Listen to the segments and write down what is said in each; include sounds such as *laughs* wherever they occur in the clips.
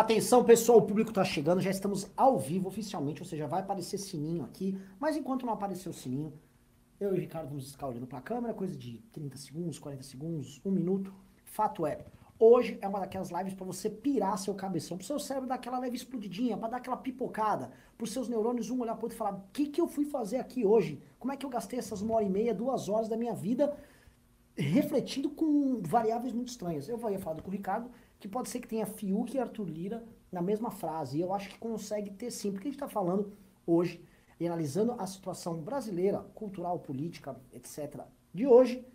Atenção, pessoal, o público tá chegando, já estamos ao vivo oficialmente, ou seja, vai aparecer sininho aqui, mas enquanto não aparecer o sininho, eu e o Ricardo vamos ficar olhando pra câmera, coisa de 30 segundos, 40 segundos, um minuto. Fato é, hoje é uma daquelas lives para você pirar seu cabeção, pro seu cérebro dar aquela leve explodidinha, para dar aquela pipocada, pros seus neurônios um olhar pro outro e falar, o que que eu fui fazer aqui hoje? Como é que eu gastei essas uma hora e meia, duas horas da minha vida refletindo com variáveis muito estranhas? Eu vou falar com o Ricardo, que pode ser que tenha Fiuk e Arthur Lira na mesma frase. E eu acho que consegue ter sim, porque a gente está falando hoje e analisando a situação brasileira, cultural, política, etc., de hoje,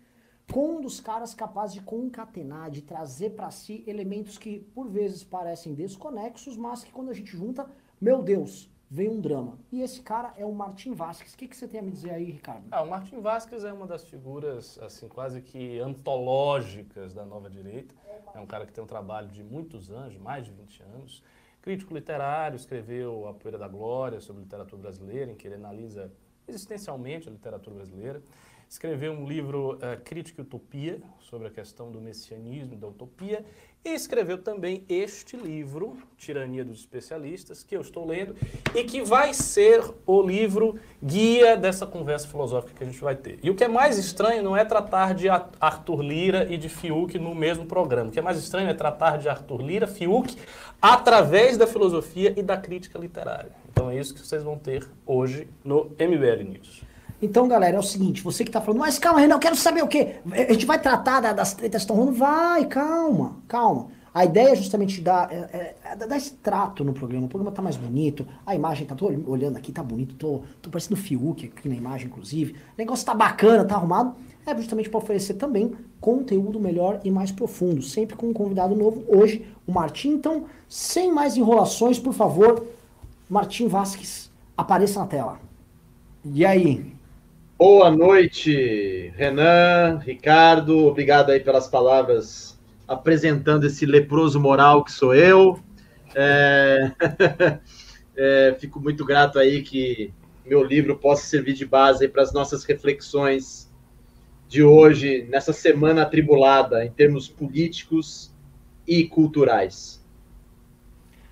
com um dos caras capazes de concatenar, de trazer para si elementos que por vezes parecem desconexos, mas que quando a gente junta, meu Deus, vem um drama. E esse cara é o Martin Vasquez. O que, que você tem a me dizer aí, Ricardo? Ah, o Martin Vasquez é uma das figuras, assim, quase que antológicas da nova direita. É um cara que tem um trabalho de muitos anos, mais de 20 anos. Crítico literário, escreveu A Poeira da Glória sobre literatura brasileira, em que ele analisa existencialmente a literatura brasileira. Escreveu um livro, uh, Crítica e Utopia, sobre a questão do messianismo da utopia. E escreveu também este livro, Tirania dos Especialistas, que eu estou lendo, e que vai ser o livro guia dessa conversa filosófica que a gente vai ter. E o que é mais estranho não é tratar de Arthur Lira e de Fiuk no mesmo programa. O que é mais estranho é tratar de Arthur Lira, Fiuk, através da filosofia e da crítica literária. Então é isso que vocês vão ter hoje no MBL News. Então, galera, é o seguinte, você que tá falando, mas calma, Renan, eu quero saber o quê? A gente vai tratar das tretas que estão rolando? Vai, calma, calma. A ideia é justamente dar, é, é, é, dar esse trato no programa. O programa tá mais bonito, a imagem tá, tô olhando aqui, tá bonito, tô, tô parecendo Fiuk aqui na imagem, inclusive. O negócio tá bacana, tá arrumado. É justamente para oferecer também conteúdo melhor e mais profundo, sempre com um convidado novo. Hoje, o Martim. Então, sem mais enrolações, por favor, Martim Vasques, apareça na tela. E aí? Boa noite, Renan, Ricardo. Obrigado aí pelas palavras apresentando esse leproso moral que sou eu. É... *laughs* é, fico muito grato aí que meu livro possa servir de base para as nossas reflexões de hoje, nessa semana atribulada em termos políticos e culturais.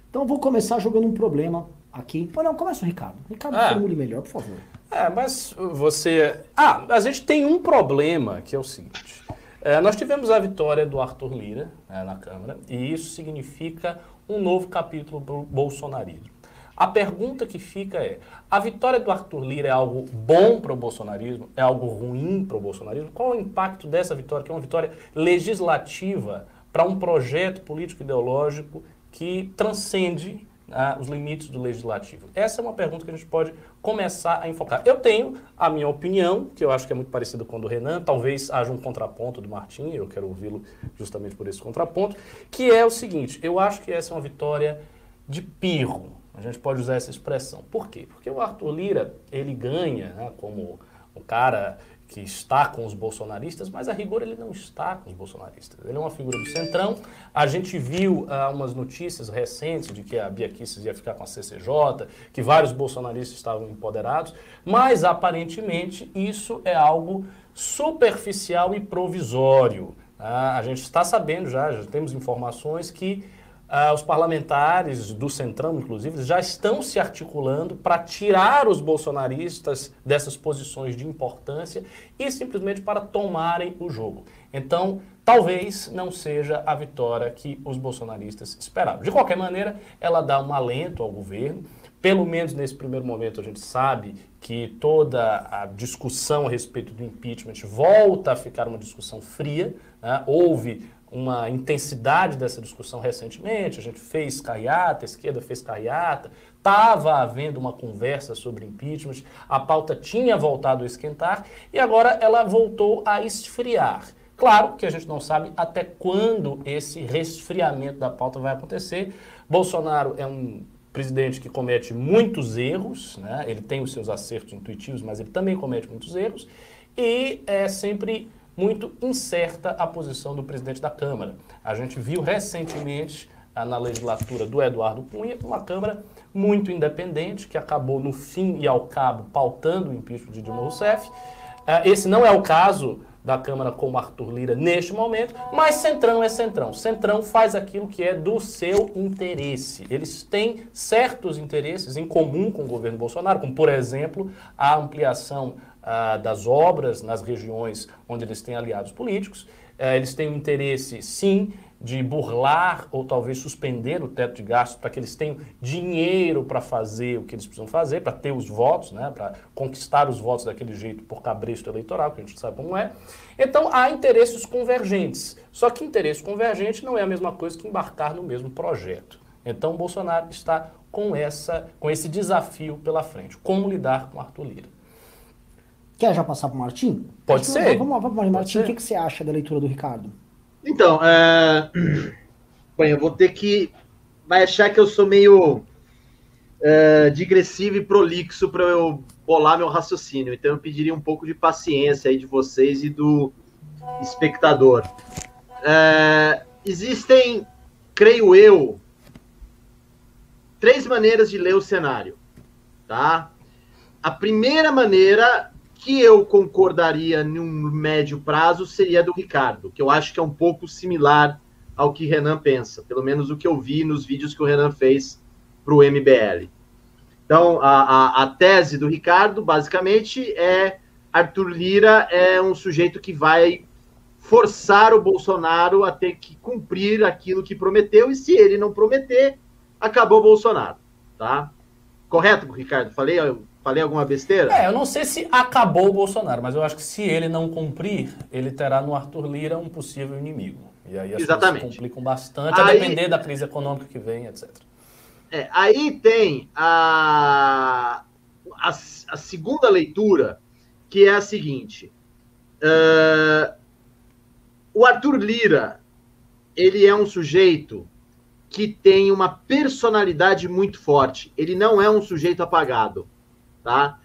Então vou começar jogando um problema aqui. Ou não, começa o Ricardo. Ricardo, ah. formule melhor, por favor. É, mas você. Ah, a gente tem um problema que é o seguinte. É, nós tivemos a vitória do Arthur Lira né, na Câmara, e isso significa um novo capítulo para o bolsonarismo. A pergunta que fica é: a vitória do Arthur Lira é algo bom para o bolsonarismo? É algo ruim para o bolsonarismo? Qual o impacto dessa vitória, que é uma vitória legislativa para um projeto político-ideológico que transcende ah, os limites do legislativo? Essa é uma pergunta que a gente pode começar a enfocar. Eu tenho a minha opinião, que eu acho que é muito parecida com a do Renan, talvez haja um contraponto do Martim, eu quero ouvi-lo justamente por esse contraponto, que é o seguinte, eu acho que essa é uma vitória de pirro, a gente pode usar essa expressão. Por quê? Porque o Arthur Lira, ele ganha né, como o cara que está com os bolsonaristas, mas a rigor ele não está com os bolsonaristas. Ele é uma figura do centrão. A gente viu ah, umas notícias recentes de que a Bia Kicis ia ficar com a CCJ, que vários bolsonaristas estavam empoderados, mas aparentemente isso é algo superficial e provisório. Ah, a gente está sabendo já, já temos informações que ah, os parlamentares do Centrão, inclusive, já estão se articulando para tirar os bolsonaristas dessas posições de importância e simplesmente para tomarem o jogo. Então, talvez não seja a vitória que os bolsonaristas esperavam. De qualquer maneira, ela dá um alento ao governo. Pelo menos nesse primeiro momento, a gente sabe que toda a discussão a respeito do impeachment volta a ficar uma discussão fria. Né? Houve uma intensidade dessa discussão recentemente, a gente fez carreata, a esquerda fez carreata, estava havendo uma conversa sobre impeachment, a pauta tinha voltado a esquentar e agora ela voltou a esfriar. Claro que a gente não sabe até quando esse resfriamento da pauta vai acontecer. Bolsonaro é um presidente que comete muitos erros, né? ele tem os seus acertos intuitivos, mas ele também comete muitos erros, e é sempre muito incerta a posição do presidente da Câmara. A gente viu recentemente ah, na legislatura do Eduardo Cunha uma Câmara muito independente, que acabou no fim e ao cabo pautando o impeachment de Dilma Rousseff. Ah, esse não é o caso da Câmara como Arthur Lira neste momento, mas Centrão é Centrão. Centrão faz aquilo que é do seu interesse. Eles têm certos interesses em comum com o governo Bolsonaro, como, por exemplo, a ampliação ah, das obras nas regiões onde eles têm aliados políticos. Eh, eles têm um interesse, sim, de burlar ou talvez suspender o teto de gastos para que eles tenham dinheiro para fazer o que eles precisam fazer, para ter os votos, né, para conquistar os votos daquele jeito por cabresto eleitoral, que a gente sabe como é. Então há interesses convergentes. Só que interesse convergente não é a mesma coisa que embarcar no mesmo projeto. Então Bolsonaro está com essa com esse desafio pela frente. Como lidar com Arthur Lira? Quer já passar para o Martim? Pode ser. Vamos lá, vamos lá, Martim. O que, que você acha da leitura do Ricardo? Então, é... Bem, eu vou ter que. Vai achar que eu sou meio é, digressivo e prolixo para eu bolar meu raciocínio. Então, eu pediria um pouco de paciência aí de vocês e do espectador. É... Existem, creio eu, três maneiras de ler o cenário, tá? A primeira maneira que eu concordaria num médio prazo seria do Ricardo, que eu acho que é um pouco similar ao que Renan pensa, pelo menos o que eu vi nos vídeos que o Renan fez para o MBL. Então, a, a, a, tese do Ricardo, basicamente, é Arthur Lira é um sujeito que vai forçar o Bolsonaro a ter que cumprir aquilo que prometeu, e se ele não prometer, acabou o Bolsonaro, tá? Correto, Ricardo? Falei Falei alguma besteira? É, eu não sei se acabou o Bolsonaro, mas eu acho que se ele não cumprir, ele terá no Arthur Lira um possível inimigo. E aí as Exatamente. coisas complicam bastante, aí, a depender da crise econômica que vem, etc. É, aí tem a, a, a, segunda leitura, que é a seguinte. Uh, o Arthur Lira, ele é um sujeito que tem uma personalidade muito forte. Ele não é um sujeito apagado tá?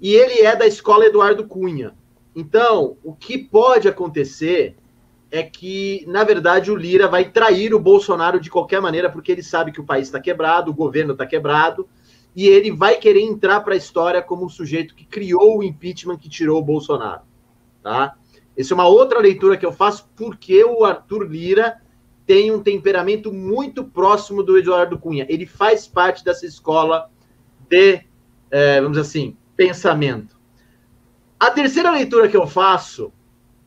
E ele é da escola Eduardo Cunha. Então, o que pode acontecer é que, na verdade, o Lira vai trair o Bolsonaro de qualquer maneira, porque ele sabe que o país está quebrado, o governo está quebrado, e ele vai querer entrar para a história como o sujeito que criou o impeachment que tirou o Bolsonaro, tá? Essa é uma outra leitura que eu faço, porque o Arthur Lira tem um temperamento muito próximo do Eduardo Cunha. Ele faz parte dessa escola de é, vamos dizer assim, pensamento. A terceira leitura que eu faço,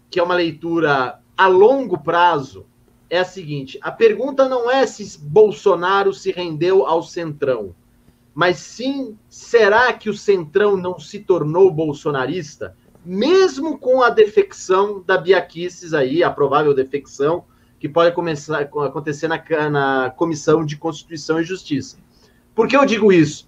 que é uma leitura a longo prazo, é a seguinte: a pergunta não é se Bolsonaro se rendeu ao centrão, mas sim será que o centrão não se tornou bolsonarista, mesmo com a defecção da Biaquices aí, a provável defecção que pode começar, acontecer na, na Comissão de Constituição e Justiça. Por que eu digo isso?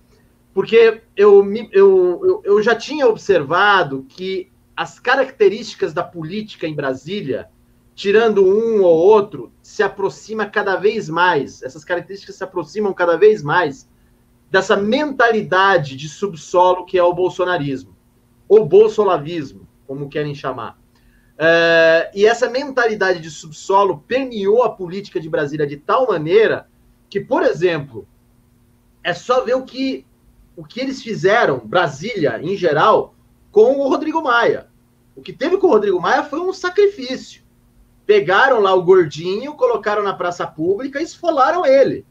Porque eu, eu, eu já tinha observado que as características da política em Brasília, tirando um ou outro, se aproxima cada vez mais, essas características se aproximam cada vez mais dessa mentalidade de subsolo que é o bolsonarismo, ou bolsolavismo, como querem chamar. É, e essa mentalidade de subsolo permeou a política de Brasília de tal maneira que, por exemplo, é só ver o que o que eles fizeram, Brasília em geral, com o Rodrigo Maia. O que teve com o Rodrigo Maia foi um sacrifício. Pegaram lá o gordinho, colocaram na praça pública e esfolaram ele.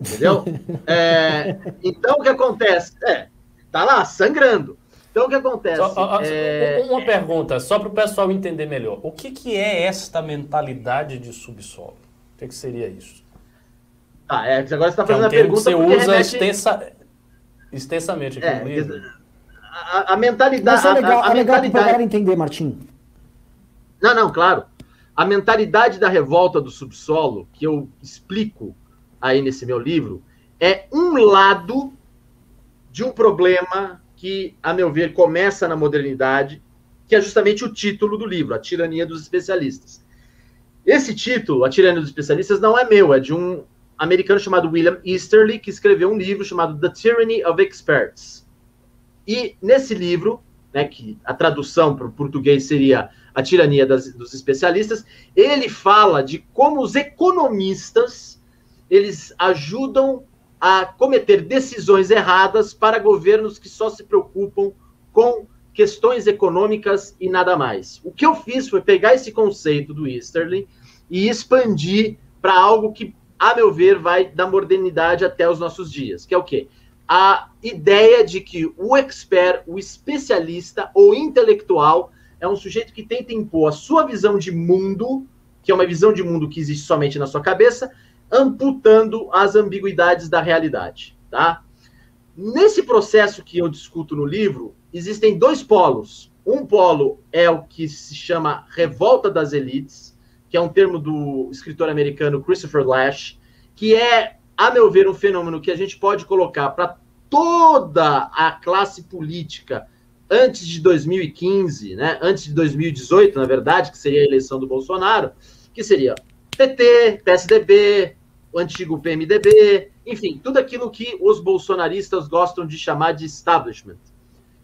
Entendeu? *laughs* é, então, o que acontece? É, tá lá, sangrando. Então, o que acontece? Só, é... Uma pergunta, só para o pessoal entender melhor. O que, que é esta mentalidade de subsolo? O que, que seria isso? Ah, é, agora você está fazendo é um a pergunta. Que você usa remete... extensa, extensamente aqui é, no livro. A, a mentalidade. Mas é legal, a, a é legal mentalidade... entender, Martim. Não, não, claro. A mentalidade da revolta do subsolo, que eu explico aí nesse meu livro, é um lado de um problema que, a meu ver, começa na modernidade, que é justamente o título do livro, A Tirania dos Especialistas. Esse título, A Tirania dos Especialistas, não é meu, é de um americano chamado William Easterly, que escreveu um livro chamado The Tyranny of Experts. E nesse livro, né, que a tradução para o português seria A Tirania das, dos Especialistas, ele fala de como os economistas eles ajudam a cometer decisões erradas para governos que só se preocupam com questões econômicas e nada mais. O que eu fiz foi pegar esse conceito do Easterly e expandir para algo que, a meu ver, vai da modernidade até os nossos dias, que é o quê? A ideia de que o expert, o especialista ou intelectual é um sujeito que tenta impor a sua visão de mundo, que é uma visão de mundo que existe somente na sua cabeça, amputando as ambiguidades da realidade, tá? Nesse processo que eu discuto no livro, existem dois polos. Um polo é o que se chama revolta das elites, que é um termo do escritor americano Christopher Lash, que é, a meu ver, um fenômeno que a gente pode colocar para toda a classe política antes de 2015, né? Antes de 2018, na verdade, que seria a eleição do Bolsonaro, que seria PT, PSDB, o antigo PMDB, enfim, tudo aquilo que os bolsonaristas gostam de chamar de establishment.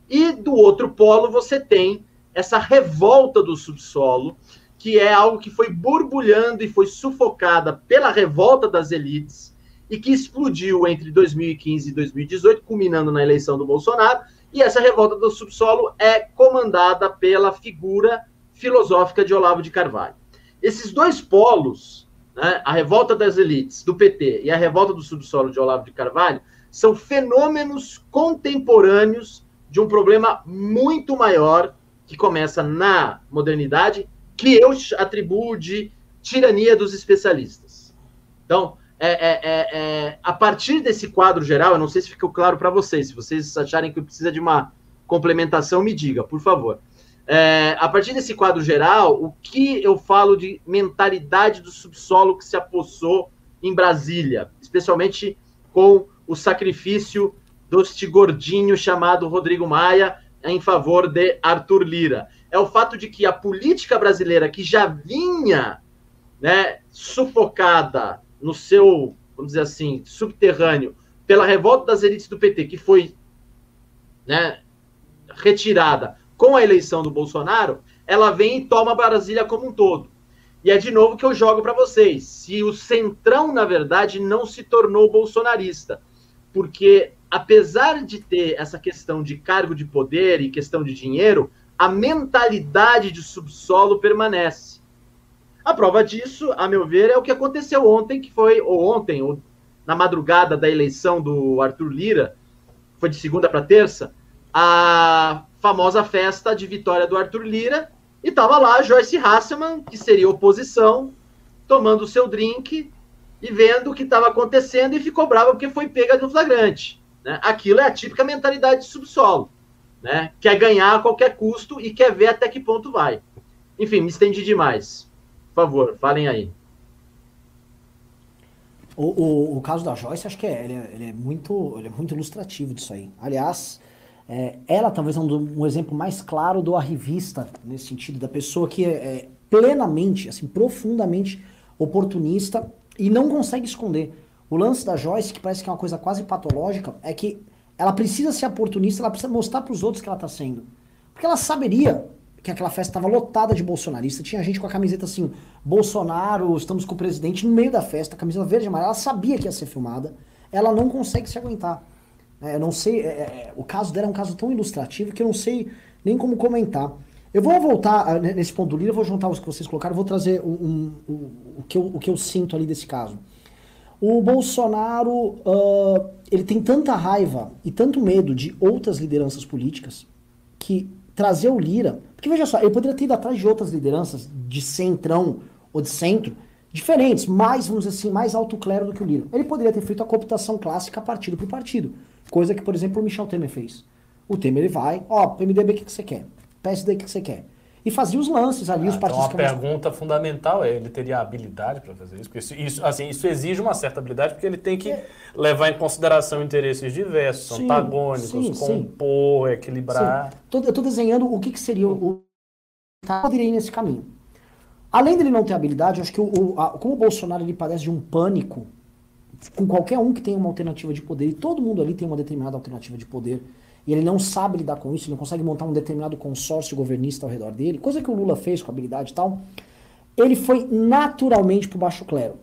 E do outro polo você tem essa revolta do subsolo, que é algo que foi borbulhando e foi sufocada pela revolta das elites e que explodiu entre 2015 e 2018, culminando na eleição do Bolsonaro. E essa revolta do subsolo é comandada pela figura filosófica de Olavo de Carvalho. Esses dois polos né, a revolta das elites do PT e a revolta do subsolo de Olavo de Carvalho são fenômenos contemporâneos de um problema muito maior que começa na modernidade, que eu atribuo de tirania dos especialistas. Então, é, é, é, é a partir desse quadro geral, eu não sei se ficou claro para vocês, se vocês acharem que precisa de uma complementação, me diga, por favor. É, a partir desse quadro geral, o que eu falo de mentalidade do subsolo que se apossou em Brasília, especialmente com o sacrifício deste gordinho chamado Rodrigo Maia em favor de Arthur Lira. É o fato de que a política brasileira, que já vinha né, sufocada no seu, vamos dizer assim, subterrâneo, pela revolta das elites do PT, que foi né, retirada com a eleição do Bolsonaro, ela vem e toma Brasília como um todo. E é de novo que eu jogo para vocês. Se o Centrão, na verdade, não se tornou bolsonarista, porque apesar de ter essa questão de cargo de poder e questão de dinheiro, a mentalidade de subsolo permanece. A prova disso, a meu ver, é o que aconteceu ontem, que foi, ou ontem, ou na madrugada da eleição do Arthur Lira, foi de segunda para terça, a famosa festa de vitória do Arthur Lira, e estava lá Joyce Hasselman, que seria oposição, tomando o seu drink e vendo o que estava acontecendo e ficou brava porque foi pega no flagrante. Né? Aquilo é a típica mentalidade de subsolo. Né? Quer ganhar a qualquer custo e quer ver até que ponto vai. Enfim, me estendi demais. Por favor, falem aí. O, o, o caso da Joyce, acho que é, ele é, ele é muito, ele é muito ilustrativo disso aí. Aliás, é, ela talvez é um, um, exemplo mais claro do arrivista, nesse sentido, da pessoa que é, é plenamente, assim, profundamente oportunista e não consegue esconder. O lance da Joyce, que parece que é uma coisa quase patológica, é que ela precisa ser oportunista, ela precisa mostrar para os outros que ela está sendo. Porque ela saberia que aquela festa estava lotada de bolsonarista, tinha gente com a camiseta assim, Bolsonaro, estamos com o presidente, no meio da festa, camiseta verde e amarela, ela sabia que ia ser filmada, ela não consegue se aguentar. É, eu não sei, é, é, o caso dela é um caso tão ilustrativo que eu não sei nem como comentar. Eu vou voltar ah, nesse ponto do livro, eu vou juntar os que vocês colocaram, vou trazer um, um, um, o, que eu, o que eu sinto ali desse caso. O Bolsonaro, uh, ele tem tanta raiva e tanto medo de outras lideranças políticas que trazer o Lira. Porque veja só, ele poderia ter ido atrás de outras lideranças de centrão ou de centro diferentes, mais, vamos dizer assim, mais alto clero do que o Lira. Ele poderia ter feito a cooptação clássica partido por partido. Coisa que, por exemplo, o Michel Temer fez. O Temer ele vai, ó, PMDB, o que, que você quer? PSD, o que, que você quer? E fazia os lances ali, ah, os partidos... Então, a pergunta mais... fundamental é, ele teria habilidade para fazer isso? Porque isso, isso, assim, isso exige uma certa habilidade, porque ele tem que é. levar em consideração interesses diversos, sim, antagônicos, sim, compor, sim. equilibrar... Eu estou desenhando o que, que seria o... Poderia ir nesse caminho. Além dele não ter habilidade, eu acho que o, o a, como o Bolsonaro ele padece de um pânico com qualquer um que tenha uma alternativa de poder, e todo mundo ali tem uma determinada alternativa de poder, e ele não sabe lidar com isso, não consegue montar um determinado consórcio governista ao redor dele, coisa que o Lula fez com habilidade e tal, ele foi naturalmente pro baixo clero.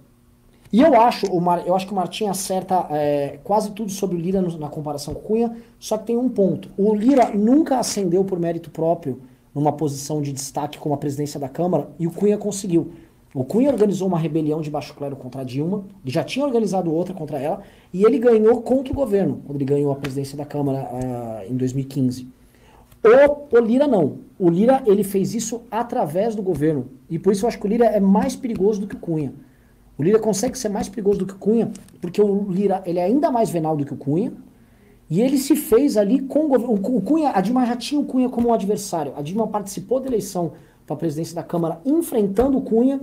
E eu acho, o Mar, eu acho que o Martim acerta é, quase tudo sobre o Lira na comparação com o Cunha, só que tem um ponto. O Lira nunca ascendeu por mérito próprio numa posição de destaque como a presidência da Câmara, e o Cunha conseguiu. O Cunha organizou uma rebelião de baixo clero contra Dilma, ele já tinha organizado outra contra ela, e ele ganhou contra o governo, quando ele ganhou a presidência da Câmara uh, em 2015. O, o, Lira não. O Lira ele fez isso através do governo. E por isso eu acho que o Lira é mais perigoso do que o Cunha. O Lira consegue ser mais perigoso do que o Cunha, porque o Lira ele é ainda mais venal do que o Cunha. E ele se fez ali com o governo. O Cunha, a Dilma já tinha o Cunha como um adversário. A Dilma participou da eleição para a presidência da Câmara enfrentando o Cunha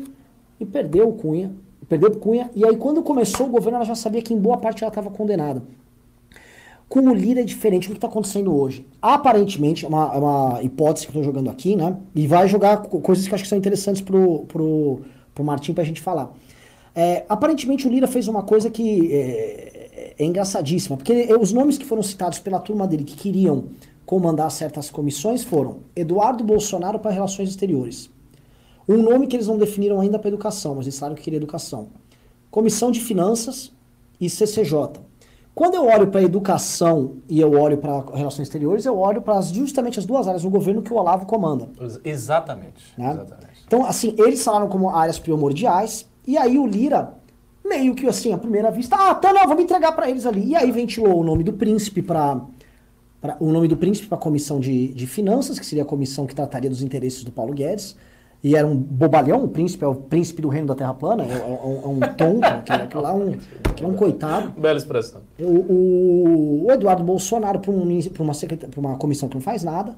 e perdeu o Cunha. Perdeu o Cunha. E aí, quando começou o governo, ela já sabia que em boa parte ela estava condenada. Com o Lira é diferente. O que está acontecendo hoje? Aparentemente, é uma, é uma hipótese que estou jogando aqui, né? E vai jogar coisas que acho que são interessantes pro, pro, pro Martim para a gente falar. É, aparentemente o Lira fez uma coisa que é, é, engraçadíssima, porque os nomes que foram citados pela turma dele que queriam comandar certas comissões foram Eduardo Bolsonaro para Relações Exteriores. Um nome que eles não definiram ainda para educação, mas eles falaram que queria educação. Comissão de Finanças e CCJ. Quando eu olho para educação e eu olho para relações exteriores, eu olho para justamente as duas áreas do governo que o Olavo comanda. Exatamente. Né? exatamente. Então, assim, eles falaram como áreas primordiais, e aí o Lira, meio que assim, à primeira vista, ah, tá, não, vamos entregar para eles ali. E aí ventilou o nome do príncipe para o nome do príncipe para a comissão de, de finanças, que seria a comissão que trataria dos interesses do Paulo Guedes. E era um bobalhão, o príncipe é o príncipe do reino da Terra plana, é, é, é, um tonto, aquilo lá é um, é um coitado. Bela expressão. O, o, o Eduardo Bolsonaro para um, uma, uma comissão que não faz nada,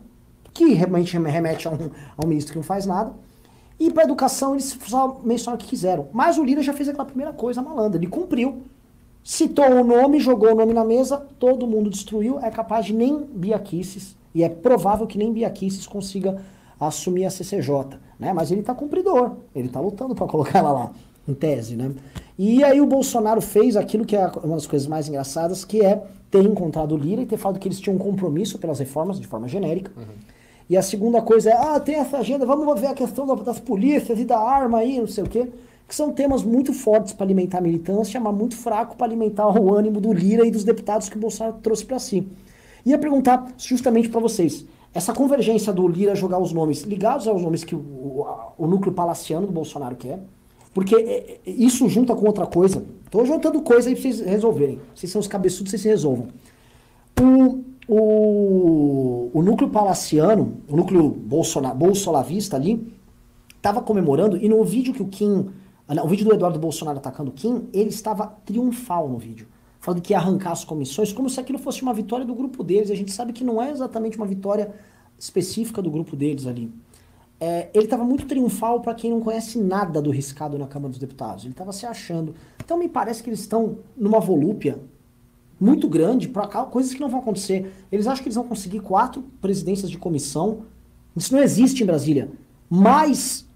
que realmente remete a um, a um ministro que não faz nada. E para educação eles só mencionaram o que quiseram. Mas o Lira já fez aquela primeira coisa malandra, ele cumpriu. Citou o nome, jogou o nome na mesa, todo mundo destruiu, é capaz de nem Bia Kicis, e é provável que nem Bia Kicis consiga assumir a CCJ, né? Mas ele está cumpridor, ele está lutando para colocar ela lá, em tese, né? E aí o Bolsonaro fez aquilo que é uma das coisas mais engraçadas, que é ter encontrado o Lira e ter falado que eles tinham um compromisso pelas reformas, de forma genérica. Uhum e a segunda coisa é, ah, tem essa agenda, vamos ver a questão das polícias e da arma aí, não sei o quê. Que são temas muito fortes para alimentar a militância, mas muito fraco para alimentar o ânimo do Lira e dos deputados que o Bolsonaro trouxe para si. Ia perguntar justamente para vocês, essa convergência do Lira jogar os nomes ligados aos nomes que o, o, o núcleo palaciano do Bolsonaro quer, porque é, é, isso junta com outra coisa. Estou juntando coisa aí para vocês resolverem. Vocês são os cabeçudos, vocês se resolvam. O, o, o núcleo palaciano, o núcleo bolsona, bolsolavista ali, estava comemorando, e no vídeo que o Kim, o vídeo do Eduardo Bolsonaro atacando Kim, ele estava triunfal no vídeo. Falando que ia arrancar as comissões, como se aquilo fosse uma vitória do grupo deles. A gente sabe que não é exatamente uma vitória específica do grupo deles ali. É, ele estava muito triunfal para quem não conhece nada do riscado na Câmara dos Deputados. Ele estava se achando. Então me parece que eles estão numa volúpia muito grande para coisas que não vão acontecer. Eles acham que eles vão conseguir quatro presidências de comissão. Isso não existe em Brasília. Mas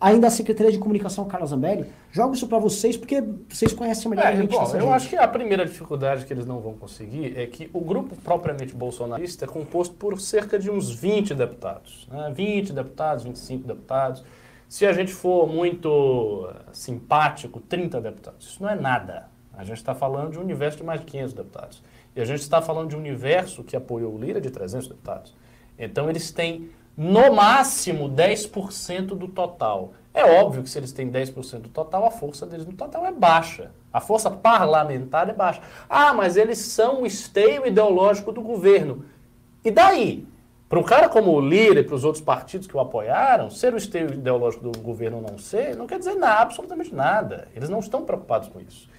ainda a Secretaria de Comunicação, Carla Zambelli, jogo isso para vocês porque vocês conhecem melhor é, a gente. Bom, eu gente. acho que a primeira dificuldade que eles não vão conseguir é que o grupo propriamente bolsonarista é composto por cerca de uns 20 deputados. Né? 20 deputados, 25 deputados. Se a gente for muito simpático, 30 deputados. Isso não é nada. A gente está falando de um universo de mais de 500 deputados. E a gente está falando de um universo que apoiou o Lira de 300 deputados. Então eles têm, no máximo, 10% do total. É óbvio que se eles têm 10% do total, a força deles no total é baixa. A força parlamentar é baixa. Ah, mas eles são o esteio ideológico do governo. E daí? Para um cara como o Lira e para os outros partidos que o apoiaram, ser o esteio ideológico do governo ou não ser, não quer dizer nada, absolutamente nada. Eles não estão preocupados com isso.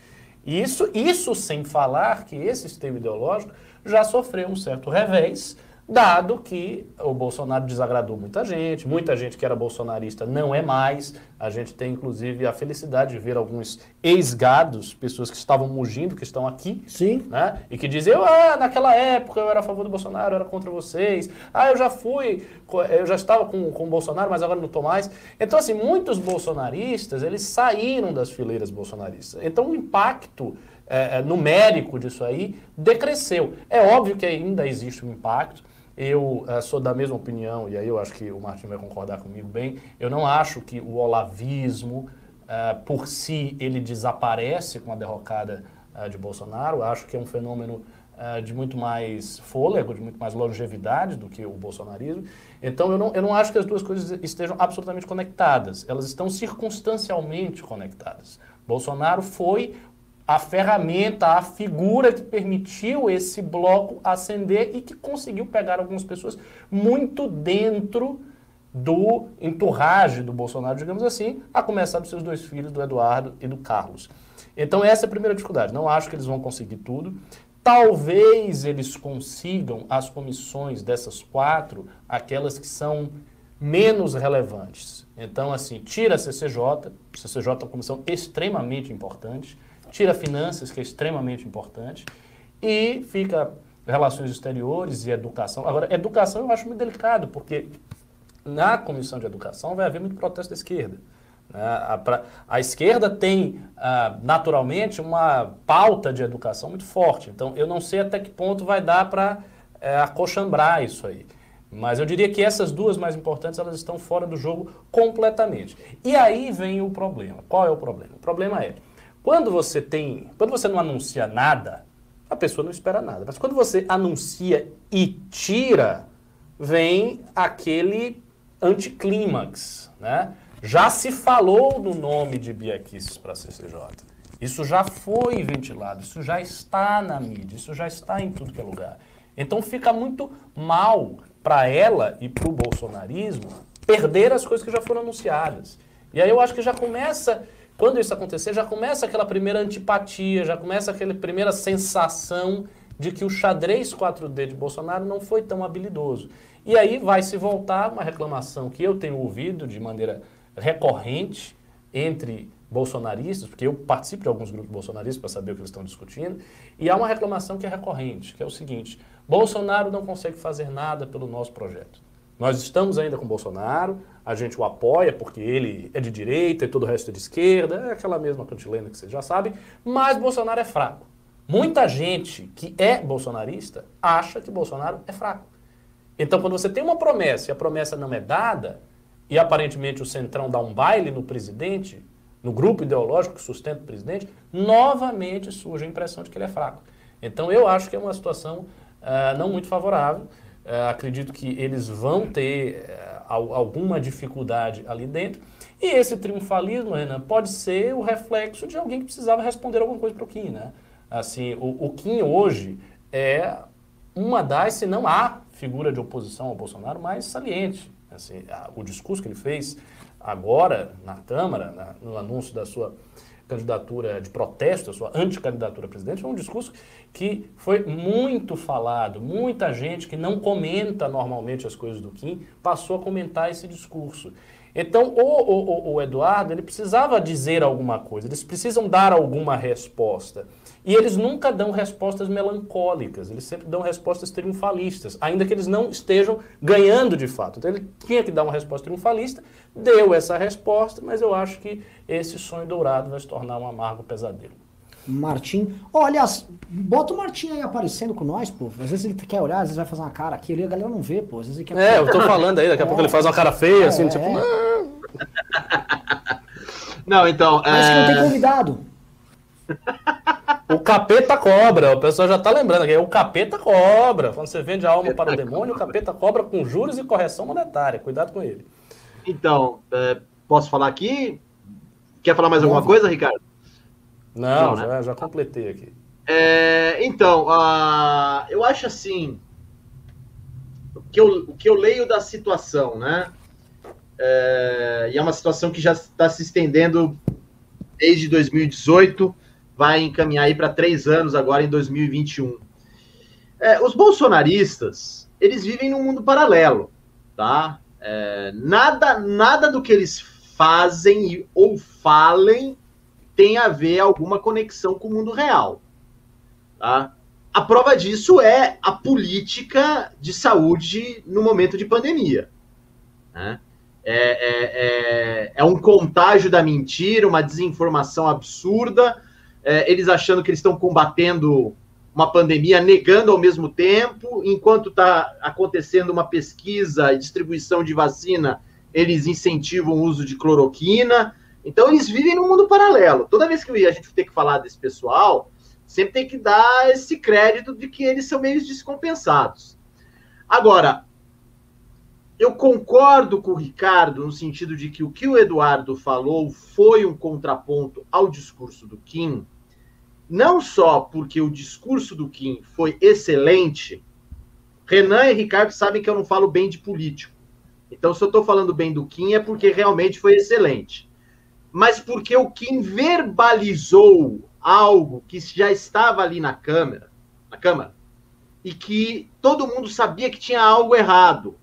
Isso, isso sem falar que esse sistema ideológico já sofreu um certo revés dado que o Bolsonaro desagradou muita gente, muita gente que era bolsonarista não é mais. A gente tem, inclusive, a felicidade de ver alguns ex-gados, pessoas que estavam mugindo, que estão aqui. Sim. Né? E que diziam, ah, naquela época eu era a favor do Bolsonaro, eu era contra vocês. Ah, eu já fui, eu já estava com, com o Bolsonaro, mas agora não estou mais. Então, assim, muitos bolsonaristas, eles saíram das fileiras bolsonaristas. Então, o impacto é, numérico disso aí decresceu. É óbvio que ainda existe um impacto, eu uh, sou da mesma opinião, e aí eu acho que o Martin vai concordar comigo bem. Eu não acho que o olavismo uh, por si, ele desaparece com a derrocada uh, de Bolsonaro. Acho que é um fenômeno de muito mais fôlego, de muito mais longevidade do que o bolsonarismo. Então, eu não, eu não acho que as duas coisas estejam absolutamente conectadas. Elas estão circunstancialmente conectadas. Bolsonaro foi a ferramenta, a figura que permitiu esse bloco ascender e que conseguiu pegar algumas pessoas muito dentro do enturrage do Bolsonaro, digamos assim, a começar dos seus dois filhos, do Eduardo e do Carlos. Então essa é a primeira dificuldade. Não acho que eles vão conseguir tudo. Talvez eles consigam as comissões dessas quatro, aquelas que são menos relevantes. Então, assim, tira a CCJ, CCJ é uma comissão extremamente importante, tira finanças, que é extremamente importante, e fica relações exteriores e educação. Agora, educação eu acho muito delicado, porque na comissão de educação vai haver muito protesto da esquerda. Né? A, pra, a, esquerda tem, ah, naturalmente, uma pauta de educação muito forte. Então, eu não sei até que ponto vai dar para é, acochambrar isso aí. Mas eu diria que essas duas mais importantes, elas estão fora do jogo completamente. E aí vem o problema. Qual é o problema? O problema é, quando você tem, quando você não anuncia nada, a pessoa não espera nada. Mas quando você anuncia e tira, vem aquele anticlímax, né? Já se falou do nome de Bia para a CCJ. Isso já foi ventilado, isso já está na mídia, isso já está em tudo que é lugar. Então fica muito mal para ela e para o bolsonarismo perder as coisas que já foram anunciadas. E aí eu acho que já começa quando isso acontecer, já começa aquela primeira antipatia, já começa aquela primeira sensação de que o xadrez 4D de Bolsonaro não foi tão habilidoso. E aí vai se voltar uma reclamação que eu tenho ouvido de maneira recorrente entre bolsonaristas, porque eu participo de alguns grupos bolsonaristas para saber o que eles estão discutindo, e há uma reclamação que é recorrente, que é o seguinte: Bolsonaro não consegue fazer nada pelo nosso projeto. Nós estamos ainda com Bolsonaro, a gente o apoia porque ele é de direita e todo o resto é de esquerda, é aquela mesma cantilena que vocês já sabem, mas Bolsonaro é fraco. Muita gente que é bolsonarista acha que Bolsonaro é fraco. Então, quando você tem uma promessa e a promessa não é dada, e aparentemente o Centrão dá um baile no presidente, no grupo ideológico que sustenta o presidente, novamente surge a impressão de que ele é fraco. Então, eu acho que é uma situação uh, não muito favorável. Uh, acredito que eles vão ter uh, alguma dificuldade ali dentro. E esse triunfalismo, Renan, pode ser o reflexo de alguém que precisava responder alguma coisa para o Kim, né? Assim, o, o Kim hoje é uma das, se não a figura de oposição ao Bolsonaro mais saliente. Assim, a, o discurso que ele fez agora na Câmara, na, no anúncio da sua candidatura de protesto, a sua anticandidatura a presidente, foi um discurso que foi muito falado. Muita gente que não comenta normalmente as coisas do Kim passou a comentar esse discurso. Então, o, o, o Eduardo, ele precisava dizer alguma coisa, eles precisam dar alguma resposta. E eles nunca dão respostas melancólicas, eles sempre dão respostas triunfalistas, ainda que eles não estejam ganhando de fato. Então ele tinha que dar uma resposta triunfalista, deu essa resposta, mas eu acho que esse sonho dourado vai se tornar um amargo pesadelo. Martim. Oh, aliás, bota o Martim aí aparecendo com nós, pô. Às vezes ele quer olhar, às vezes vai fazer uma cara aqui ali, a galera não vê, pô. Às vezes ele quer... É, eu tô falando aí, daqui a é, pouco ele faz uma cara feia, assim, é, assim, tipo. Não, então. Parece é... que não tem convidado. O capeta cobra, o pessoal já tá lembrando aqui, é o capeta cobra. Quando você vende a alma para o demônio, o capeta cobra com juros e correção monetária. Cuidado com ele. Então, é, posso falar aqui? Quer falar mais alguma coisa, Ricardo? Não, Não já, né? já completei aqui. É, então, uh, eu acho assim. O que, eu, o que eu leio da situação, né? É, e é uma situação que já está se estendendo desde 2018, vai encaminhar aí para três anos agora em 2021. É, os bolsonaristas, eles vivem num mundo paralelo, tá? É, nada, nada do que eles fazem ou falem tem a ver alguma conexão com o mundo real. Tá? A prova disso é a política de saúde no momento de pandemia. Né? É, é, é, é, um contágio da mentira, uma desinformação absurda, é, eles achando que eles estão combatendo uma pandemia, negando ao mesmo tempo, enquanto está acontecendo uma pesquisa e distribuição de vacina, eles incentivam o uso de cloroquina, Então eles vivem num mundo paralelo. Toda vez que a gente tem que falar desse pessoal, sempre tem que dar esse crédito de que eles são meio descompensados. Agora, eu concordo com o Ricardo no sentido de que o que o Eduardo falou foi um contraponto ao discurso do Kim, não só porque o discurso do Kim foi excelente. Renan e Ricardo sabem que eu não falo bem de político. Então, se eu estou falando bem do Kim, é porque realmente foi excelente mas porque o Kim verbalizou algo que já estava ali na câmera, na câmara, e que todo mundo sabia que tinha algo errado.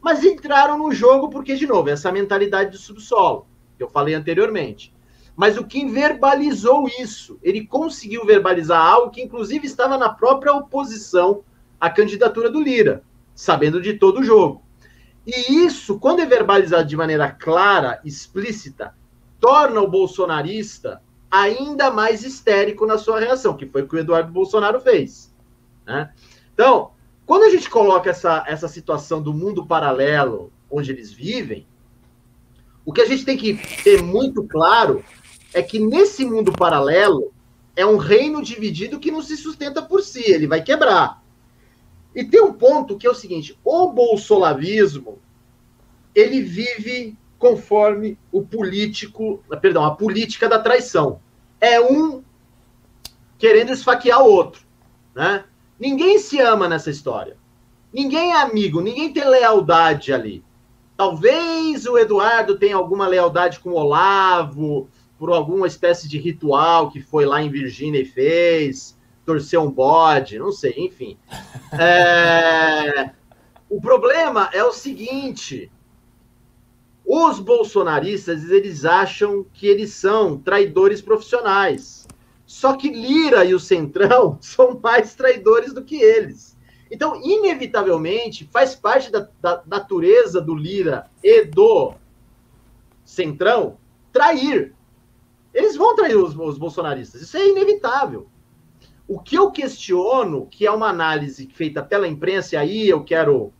Mas entraram no jogo porque, de novo, essa mentalidade do subsolo, que eu falei anteriormente. Mas o Kim verbalizou isso. Ele conseguiu verbalizar algo que, inclusive, estava na própria oposição à candidatura do Lira, sabendo de todo o jogo. E isso, quando é verbalizado de maneira clara, explícita, torna o bolsonarista ainda mais histérico na sua reação, que foi o que o Eduardo Bolsonaro fez. Né? Então, quando a gente coloca essa, essa situação do mundo paralelo onde eles vivem, o que a gente tem que ter muito claro é que nesse mundo paralelo é um reino dividido que não se sustenta por si, ele vai quebrar. E tem um ponto que é o seguinte: o bolsolavismo ele vive conforme o político, perdão, a política da traição. É um querendo esfaquear o outro, né? Ninguém se ama nessa história. Ninguém é amigo, ninguém tem lealdade ali. Talvez o Eduardo tenha alguma lealdade com o Olavo, por alguma espécie de ritual que foi lá em Virgínia e fez, torceu um bode, não sei, enfim. É... O problema é o seguinte: os bolsonaristas, eles acham que eles são traidores profissionais. Só que Lira e o Centrão *laughs* são mais traidores do que eles. Então, inevitavelmente, faz parte da, da natureza do Lira e do Centrão trair. Eles vão trair os, os bolsonaristas. Isso é inevitável. O que eu questiono, que é uma análise feita pela imprensa, e aí eu quero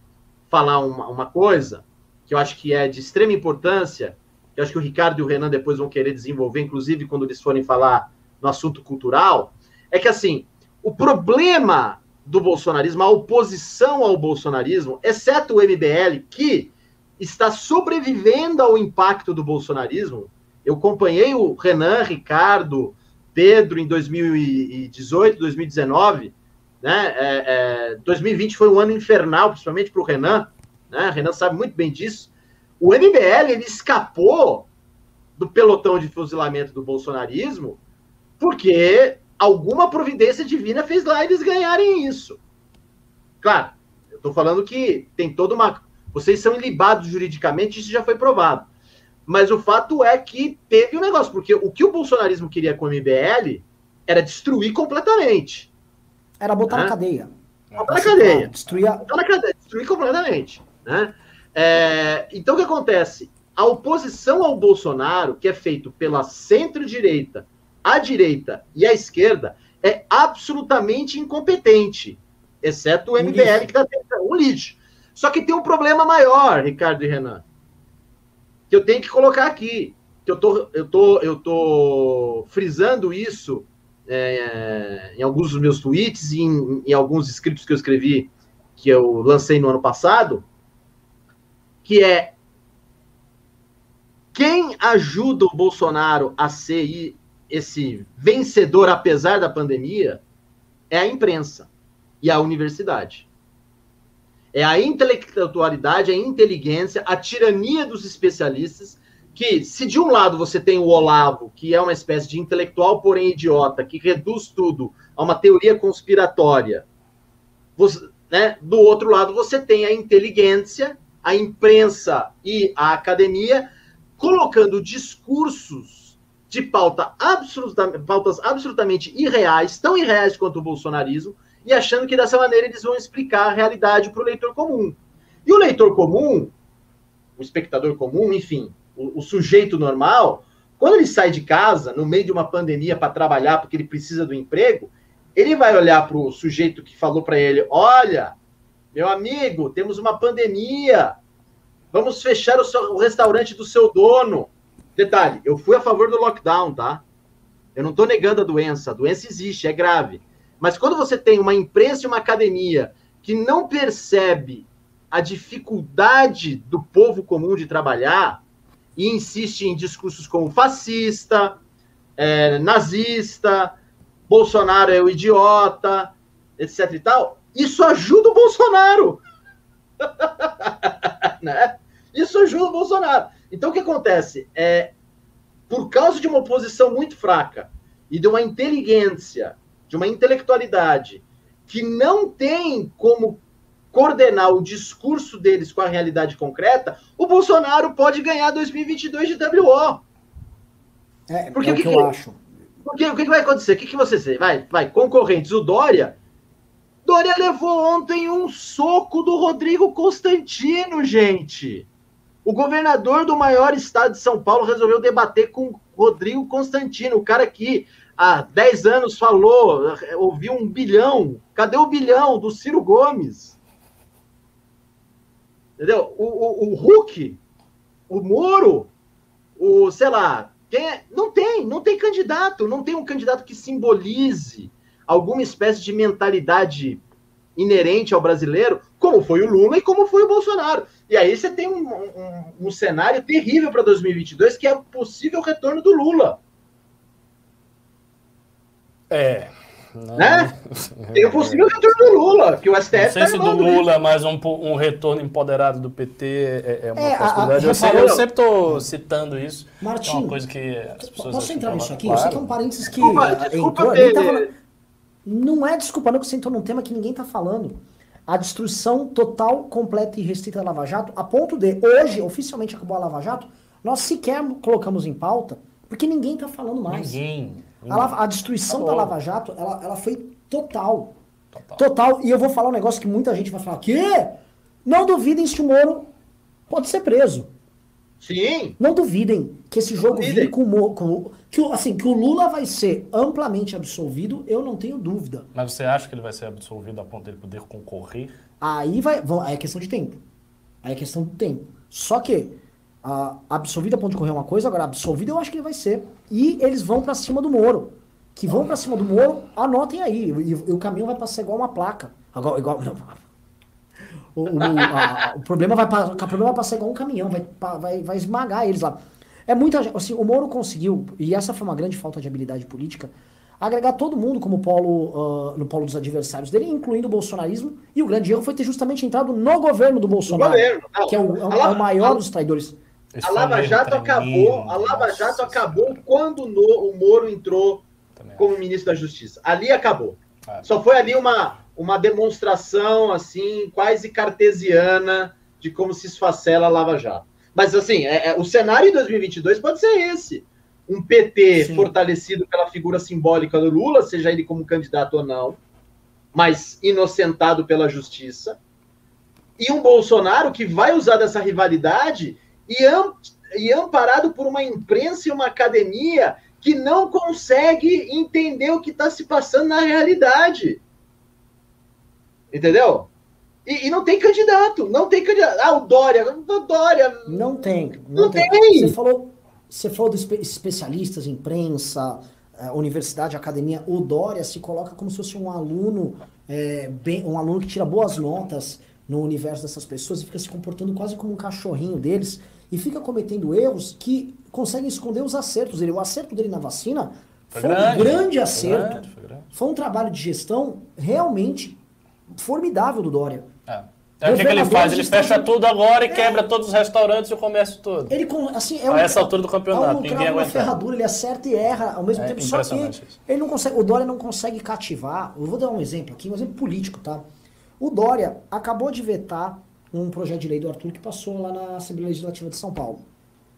falar uma, uma coisa, que eu acho que é de extrema importância, que eu acho que o Ricardo e o Renan depois vão querer desenvolver, inclusive quando eles forem falar no assunto cultural, é que assim, o problema do bolsonarismo, a oposição ao bolsonarismo, exceto o MBL, que está sobrevivendo ao impacto do bolsonarismo. Eu acompanhei o Renan, Ricardo, Pedro em 2018, 2019. Né? É, é, 2020 foi um ano infernal, principalmente para o Renan né? Renan sabe muito bem disso. O MBL ele escapou do pelotão de fuzilamento do bolsonarismo porque alguma providência divina fez lá eles ganharem isso. Claro, eu estou falando que tem toda uma. Vocês são ilibados juridicamente, isso já foi provado. Mas o fato é que teve um negócio, porque o que o bolsonarismo queria com o MBL era destruir completamente. Era botar né? na cadeia. Botar na cadeia. Destruir, a... botar na cadeia. Destruir completamente. Né? É, então, o que acontece? A oposição ao Bolsonaro, que é feito pela centro-direita, a direita e a esquerda, é absolutamente incompetente, exceto o MBL, que está tentando um lixo. Só que tem um problema maior, Ricardo e Renan, que eu tenho que colocar aqui. Que eu tô, eu tô, eu tô frisando isso é, em alguns dos meus tweets e em, em alguns escritos que eu escrevi, que eu lancei no ano passado, que é quem ajuda o Bolsonaro a ser esse vencedor apesar da pandemia é a imprensa e a universidade. É a intelectualidade, a inteligência, a tirania dos especialistas, que se de um lado você tem o Olavo, que é uma espécie de intelectual, porém idiota, que reduz tudo a uma teoria conspiratória, você, né? do outro lado você tem a inteligência, a imprensa e a academia colocando discursos de pauta absoluta, pautas absolutamente irreais, tão irreais quanto o bolsonarismo, e achando que dessa maneira eles vão explicar a realidade para o leitor comum. E o leitor comum, o espectador comum, enfim, o, o sujeito normal, quando ele sai de casa, no meio de uma pandemia, para trabalhar, porque ele precisa do emprego, ele vai olhar para o sujeito que falou para ele: olha, meu amigo, temos uma pandemia. Vamos fechar o, seu, o restaurante do seu dono. Detalhe, eu fui a favor do lockdown, tá? Eu não estou negando a doença, a doença existe, é grave. Mas quando você tem uma imprensa e uma academia que não percebe a dificuldade do povo comum de trabalhar e insiste em discursos como fascista, é, nazista, Bolsonaro é o idiota, etc e tal, isso ajuda o Bolsonaro. *laughs* né? Isso ajuda o Bolsonaro. Então o que acontece? É, por causa de uma oposição muito fraca e de uma inteligência, de uma intelectualidade que não tem como coordenar o discurso deles com a realidade concreta, o Bolsonaro pode ganhar 2022 de WO. É, porque é o que, que, eu acho. Porque o que, vai acontecer? O que, que você vai, vai concorrentes? O Dória. Dória levou ontem um soco do Rodrigo Constantino, gente. O governador do maior estado de São Paulo resolveu debater com Rodrigo Constantino, o cara que há 10 anos falou, ouviu um bilhão. Cadê o bilhão do Ciro Gomes? Entendeu? O, o, o Hulk, o Moro, o, sei lá, quem é? não tem, não tem candidato, não tem um candidato que simbolize alguma espécie de mentalidade inerente ao brasileiro, como foi o Lula e como foi o Bolsonaro. E aí você tem um, um, um cenário terrível para 2022, que é o possível retorno do Lula. É. Né? Tem o possível retorno do Lula, que o STF Não sei tá se do Lula, mas um, um retorno empoderado do PT é, é uma é, possibilidade. A, a, eu, sei, eu, sempre estou citando isso. Martim, é uma coisa que as pessoas posso entrar nisso aqui? Claro. Isso aqui é um parênteses que desculpa, desculpa entrou, Não é desculpa, não, que você entrou num tema que ninguém está falando a destruição total, completa e restrita da Lava Jato, a ponto de, hoje, oficialmente acabou a Lava Jato, nós sequer colocamos em pauta, porque ninguém está falando mais. Ninguém. A, a, destruição da Lava Jato, ela, ela foi total. total. Total. E eu vou falar um negócio que muita gente vai falar, que não duvidem se o Moro pode ser preso. Sim. Não duvidem que esse jogo vire com, com que, assim, que o Lula vai ser amplamente absolvido, eu não tenho dúvida. Mas você acha que ele vai ser absolvido a ponto de ele poder concorrer? Aí vai, aí é questão de tempo. Aí é questão de tempo. Só que a absolvido a ponto de correr é uma coisa, agora absolvido eu acho que ele vai ser. E eles vão para cima do Moro. Que vão para cima do Moro, anotem aí. E, e, o caminho vai passar igual uma placa. Igual, igual, *laughs* o, o, a, o, problema vai, o problema vai passar igual um caminhão, vai, vai, vai esmagar eles lá. É muita assim, o Moro conseguiu, e essa foi uma grande falta de habilidade política, agregar todo mundo como polo uh, no polo dos adversários dele, incluindo o bolsonarismo, e o grande erro foi ter justamente entrado no governo do Bolsonaro, governo, que é o, é o, é o maior dos traidores. A Lava Jato acabou, a Lava Jato acabou quando no, o Moro entrou como ministro da Justiça. Ali acabou. É. Só foi ali uma uma demonstração assim quase cartesiana de como se esfacela a Lava Jato. Mas assim, é, é, o cenário em 2022 pode ser esse: um PT Sim. fortalecido pela figura simbólica do Lula, seja ele como candidato ou não, mas inocentado pela justiça, e um Bolsonaro que vai usar dessa rivalidade e, am e amparado por uma imprensa e uma academia que não consegue entender o que está se passando na realidade. Entendeu? E, e, não tem candidato, não tem candidato. Ah, o Dória, o Dória. Não tem. Não, não tem. tem. Você falou, você falou dos especialistas, imprensa, eh, universidade, academia. O Dória se coloca como se fosse um aluno, é, bem, um aluno que tira boas notas no universo dessas pessoas e fica se comportando quase como um cachorrinho deles e fica cometendo erros que conseguem esconder os acertos dele. O acerto dele na vacina foi, foi grande, um grande acerto. Foi, grande, foi, grande. foi um trabalho de gestão realmente formidável do Dória. É. Então, o que, que, ele faz? Ele fecha tudo agora e é. quebra todos os restaurantes e o comércio todo. Ele, assim, é um, a essa altura do campeonato, é um ninguém aguenta. ferradura, ele acerta e erra ao mesmo é, tempo. Só que ele não consegue, o Dória não consegue cativar. Eu vou dar um exemplo aqui, um exemplo político, tá? O Dória acabou de vetar um projeto de lei do Arthur que passou lá na Assembleia Legislativa de São Paulo.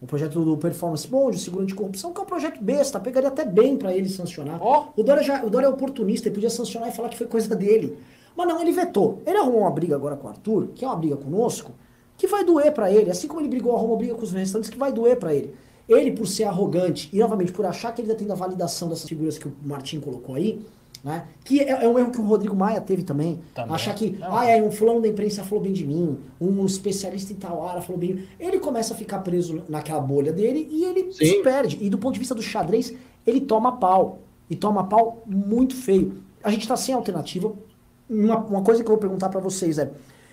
O projeto do Performance Bond, o seguro de corrupção, que é um projeto besta, pegaria até bem para ele sancionar. Oh. O, Dória já, o Dória é oportunista, ele podia sancionar e falar que foi coisa dele. Mas não, ele vetou. Ele arrumou uma briga agora com o Arthur, que é uma briga conosco, que vai doer para ele. Assim como ele brigou, arrumou uma briga com os restantes, que vai doer para ele. Ele, por ser arrogante e, novamente, por achar que ele ainda tem a validação dessas figuras que o Martin colocou aí, Né? Que é, é, um erro que o Rodrigo Maia teve também. também. Achar que, Não. ah, é, um fulano da imprensa falou bem de mim, um especialista em tal área falou bem de mim. Ele começa a ficar preso naquela bolha dele e ele Sim. se perde. E do ponto de vista do xadrez, ele toma pau. E toma pau muito feio. A gente está sem alternativa. Uma, uma coisa que eu vou perguntar para vocês é: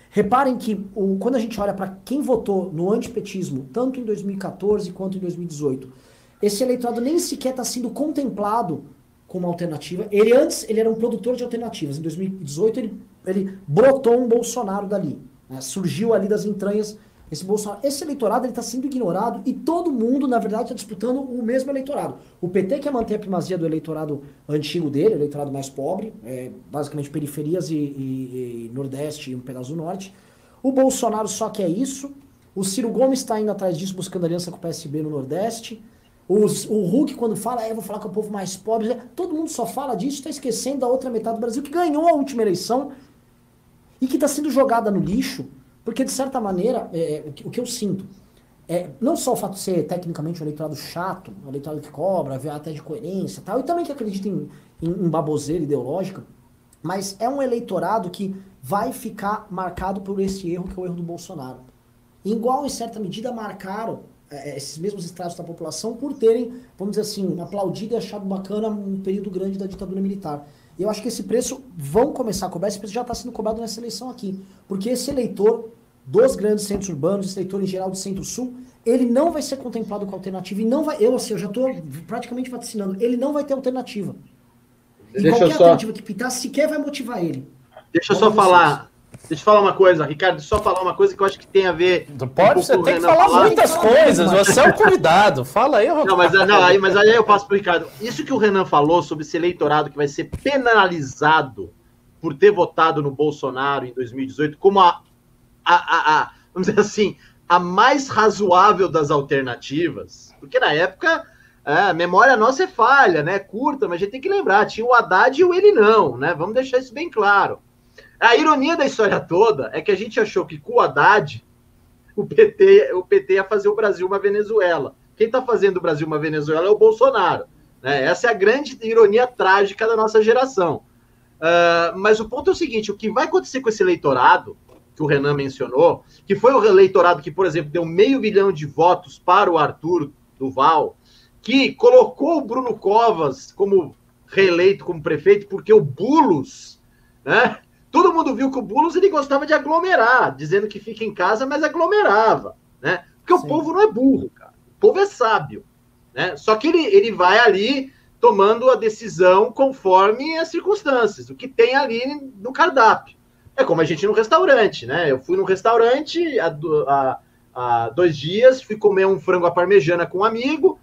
reparem que o, quando a gente olha para quem votou no antipetismo, tanto em 2014 quanto em 2018, esse eleitorado nem sequer está sendo contemplado como alternativa. Ele antes ele era um produtor de alternativas. Em 2018 ele, ele brotou um Bolsonaro dali. Né? Surgiu ali das entranhas esse Bolsonaro. Esse eleitorado está sendo ignorado e todo mundo, na verdade, está disputando o mesmo eleitorado. O PT quer manter a primazia do eleitorado antigo dele, eleitorado mais pobre, é, basicamente periferias e, e, e Nordeste e um pedaço do Norte. O Bolsonaro só quer isso. O Ciro Gomes está indo atrás disso, buscando aliança com o PSB no Nordeste. Os, o Hulk, quando fala, é, vou falar com o povo mais pobre, todo mundo só fala disso, está esquecendo da outra metade do Brasil que ganhou a última eleição e que está sendo jogada no lixo, porque de certa maneira, é, é, o, que, eu sinto, é, não só o fato de ser tecnicamente um eleitorado chato, um eleitorado que cobra, até de coerência e tal, e também que acredita em, em, em baboseira ideológica, mas é um eleitorado que vai ficar marcado por esse erro que é o erro do Bolsonaro. Igual, em certa medida, marcaram esses mesmos estratos da população por terem, vamos dizer assim, aplaudido e achado bacana um período grande da ditadura militar. E eu acho que esse preço vão começar a cobrar, esse preço já está sendo cobrado nessa eleição aqui. Porque esse eleitor dos grandes centros urbanos, esse eleitor em geral do centro-sul, ele não vai ser contemplado com alternativa e não vai. Eu, assim, eu já estou praticamente vaticinando, ele não vai ter alternativa. E Deixa qualquer só... alternativa que pintar sequer vai motivar ele. Deixa eu só falar. Deixa eu falar uma coisa, Ricardo, só falar uma coisa que eu acho que tem a ver. Pode, um você tem que falar, falar muitas coisas, você é o convidado. Fala aí, Roberto. Não, mas, não, aí, mas aí eu passo para o Ricardo. Isso que o Renan falou sobre esse eleitorado que vai ser penalizado por ter votado no Bolsonaro em 2018 como a, a, a, a vamos dizer assim, a mais razoável das alternativas, porque na época é, a memória nossa é falha, né? Curta, mas a gente tem que lembrar, tinha o Haddad e o ele não, né? Vamos deixar isso bem claro. A ironia da história toda é que a gente achou que com o Haddad, o PT, o PT ia fazer o Brasil uma Venezuela. Quem está fazendo o Brasil uma Venezuela é o Bolsonaro. Né? Essa é a grande ironia trágica da nossa geração. Uh, mas o ponto é o seguinte: o que vai acontecer com esse eleitorado, que o Renan mencionou, que foi o eleitorado que, por exemplo, deu meio milhão de votos para o Arthur Duval, que colocou o Bruno Covas como reeleito como prefeito, porque o Bulos, né? Todo mundo viu que o Boulos ele gostava de aglomerar, dizendo que fica em casa, mas aglomerava, né? Porque Sim. o povo não é burro, cara. O povo é sábio, né? Só que ele, ele vai ali tomando a decisão conforme as circunstâncias, o que tem ali no cardápio. É como a gente no restaurante, né? Eu fui no restaurante há, há, há dois dias, fui comer um frango à parmejana com um amigo,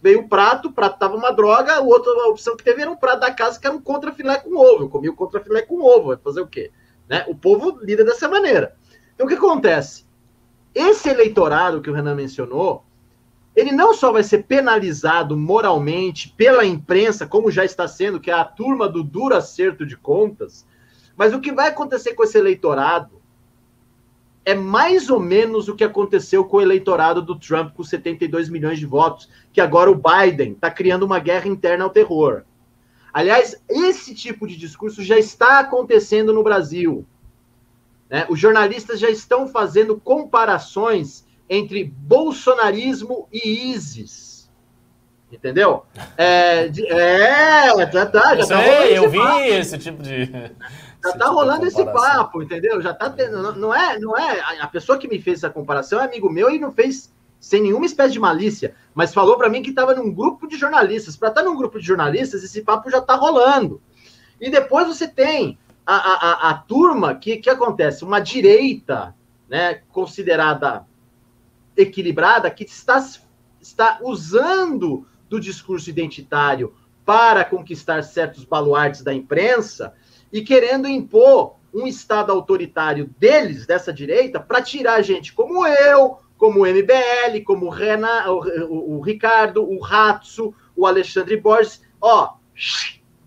veio o prato, o prato tava uma droga, a outra opção que teve era um prato da casa que era um contrafilé com ovo. Eu comi o contrafilé com ovo, vai fazer o quê? Né? O povo lida dessa maneira. Então o que acontece? Esse eleitorado que o Renan mencionou, ele não só vai ser penalizado moralmente pela imprensa, como já está sendo, que é a turma do duro acerto de contas, mas o que vai acontecer com esse eleitorado é mais ou menos o que aconteceu com o eleitorado do Trump com 72 milhões de votos, que agora o Biden está criando uma guerra interna ao terror. Aliás, esse tipo de discurso já está acontecendo no Brasil. Né? Os jornalistas já estão fazendo comparações entre bolsonarismo e ISIS. Entendeu? É, é já tá, já tá eu vi esse tipo de. Já tá rolando esse papo, entendeu? Já tá tendo. Não é, não é. A pessoa que me fez essa comparação é amigo meu e não fez sem nenhuma espécie de malícia, mas falou para mim que estava num grupo de jornalistas. Para estar tá num grupo de jornalistas, esse papo já tá rolando. E depois você tem a, a, a, a turma que, que acontece, uma direita, né, considerada equilibrada, que está, está usando do discurso identitário para conquistar certos baluartes da imprensa e querendo impor um Estado autoritário deles, dessa direita, para tirar gente como eu, como o MBL, como o, Renan, o, o, o Ricardo, o Ratso, o Alexandre Borges. Ó,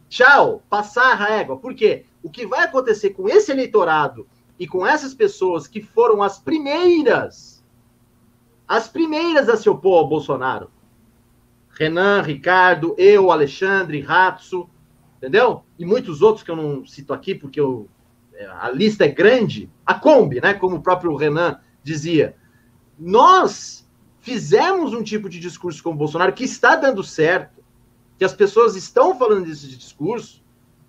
tchau, passar a régua. Por quê? O que vai acontecer com esse eleitorado e com essas pessoas que foram as primeiras, as primeiras a se opor ao Bolsonaro, Renan, Ricardo, eu, Alexandre, Ratso, entendeu? E muitos outros que eu não cito aqui, porque eu, é, a lista é grande. A Kombi, né? Como o próprio Renan dizia. Nós fizemos um tipo de discurso com o Bolsonaro que está dando certo, que as pessoas estão falando desse discurso,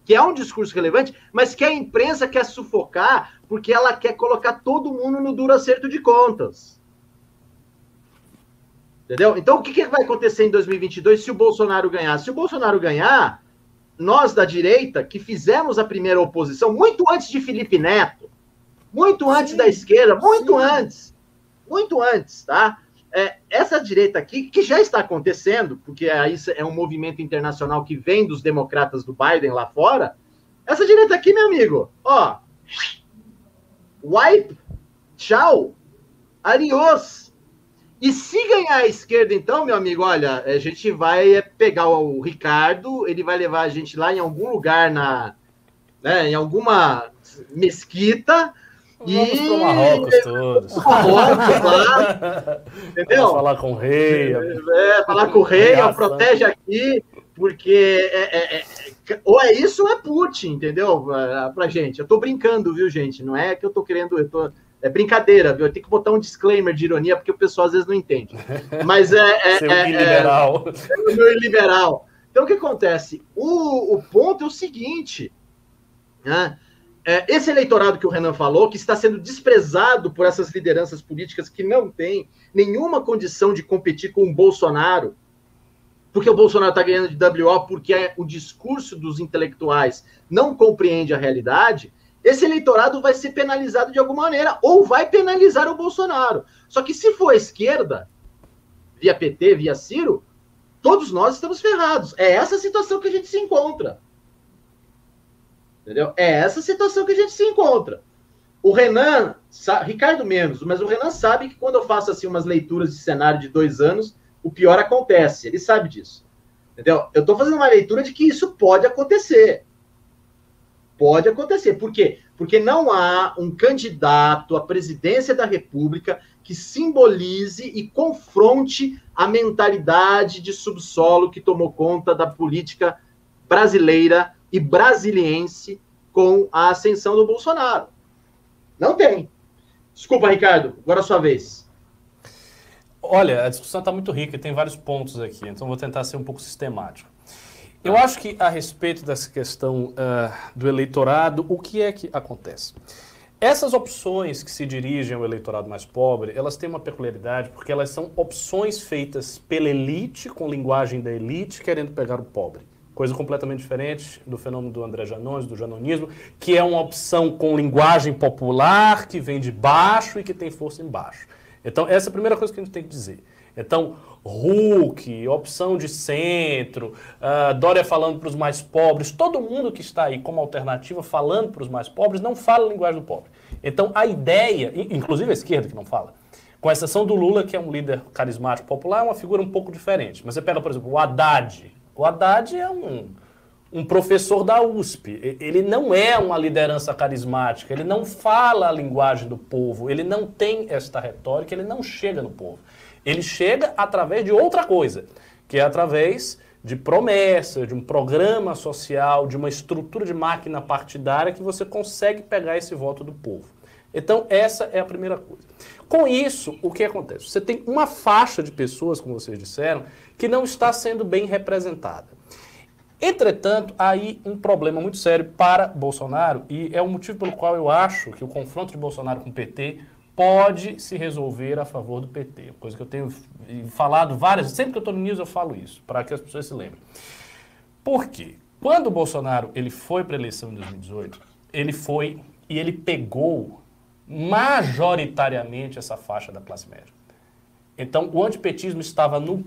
que é um discurso relevante, mas que a imprensa quer sufocar porque ela quer colocar todo mundo no duro acerto de contas. Entendeu? Então, o que, que vai acontecer em 2022 se o Bolsonaro ganhar? Se o Bolsonaro ganhar, nós da direita, que fizemos a primeira oposição, muito antes de Felipe Neto, muito antes sim, da esquerda, muito sim. antes, muito antes, tá? É, essa direita aqui, que já está acontecendo, porque isso é um movimento internacional que vem dos democratas do Biden lá fora, essa direita aqui, meu amigo, ó, wipe, tchau, adiós. E se ganhar a esquerda, então, meu amigo, olha, a gente vai é, pegar o Ricardo, ele vai levar a gente lá em algum lugar na, né, em alguma mesquita, Vamos para Marrocos todos. Marrocos lá, *laughs* entendeu? Vamos falar com o rei. É, falar com o rei, ó, protege aqui, porque é, é, é, ou é isso ou é Putin, entendeu? Pra gente. Eu tô brincando, viu, gente? Não é que eu tô querendo. Eu tô, é brincadeira, viu? Eu tenho que botar um disclaimer de ironia, porque o pessoal às vezes não entende. Mas é. *laughs* é Seu é, liberal. É, é meu liberal. Então o que acontece? O, o ponto é o seguinte, né? é, esse eleitorado que o Renan falou, que está sendo desprezado por essas lideranças políticas que não têm nenhuma condição de competir com o Bolsonaro, porque o Bolsonaro está ganhando de WO, porque é, o discurso dos intelectuais não compreende a realidade, esse eleitorado vai ser penalizado de alguma maneira, ou vai penalizar o Bolsonaro. Só que se for esquerda, via PT, via Ciro, todos nós estamos ferrados. É essa situação que a gente se encontra. Entendeu? É essa situação que a gente se encontra. O Renan, Ricardo menos, mas o Renan sabe que quando eu faço assim umas leituras de cenário de dois anos, o pior acontece. Ele sabe disso. Entendeu? Eu estou fazendo uma leitura de que isso pode acontecer. Pode acontecer. Por quê? Porque não há um candidato à presidência da República que simbolize e confronte a mentalidade de subsolo que tomou conta da política brasileira e brasiliense com a ascensão do Bolsonaro. Não tem. Desculpa, Ricardo, agora é a sua vez. Olha, a discussão está muito rica, tem vários pontos aqui, então vou tentar ser um pouco sistemático. Eu acho que a respeito dessa questão uh, do eleitorado, o que é que acontece? Essas opções que se dirigem ao eleitorado mais pobre, elas têm uma peculiaridade porque elas são opções feitas pela elite, com linguagem da elite, querendo pegar o pobre coisa completamente diferente do fenômeno do André Janones, do janonismo, que é uma opção com linguagem popular, que vem de baixo e que tem força embaixo. Então, essa é a primeira coisa que a gente tem que dizer. Então, Hulk, opção de centro, uh, Dória falando para os mais pobres, todo mundo que está aí como alternativa falando para os mais pobres não fala a linguagem do pobre. Então, a ideia, inclusive a esquerda que não fala, com exceção do Lula, que é um líder carismático popular, é uma figura um pouco diferente. Mas você pega, por exemplo, o Haddad, o Haddad é um, um professor da USP. Ele não é uma liderança carismática, ele não fala a linguagem do povo, ele não tem esta retórica, ele não chega no povo. Ele chega através de outra coisa, que é através de promessa, de um programa social, de uma estrutura de máquina partidária que você consegue pegar esse voto do povo. Então, essa é a primeira coisa. Com isso, o que acontece? Você tem uma faixa de pessoas, como vocês disseram, que não está sendo bem representada. Entretanto, aí um problema muito sério para Bolsonaro e é o motivo pelo qual eu acho que o confronto de Bolsonaro com o PT pode se resolver a favor do PT. Coisa que eu tenho falado várias, sempre que eu estou no News eu falo isso, para que as pessoas se lembrem. Por quê? Quando o Bolsonaro ele foi para a eleição em 2018, ele foi e ele pegou majoritariamente essa faixa da classe média. Então, o antipetismo estava no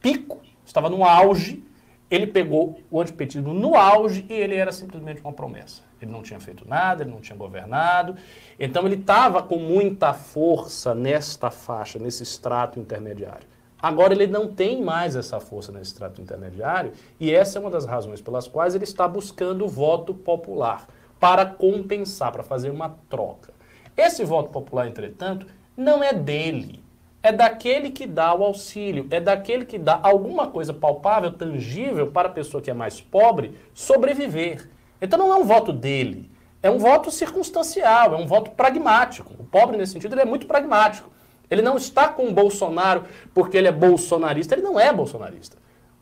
pico, estava no auge, ele pegou o antipetismo no auge e ele era simplesmente uma promessa. Ele não tinha feito nada, ele não tinha governado. Então ele estava com muita força nesta faixa, nesse extrato intermediário. Agora ele não tem mais essa força nesse extrato intermediário e essa é uma das razões pelas quais ele está buscando o voto popular para compensar, para fazer uma troca. Esse voto popular, entretanto, não é dele. É daquele que dá o auxílio, é daquele que dá alguma coisa palpável, tangível para a pessoa que é mais pobre sobreviver. Então não é um voto dele, é um voto circunstancial, é um voto pragmático. O pobre, nesse sentido, ele é muito pragmático. Ele não está com o Bolsonaro porque ele é bolsonarista, ele não é bolsonarista.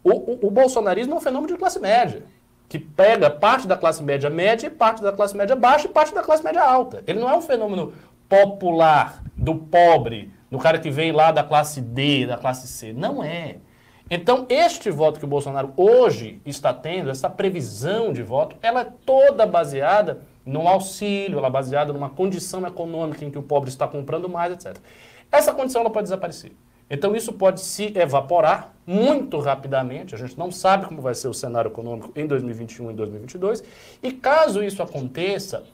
O, o, o bolsonarismo é um fenômeno de classe média, que pega parte da classe média média, parte da classe média baixa e parte da classe média alta. Ele não é um fenômeno popular, do pobre, do cara que vem lá da classe D, da classe C. Não é. Então, este voto que o Bolsonaro hoje está tendo, essa previsão de voto, ela é toda baseada num auxílio, ela é baseada numa condição econômica em que o pobre está comprando mais, etc. Essa condição ela pode desaparecer. Então, isso pode se evaporar muito rapidamente. A gente não sabe como vai ser o cenário econômico em 2021 e 2022. E caso isso aconteça,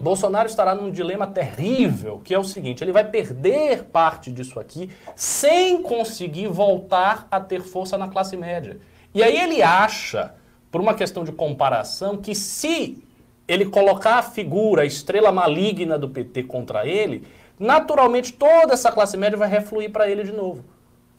Bolsonaro estará num dilema terrível, que é o seguinte: ele vai perder parte disso aqui sem conseguir voltar a ter força na classe média. E aí ele acha, por uma questão de comparação, que se ele colocar a figura, a estrela maligna do PT contra ele, naturalmente toda essa classe média vai refluir para ele de novo.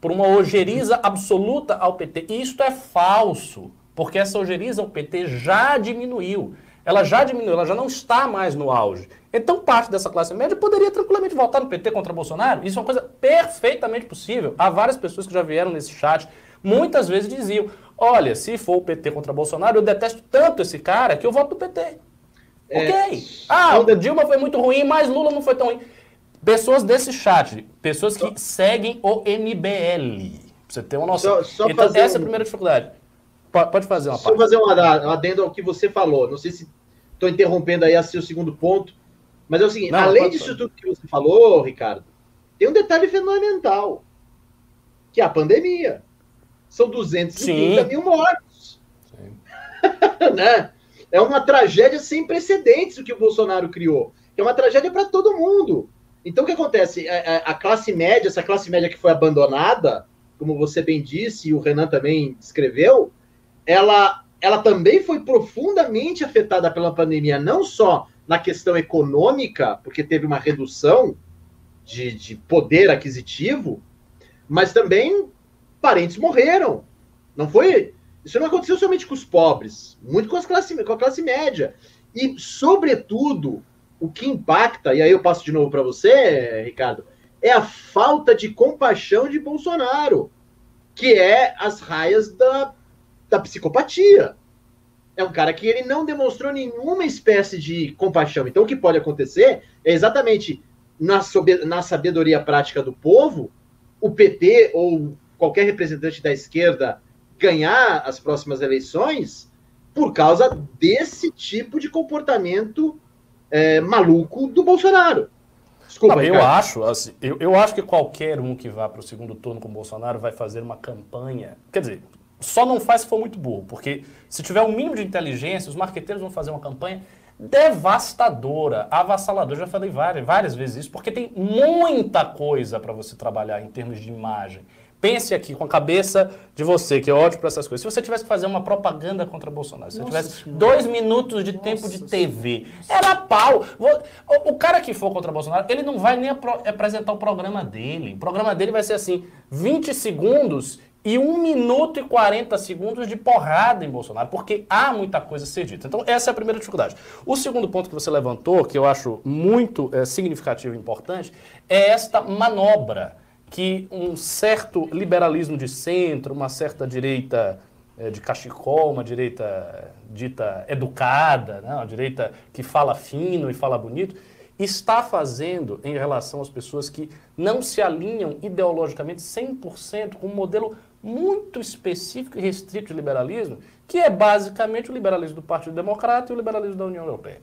Por uma ojeriza absoluta ao PT. E isto é falso, porque essa ojeriza ao PT já diminuiu ela já diminuiu, ela já não está mais no auge. Então, parte dessa classe média poderia tranquilamente votar no PT contra Bolsonaro. Isso é uma coisa perfeitamente possível. Há várias pessoas que já vieram nesse chat, muitas vezes diziam: olha, se for o PT contra Bolsonaro, eu detesto tanto esse cara que eu voto no PT. É, ok. Ah, o Dilma foi muito ruim, mas Lula não foi tão ruim. Pessoas desse chat, pessoas que seguem o MBL. Pra você ter uma noção. Só, só então, essa um... é a primeira dificuldade. Pode fazer uma Deixa parte. eu fazer um adendo ao que você falou. Não sei se estou interrompendo aí a seu segundo ponto. Mas é o seguinte: Não, além disso tudo que você falou, Ricardo, tem um detalhe fundamental: que é a pandemia. São 230 Sim. mil mortos. *laughs* né? É uma tragédia sem precedentes o que o Bolsonaro criou. É uma tragédia para todo mundo. Então, o que acontece? A, é, é, a, classe média, essa classe média que foi abandonada, como você bem disse e o Renan também descreveu, ela, ela também foi profundamente afetada pela pandemia, não só na questão econômica, porque teve uma redução de, de poder aquisitivo, mas também parentes morreram. Não foi. Isso não aconteceu somente com os pobres, muito com, as classe, com a classe média. E, sobretudo, o que impacta, e aí eu passo de novo para você, Ricardo, é a falta de compaixão de Bolsonaro, que é as raias da da psicopatia. É um cara que ele não demonstrou nenhuma espécie de compaixão. Então, o que pode acontecer é exatamente na, na sabedoria prática do povo, o PT ou qualquer representante da esquerda ganhar as próximas eleições por causa desse tipo de comportamento é, maluco do Bolsonaro. Desculpa, Não, eu acho, assim, eu, eu acho que qualquer um que vá para o segundo turno com o Bolsonaro vai fazer uma campanha. Quer dizer, só não faz se for muito burro, porque se tiver um mínimo de inteligência, os marqueteiros vão fazer uma campanha devastadora, avassaladora. Já falei várias, várias vezes isso, porque tem muita coisa para você trabalhar em termos de imagem. Pense aqui com a cabeça de você, que é ótimo para essas coisas. Se você tivesse que fazer uma propaganda contra Bolsonaro, se você tivesse senhora. dois minutos de Nossa tempo de TV, senhora. era pau. O, cara que for contra Bolsonaro, ele não vai nem apresentar o programa dele. O programa dele vai ser assim: 20 segundos e 1 minuto e 40 segundos de porrada em Bolsonaro, porque há muita coisa a ser dita. Então, essa é a primeira dificuldade. O segundo ponto que você levantou, que eu acho muito é, significativo e importante, é esta manobra que um certo liberalismo de centro, uma certa direita é, de cachecol, uma direita dita educada, né, uma direita que fala fino e fala bonito, está fazendo em relação às pessoas que não se alinham ideologicamente 100% com um modelo muito específico e restrito de liberalismo, que é basicamente o liberalismo do Partido Democrata e o liberalismo da União Europeia.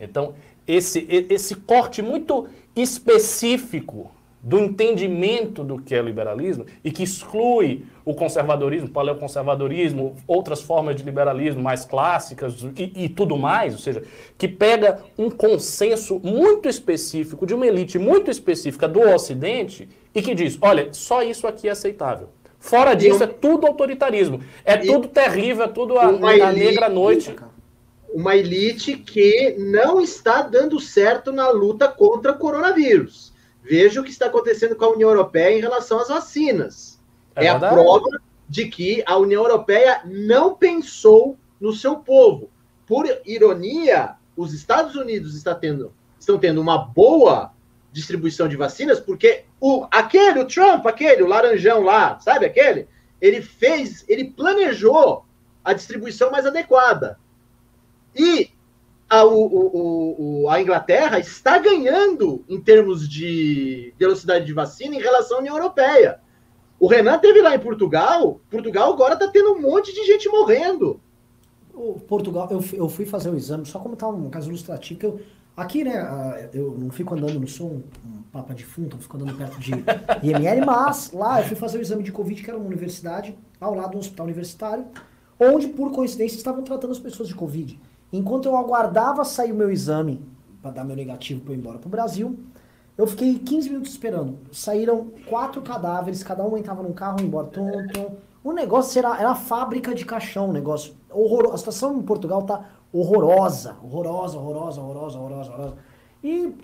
Então, esse, esse corte muito específico do entendimento do que é liberalismo e que exclui o conservadorismo, paleoconservadorismo, outras formas de liberalismo mais clássicas e, e, tudo mais, ou seja, que pega um consenso muito específico de uma elite muito específica do Ocidente e que diz, olha, só isso aqui é aceitável. Fora disso, é tudo autoritarismo. É e tudo terrível, é tudo a, a negra noite. Uma elite que não está dando certo na luta contra o coronavírus. Veja o que está acontecendo com a União Europeia em relação às vacinas. É, é a prova de que a União Europeia não pensou no seu povo. Por ironia, os Estados Unidos está tendo, estão tendo uma boa distribuição de vacinas, porque o, aquele, o Trump, aquele, o laranjão lá, sabe aquele? Ele fez, ele planejou a distribuição mais adequada. E a, o, o, a Inglaterra está ganhando em termos de velocidade de vacina em relação à União Europeia. O Renan teve lá em Portugal, Portugal agora está tendo um monte de gente morrendo. O Portugal, eu, eu fui fazer o exame, só como tá um caso ilustrativo, que eu, aqui, né, eu não fico andando, não sou um, um papa defunto, não fico andando perto de IML, mas lá eu fui fazer o exame de Covid, que era uma universidade, ao lado do hospital universitário, onde, por coincidência, estavam tratando as pessoas de Covid. Enquanto eu aguardava sair o meu exame para dar meu negativo para eu ir embora para o Brasil, eu fiquei 15 minutos esperando. Saíram quatro cadáveres, cada um entrava num carro e embora. Tum. O negócio era, era fábrica de caixão, o negócio. Horroroso. A situação em Portugal tá horrorosa. Horrorosa, horrorosa, horrorosa, horrorosa, horrorosa. E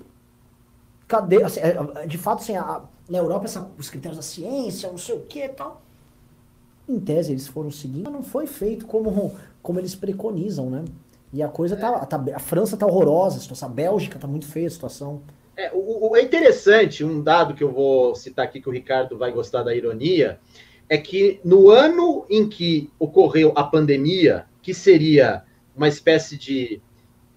cadê? Assim, é, é, de fato, assim, a, na Europa, essa, os critérios da ciência, não sei o que e tal. Em tese, eles foram seguindo, mas não foi feito como, como eles preconizam, né? E a coisa tá, tá A França tá horrorosa, a situação. A Bélgica tá muito feia a situação. É, o, o, é interessante, um dado que eu vou citar aqui que o Ricardo vai gostar da ironia, é que no ano em que ocorreu a pandemia, que seria uma espécie de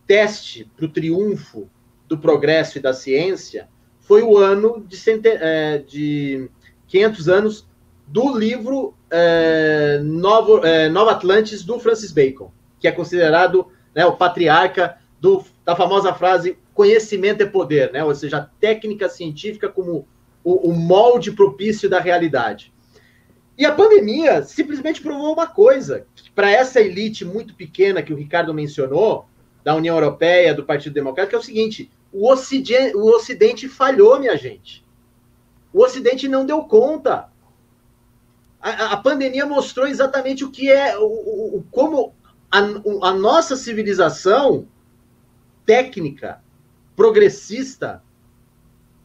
teste para o triunfo do progresso e da ciência, foi o ano de, cente... é, de 500 anos do livro é, Novo, é, Nova Atlantis, do Francis Bacon, que é considerado né, o patriarca do, da famosa frase conhecimento é poder, né? ou seja, a técnica científica como o, o molde propício da realidade. E a pandemia simplesmente provou uma coisa, para essa elite muito pequena que o Ricardo mencionou, da União Europeia, do Partido Democrático, é o seguinte: o Ocidente, o Ocidente falhou, minha gente. O Ocidente não deu conta. A, a pandemia mostrou exatamente o que é, o, o como a, a nossa civilização técnica, progressista,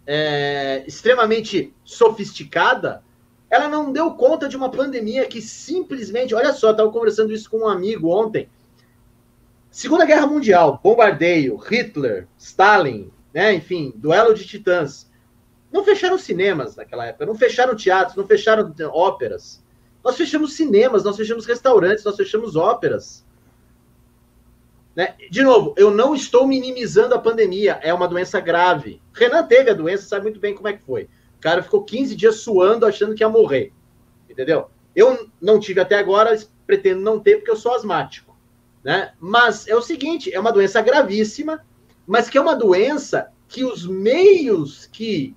é, extremamente sofisticada, ela não deu conta de uma pandemia que simplesmente. Olha só, estava conversando isso com um amigo ontem. Segunda Guerra Mundial, bombardeio, Hitler, Stalin, né, enfim, duelo de titãs. Não fecharam cinemas naquela época, não fecharam teatros, não fecharam óperas. Nós fechamos cinemas, nós fechamos restaurantes, nós fechamos óperas. Né? De novo, eu não estou minimizando a pandemia, é uma doença grave. Renan teve a doença, sabe muito bem como é que foi. Cara ficou 15 dias suando, achando que ia morrer. Entendeu? Eu não tive até agora, pretendo não ter, porque eu sou asmático. Né? Mas é o seguinte: é uma doença gravíssima, mas que é uma doença que os meios que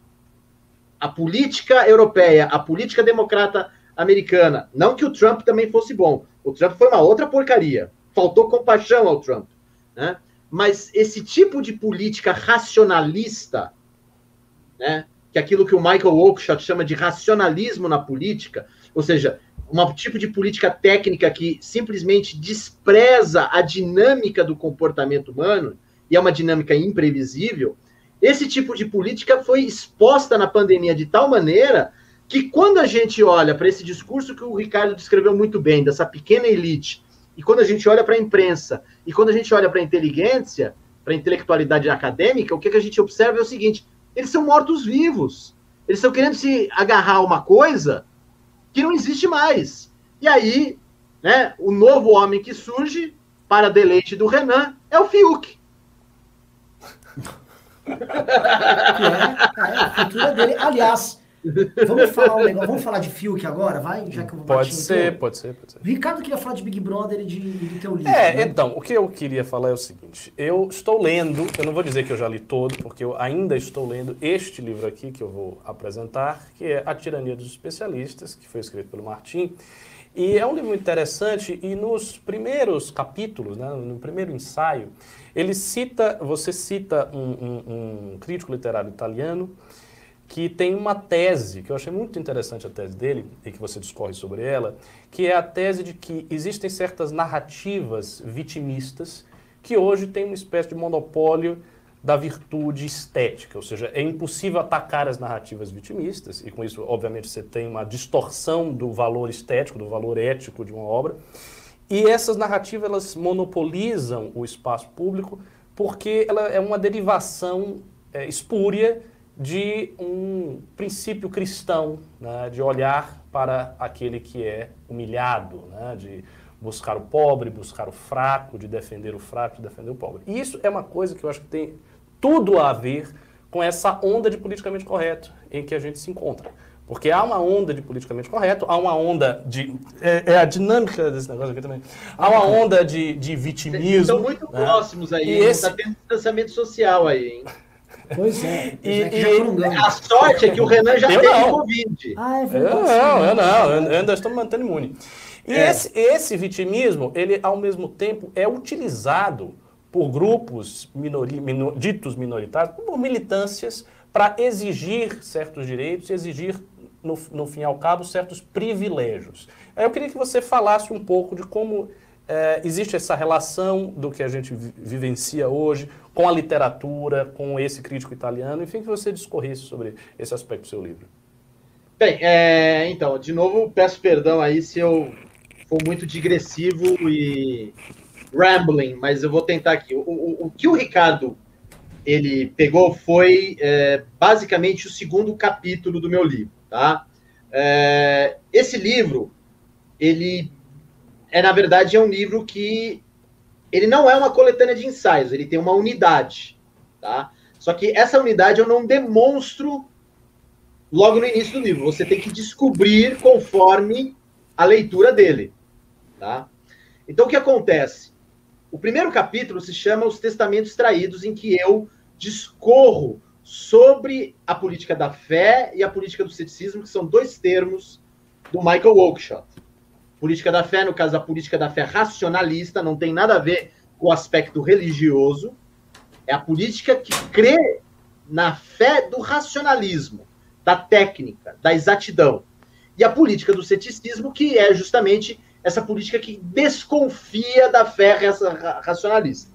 a política europeia, a política democrata americana, não que o Trump também fosse bom, o Trump foi uma outra porcaria, faltou compaixão ao Trump. Né? Mas esse tipo de política racionalista, né, que é aquilo que o Michael Oakeshott chama de racionalismo na política, ou seja, um tipo de política técnica que simplesmente despreza a dinâmica do comportamento humano, e é uma dinâmica imprevisível, esse tipo de política foi exposta na pandemia de tal maneira que quando a gente olha para esse discurso que o Ricardo descreveu muito bem, dessa pequena elite e quando a gente olha para a imprensa, e quando a gente olha para a inteligência, para a intelectualidade acadêmica, o que, que a gente observa é o seguinte: eles são mortos-vivos. Eles estão querendo se agarrar a uma coisa que não existe mais. E aí, né, o novo homem que surge, para deleite do Renan, é o Fiuk. *laughs* É, é, a dele. Aliás, Vamos falar um negócio, vamos falar de Fiuk agora, vai? Já que eu pode ser, pode ser, pode ser. Ricardo queria falar de Big Brother e de, de teu livro. É, né? então, o que eu queria falar é o seguinte: eu estou lendo, eu não vou dizer que eu já li todo, porque eu ainda estou lendo este livro aqui que eu vou apresentar, que é A Tirania dos Especialistas, que foi escrito pelo Martim. E é um livro interessante e nos primeiros capítulos, né, no primeiro ensaio, ele cita, você cita um, um, um crítico literário italiano que tem uma tese, que eu achei muito interessante a tese dele, e que você discorre sobre ela, que é a tese de que existem certas narrativas vitimistas que hoje têm uma espécie de monopólio da virtude estética, ou seja, é impossível atacar as narrativas vitimistas, e com isso, obviamente, você tem uma distorção do valor estético, do valor ético de uma obra, e essas narrativas elas monopolizam o espaço público porque ela é uma derivação é, espúria de um princípio cristão, né, de olhar para aquele que é humilhado, né, de buscar o pobre, buscar o fraco, de defender o fraco, de defender o pobre. E isso é uma coisa que eu acho que tem tudo a ver com essa onda de politicamente correto em que a gente se encontra. Porque há uma onda de politicamente correto, há uma onda de. É, é a dinâmica desse negócio aqui também. Há uma onda de, de vitimismo. Estão muito né? próximos aí. E esse... Está tendo distanciamento social aí, hein? Pois é. E, e, a sorte é que o Renan já eu teve não. Covid. Ah, é verdade. Eu não, eu não. Eu ainda estou me mantendo imune. E é. esse, esse vitimismo, ele ao mesmo tempo é utilizado por grupos minori, minor, ditos minoritários, por militâncias, para exigir certos direitos, exigir no, no fim e ao cabo, certos privilégios. Eu queria que você falasse um pouco de como é, existe essa relação do que a gente vivencia hoje com a literatura, com esse crítico italiano, enfim, que você discorresse sobre esse aspecto do seu livro. Bem, é, então, de novo, peço perdão aí se eu for muito digressivo e rambling, mas eu vou tentar aqui. O, o, o que o Ricardo ele pegou foi é, basicamente o segundo capítulo do meu livro. Tá? É, esse livro, ele é na verdade é um livro que ele não é uma coletânea de ensaios, ele tem uma unidade, tá? Só que essa unidade eu não demonstro logo no início do livro. Você tem que descobrir conforme a leitura dele, tá? Então o que acontece? O primeiro capítulo se chama Os Testamentos Traídos, em que eu discorro sobre a política da fé e a política do ceticismo, que são dois termos do Michael Oakeshott. Política da fé, no caso, a política da fé racionalista, não tem nada a ver com o aspecto religioso. É a política que crê na fé do racionalismo, da técnica, da exatidão. E a política do ceticismo, que é justamente essa política que desconfia da fé racionalista.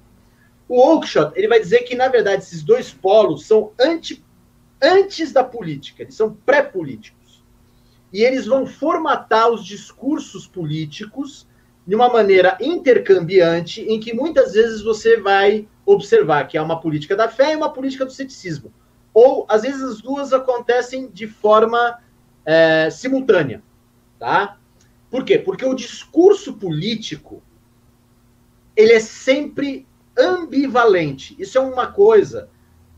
O Oakeshott, ele vai dizer que, na verdade, esses dois polos são anti, antes da política, eles são pré-políticos. E eles vão formatar os discursos políticos de uma maneira intercambiante, em que muitas vezes você vai observar que há uma política da fé e uma política do ceticismo. Ou, às vezes, as duas acontecem de forma é, simultânea. Tá? Por quê? Porque o discurso político ele é sempre ambivalente. Isso é uma coisa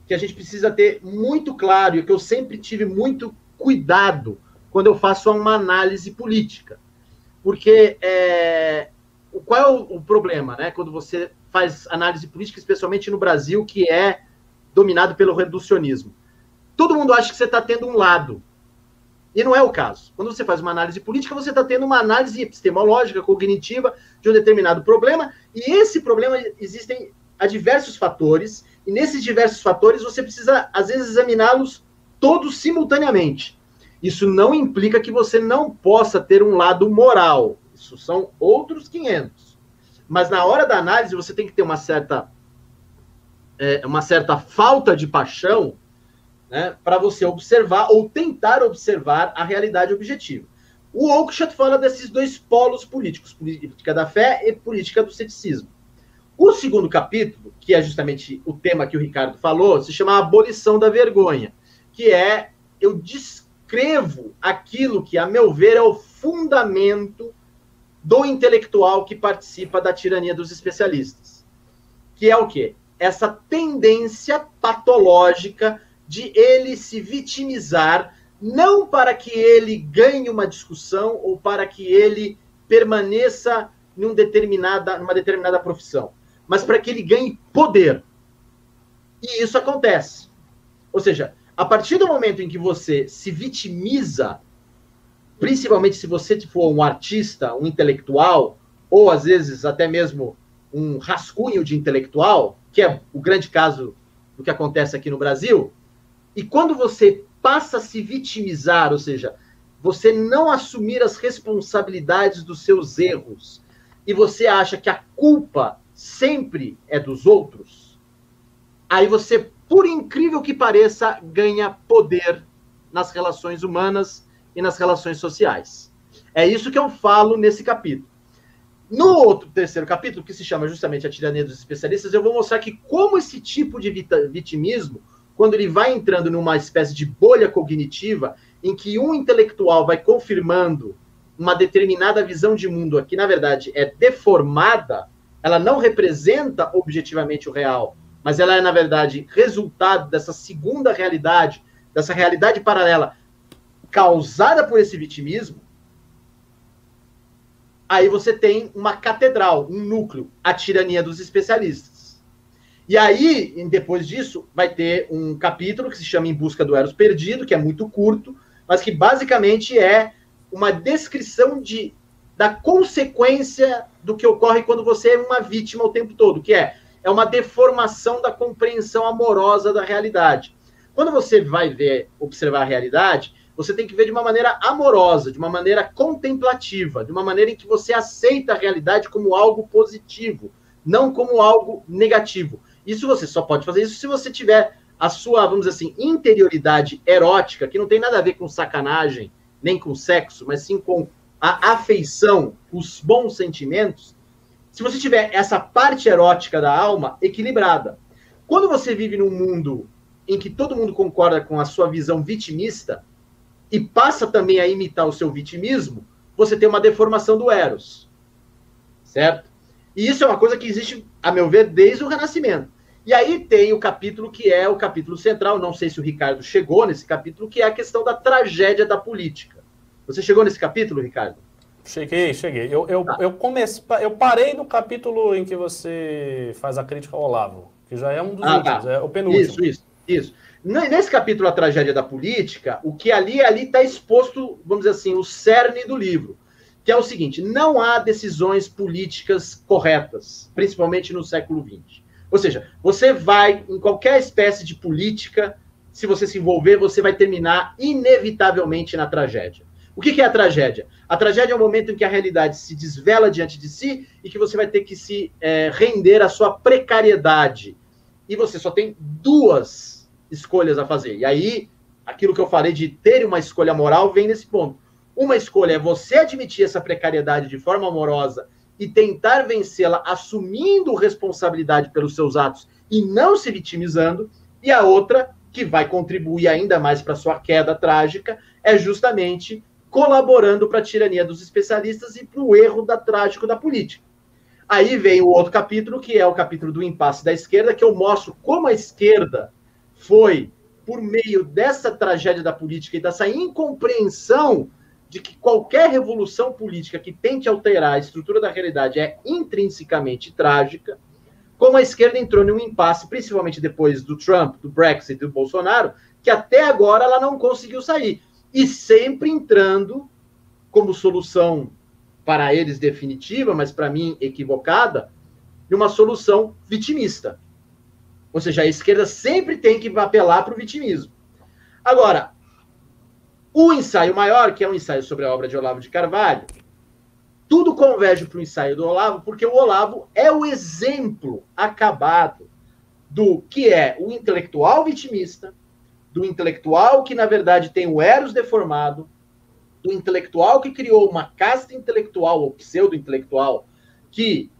que a gente precisa ter muito claro e que eu sempre tive muito cuidado quando eu faço uma análise política. Porque é, qual é o, o, problema, né? Quando você faz análise política, especialmente no Brasil, que é dominado pelo reducionismo. Todo mundo acha que você está tendo um lado. E não é o caso. Quando você faz uma análise política, você está tendo uma análise epistemológica, cognitiva de um determinado problema, e esse problema existem a diversos fatores, e nesses diversos fatores você precisa, às vezes, examiná-los todos simultaneamente. Isso não implica que você não possa ter um lado moral. Isso são outros 500. Mas na hora da análise, você tem que ter uma certa, é, uma certa falta de paixão né, para você observar ou tentar observar a realidade objetiva. O Oakeshott fala desses dois polos políticos, política da fé e política do ceticismo. O segundo capítulo, que é justamente o tema que o Ricardo falou, se chama Abolição da Vergonha, que é eu descrevo aquilo que, a meu ver, é o fundamento do intelectual que participa da tirania dos especialistas. Que é o quê? Essa tendência patológica de ele se vitimizar, não para que ele ganhe uma discussão ou para que ele permaneça num determinada, numa determinada profissão, mas para que ele ganhe poder. E isso acontece. Ou seja, a partir do momento em que você se vitimiza, principalmente se você for um artista, um intelectual, ou às vezes até mesmo um rascunho de intelectual, que é o grande caso do que acontece aqui no Brasil, e quando você passa a se vitimizar, ou seja, você não assumir as responsabilidades dos seus erros, e você acha que a culpa sempre é dos outros, aí você, por incrível que pareça, ganha poder nas relações humanas e nas relações sociais. É isso que eu falo nesse capítulo. No outro terceiro capítulo, que se chama justamente a tirania dos especialistas, eu vou mostrar que como esse tipo de vitimismo, quando ele vai entrando numa espécie de bolha cognitiva, em que um intelectual vai confirmando uma determinada visão de mundo, que na verdade é deformada, ela não representa objetivamente o real, mas ela é, na verdade, resultado dessa segunda realidade, dessa realidade paralela causada por esse vitimismo, aí você tem uma catedral, um núcleo, a tirania dos especialistas. E aí, depois disso, vai ter um capítulo que se chama Em Busca do Eros Perdido, que é muito curto, mas que basicamente é uma descrição de, da consequência do que ocorre quando você é uma vítima o tempo todo, que é, é uma deformação da compreensão amorosa da realidade. Quando você vai ver, observar a realidade, você tem que ver de uma maneira amorosa, de uma maneira contemplativa, de uma maneira em que você aceita a realidade como algo positivo, não como algo negativo. Isso você só pode fazer isso se você tiver a sua, vamos dizer assim, interioridade erótica, que não tem nada a ver com sacanagem, nem com sexo, mas sim com a afeição, os bons sentimentos. Se você tiver essa parte erótica da alma equilibrada. Quando você vive num mundo em que todo mundo concorda com a sua visão vitimista, e passa também a imitar o seu vitimismo, você tem uma deformação do Eros. Certo? E isso é uma coisa que existe, a meu ver, desde o Renascimento. E aí tem o capítulo que é o capítulo central, não sei se o Ricardo chegou nesse capítulo, que é a questão da tragédia da política. Você chegou nesse capítulo, Ricardo? Cheguei, cheguei. Eu, eu, ah. eu, comecei, eu parei no capítulo em que você faz a crítica ao Olavo, que já é um dos ah, últimos, tá. é o penúltimo. Isso, isso, isso. Nesse capítulo A Tragédia da Política, o que ali ali está exposto, vamos dizer assim, o cerne do livro, que é o seguinte: não há decisões políticas corretas, principalmente no século XX. Ou seja, você vai em qualquer espécie de política, se você se envolver, você vai terminar inevitavelmente na tragédia. O que é a tragédia? A tragédia é o momento em que a realidade se desvela diante de si e que você vai ter que se é, render à sua precariedade. E você só tem duas escolhas a fazer. E aí, aquilo que eu falei de ter uma escolha moral vem nesse ponto. Uma escolha é você admitir essa precariedade de forma amorosa e tentar vencê-la assumindo responsabilidade pelos seus atos e não se vitimizando. E a outra, que vai contribuir ainda mais para sua queda trágica, é justamente colaborando para a tirania dos especialistas e para o erro da trágico da política. Aí vem o outro capítulo, que é o capítulo do impasse da esquerda, que eu mostro como a esquerda foi por meio dessa tragédia da política e dessa incompreensão de que qualquer revolução política que tente alterar a estrutura da realidade é intrinsecamente trágica, como a esquerda entrou num impasse, principalmente depois do Trump, do Brexit do Bolsonaro, que até agora ela não conseguiu sair. E sempre entrando como solução para eles definitiva, mas para mim equivocada, numa solução vitimista. Ou seja, a esquerda sempre tem que apelar para o vitimismo. Agora, o ensaio maior, que é um ensaio sobre a obra de Olavo de Carvalho, tudo converge para o ensaio do Olavo, porque o Olavo é o exemplo acabado do que é o intelectual vitimista, do intelectual que, na verdade, tem o Eros deformado, do intelectual que criou uma casta intelectual, ou pseudo-intelectual, que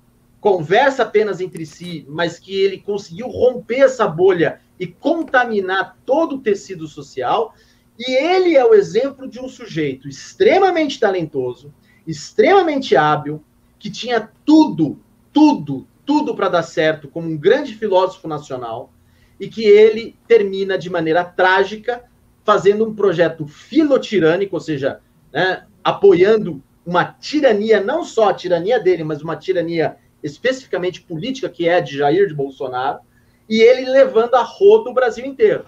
conversa apenas entre si, mas que ele conseguiu romper essa bolha e contaminar todo o tecido social. E ele é o exemplo de um sujeito extremamente talentoso, extremamente hábil, que tinha tudo, tudo, tudo para dar certo como um grande filósofo nacional, e que ele termina de maneira trágica fazendo um projeto filotirânico, ou seja, né, apoiando uma tirania, não só a tirania dele, mas uma tirania especificamente política, que é de Jair de Bolsonaro, e ele levando a roda o Brasil inteiro.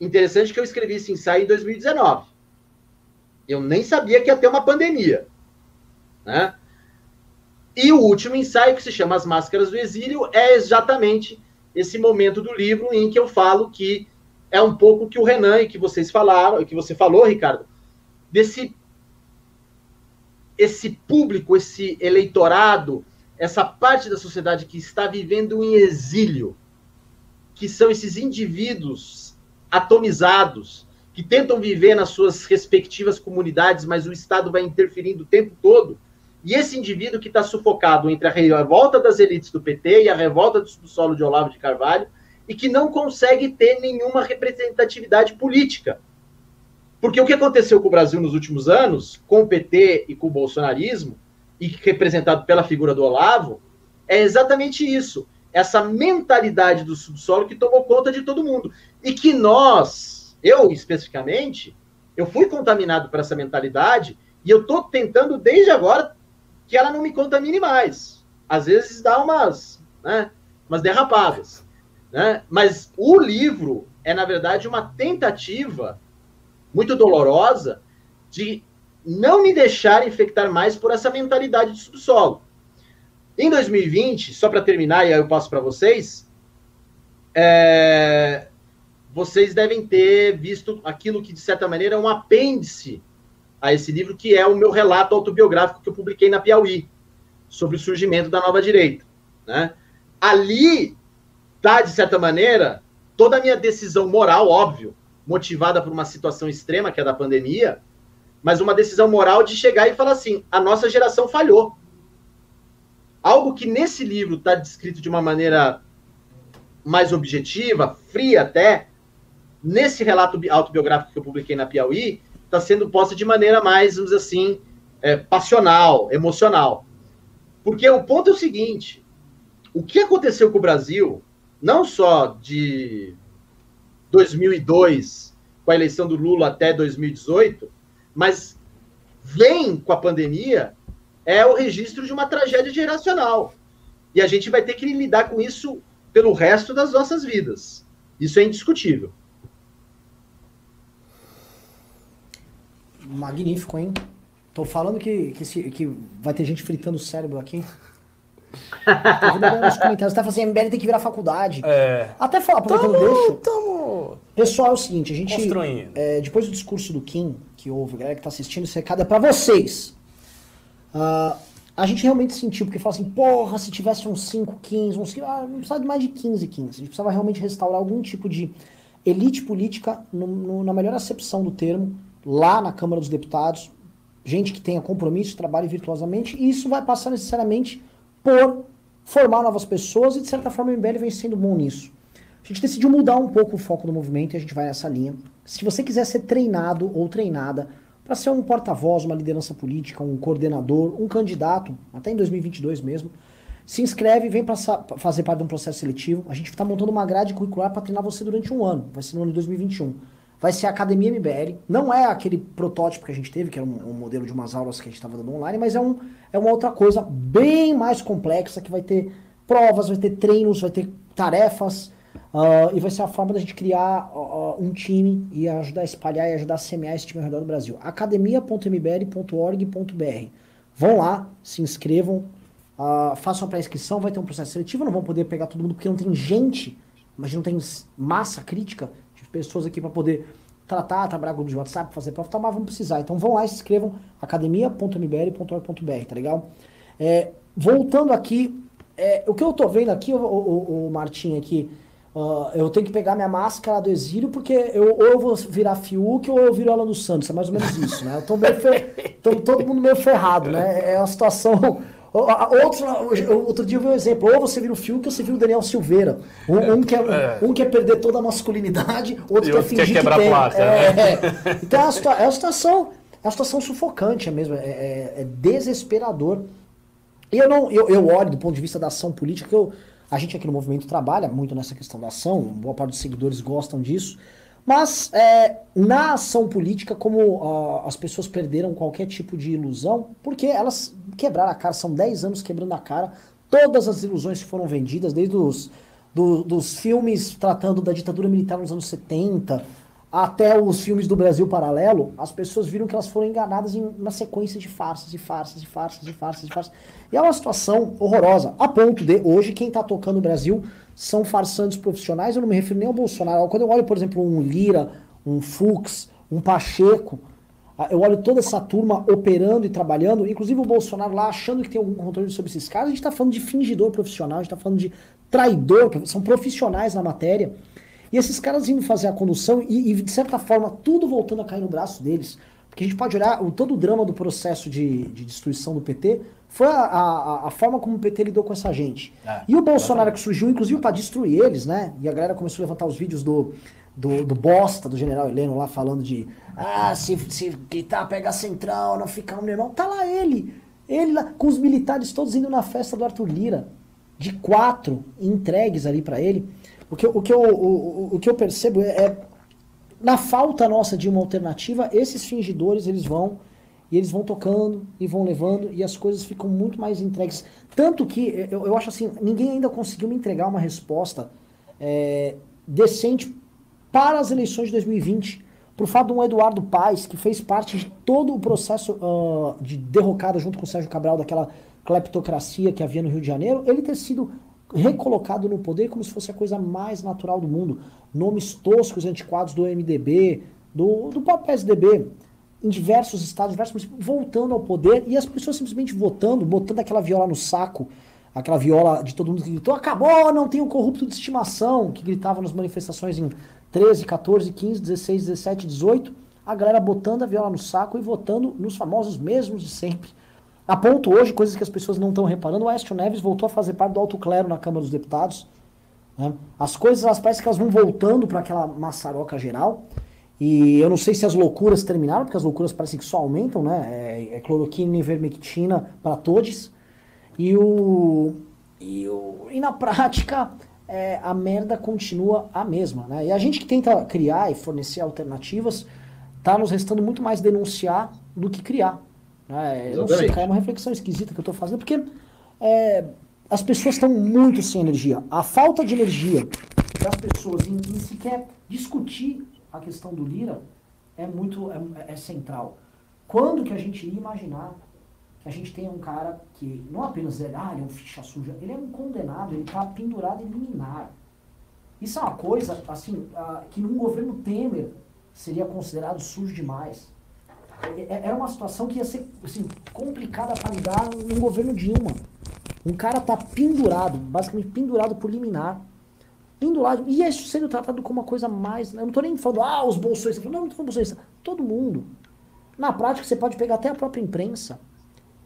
Interessante que eu escrevi esse ensaio em 2019. Eu nem sabia que ia ter uma pandemia. Né? E o último ensaio, que se chama As Máscaras do Exílio, é exatamente esse momento do livro em que eu falo que é um pouco que o Renan e que vocês falaram, que você falou, Ricardo, desse esse público, esse eleitorado, essa parte da sociedade que está vivendo em exílio. que são esses indivíduos atomizados, que tentam viver nas suas respectivas comunidades, mas o Estado vai interferindo o tempo todo. E esse indivíduo que está sufocado entre a revolta das elites do PT e a revolta do subsolo de Olavo de Carvalho, e que não consegue ter nenhuma representatividade política. Porque o que aconteceu com o Brasil nos últimos anos, com o PT e com o bolsonarismo, e representado pela figura do Olavo, é exatamente isso. Essa mentalidade do subsolo que tomou conta de todo mundo. E que nós, eu especificamente, eu fui contaminado por essa mentalidade e eu estou tentando desde agora que ela não me contamine mais. Às vezes dá umas, né, umas derrapadas. Né? Mas o livro é, na verdade, uma tentativa muito dolorosa de não me deixar infectar mais por essa mentalidade de subsolo. Em 2020, só para terminar, e aí eu passo para vocês, é, vocês devem ter visto aquilo que, de certa maneira, é um apêndice a esse livro, que é o meu relato autobiográfico que eu publiquei na Piauí, sobre o surgimento da nova direita. Né? Ali está, de certa maneira, toda a minha decisão moral, óbvio, motivada por uma situação extrema, que é da pandemia, mas uma decisão moral de chegar e falar assim: a nossa geração falhou. Algo que nesse livro está descrito de uma maneira mais objetiva, fria até, nesse relato autobiográfico que eu publiquei na Piauí, está sendo posta de maneira mais, vamos dizer assim, é, passional, emocional. Porque o ponto é o seguinte: o que aconteceu com o Brasil, não só de 2002, com a eleição do Lula até 2018, mas vem com a pandemia, é o registro de uma tragédia geracional. E a gente vai ter que lidar com isso pelo resto das nossas vidas. Isso é indiscutível. Magnífico, hein? Tô falando que, que, que vai ter gente fritando o cérebro aqui. nos comentários, tá falando assim, MBL tem que virar faculdade. É. Até falar, aproveitando Tamo, deixo. tamo Pessoal, é o seguinte, a gente. construindo. é, depois do discurso do Kim, que houve, a galera que tá assistindo, esse recado é pra vocês. Ah, a gente realmente sentiu, porque fala assim, porra, se tivesse uns 5, 15, uns 15, ah, não precisava de mais de 15, 15. A gente precisava realmente restaurar algum tipo de elite política, no- no- na melhor acepção do termo, lá na Câmara dos Deputados, gente que tenha compromisso, trabalhe virtuosamente, e isso vai passar necessariamente por formar novas pessoas, e de certa forma o MBL vem sendo bom nisso. A gente decidiu mudar um pouco o foco do movimento e a gente vai nessa linha. Se você quiser ser treinado ou treinada para ser um porta-voz, uma liderança política, um coordenador, um candidato, até em 2022 mesmo, se inscreve, vem para fazer parte de um processo seletivo. A gente está montando uma grade curricular para treinar você durante um ano. Vai ser no ano de 2021. Vai ser a Academia MBL. Não é aquele protótipo que a gente teve, que era um, um modelo de umas aulas que a gente estava dando online, mas é, um, é uma outra coisa bem mais complexa que vai ter provas, vai ter treinos, vai ter tarefas. ah, e vai ser a forma da gente criar ó, um time e ajudar a espalhar e ajudar a semear esse time ao redor do Brasil. academia.mbl.org.br. Vão lá, se inscrevam, ah, façam a pré-inscrição, vai ter um processo seletivo, não vão poder pegar todo mundo porque não tem gente, mas não tem massa crítica pessoas aqui para poder tratar, trabalhar grupos de WhatsApp, fazer prova, tá, mas vão precisar. Então vão lá e se inscrevam, academia.mbl.org.br, tá legal? É, voltando aqui, é, o que eu tô vendo aqui, o, o, o Martim aqui, ah, eu tenho que pegar minha máscara do exílio, porque eu, ou eu vou virar Fiuk ou eu viro ela no Santos, é mais ou menos isso, né? Eu tô meio fer... tô, todo mundo meio ferrado, né? É uma situação... Outro, outro dia eu vi um exemplo, ou você vira o Fiuk ou você vira o Daniel Silveira. Um, um quer, É. um quer perder toda a masculinidade, outro E quer quer fingir quebrar que tem. a placa, é, né? é. Então é uma, é uma situação, é uma situação sufocante é mesmo, é, é- é desesperador. E eu não, eu, eu olho do ponto de vista da ação política, que eu, a gente aqui no movimento trabalha muito nessa questão da ação, boa parte dos seguidores gostam disso, mas é, na ação política, como as pessoas perderam qualquer tipo de ilusão, porque elas quebraram a cara, são 10 anos quebrando a cara, todas as ilusões que foram vendidas, desde os do- dos filmes tratando da ditadura militar nos anos 70, até os filmes do Brasil Paralelo, as pessoas viram que elas foram enganadas em uma sequência de farsas e farsas e farsas e farsas e farsas. E é uma situação horrorosa, a ponto de hoje quem está tocando o Brasil são farsantes profissionais, eu não me refiro nem ao Bolsonaro. Quando eu olho, por exemplo, um Lira, um Fux, um Pacheco, Eu olho toda essa turma operando e trabalhando, inclusive o Bolsonaro lá achando que tem algum controle sobre esses caras. A gente está falando de fingidor profissional, a gente está falando de traidor, são profissionais na matéria. E esses caras indo fazer a condução e, e, de certa forma, tudo voltando a cair no braço deles. Porque a gente pode olhar o, todo o drama do processo de, de destruição do PT foi a, a, a, forma como o PT lidou com essa gente. É, e o Bolsonaro que surgiu, inclusive, para destruir eles, né? E a galera começou a levantar os vídeos do, do, do bosta, do general Heleno lá falando de ah, se, se gritar, pega central, não ficar um irmão. Tá lá ele. Ele lá, com os militares todos indo na festa do Arthur Lira. De quatro entregues ali para ele. O que, o, que eu, o, o que eu percebo é, é, na falta nossa de uma alternativa, esses fingidores eles vão e eles vão tocando e vão levando e as coisas ficam muito mais entregues. Tanto que eu, eu acho assim, ninguém ainda conseguiu me entregar uma resposta é, decente para as eleições de 2020. Por fato de um Eduardo Paes, que fez parte de todo o processo uh, de derrocada junto com o Sérgio Cabral daquela cleptocracia que havia no Rio de Janeiro, ele ter sido recolocado no poder como se fosse a coisa mais natural do mundo. Nomes toscos, antiquados do MDB, do, do próprio PSDB, em diversos estados, diversos voltando ao poder e as pessoas simplesmente votando, botando aquela viola no saco, aquela viola de todo mundo que gritou: acabou, não tem o corrupto de estimação, que gritava nas manifestações em 13, 14, 15, 16, 17, 18. A galera botando a viola no saco e votando nos famosos mesmos de sempre. A ponto hoje, coisas que as pessoas não estão reparando, o Aécio Neves voltou a fazer parte do alto clero na Câmara dos Deputados. Né? As coisas, elas parecem que elas vão voltando para aquela maçaroca geral. E eu não sei se as loucuras terminaram, porque as loucuras parecem que só aumentam, né? É, é cloroquina e ivermectina para todos. E, o, e, o, e na prática, é, a merda continua a mesma, né? E a gente que tenta criar e fornecer alternativas, tá nos restando muito mais denunciar do que criar. É, eu não sei, cara, é uma reflexão esquisita que eu estou fazendo, porque é, as pessoas estão muito sem energia. A falta de energia das pessoas em, em sequer discutir a questão do Lira é muito é, é, central. Quando que a gente ia imaginar que a gente tenha um cara que não apenas é, ah, ele é um ficha suja, ele é um condenado, ele está pendurado em liminar. Isso é uma coisa, assim, uh, que num governo Temer seria considerado sujo demais. Era uma situação que ia ser assim, complicada para lidar num governo Dilma. Um cara tá pendurado, basicamente pendurado por liminar. Pendurado. E isso sendo tratado como uma coisa mais. Eu não tô nem falando, ah, os bolsoistas. Não, não tô falando bolsoistas. Todo mundo. Na prática, você pode pegar até a própria imprensa.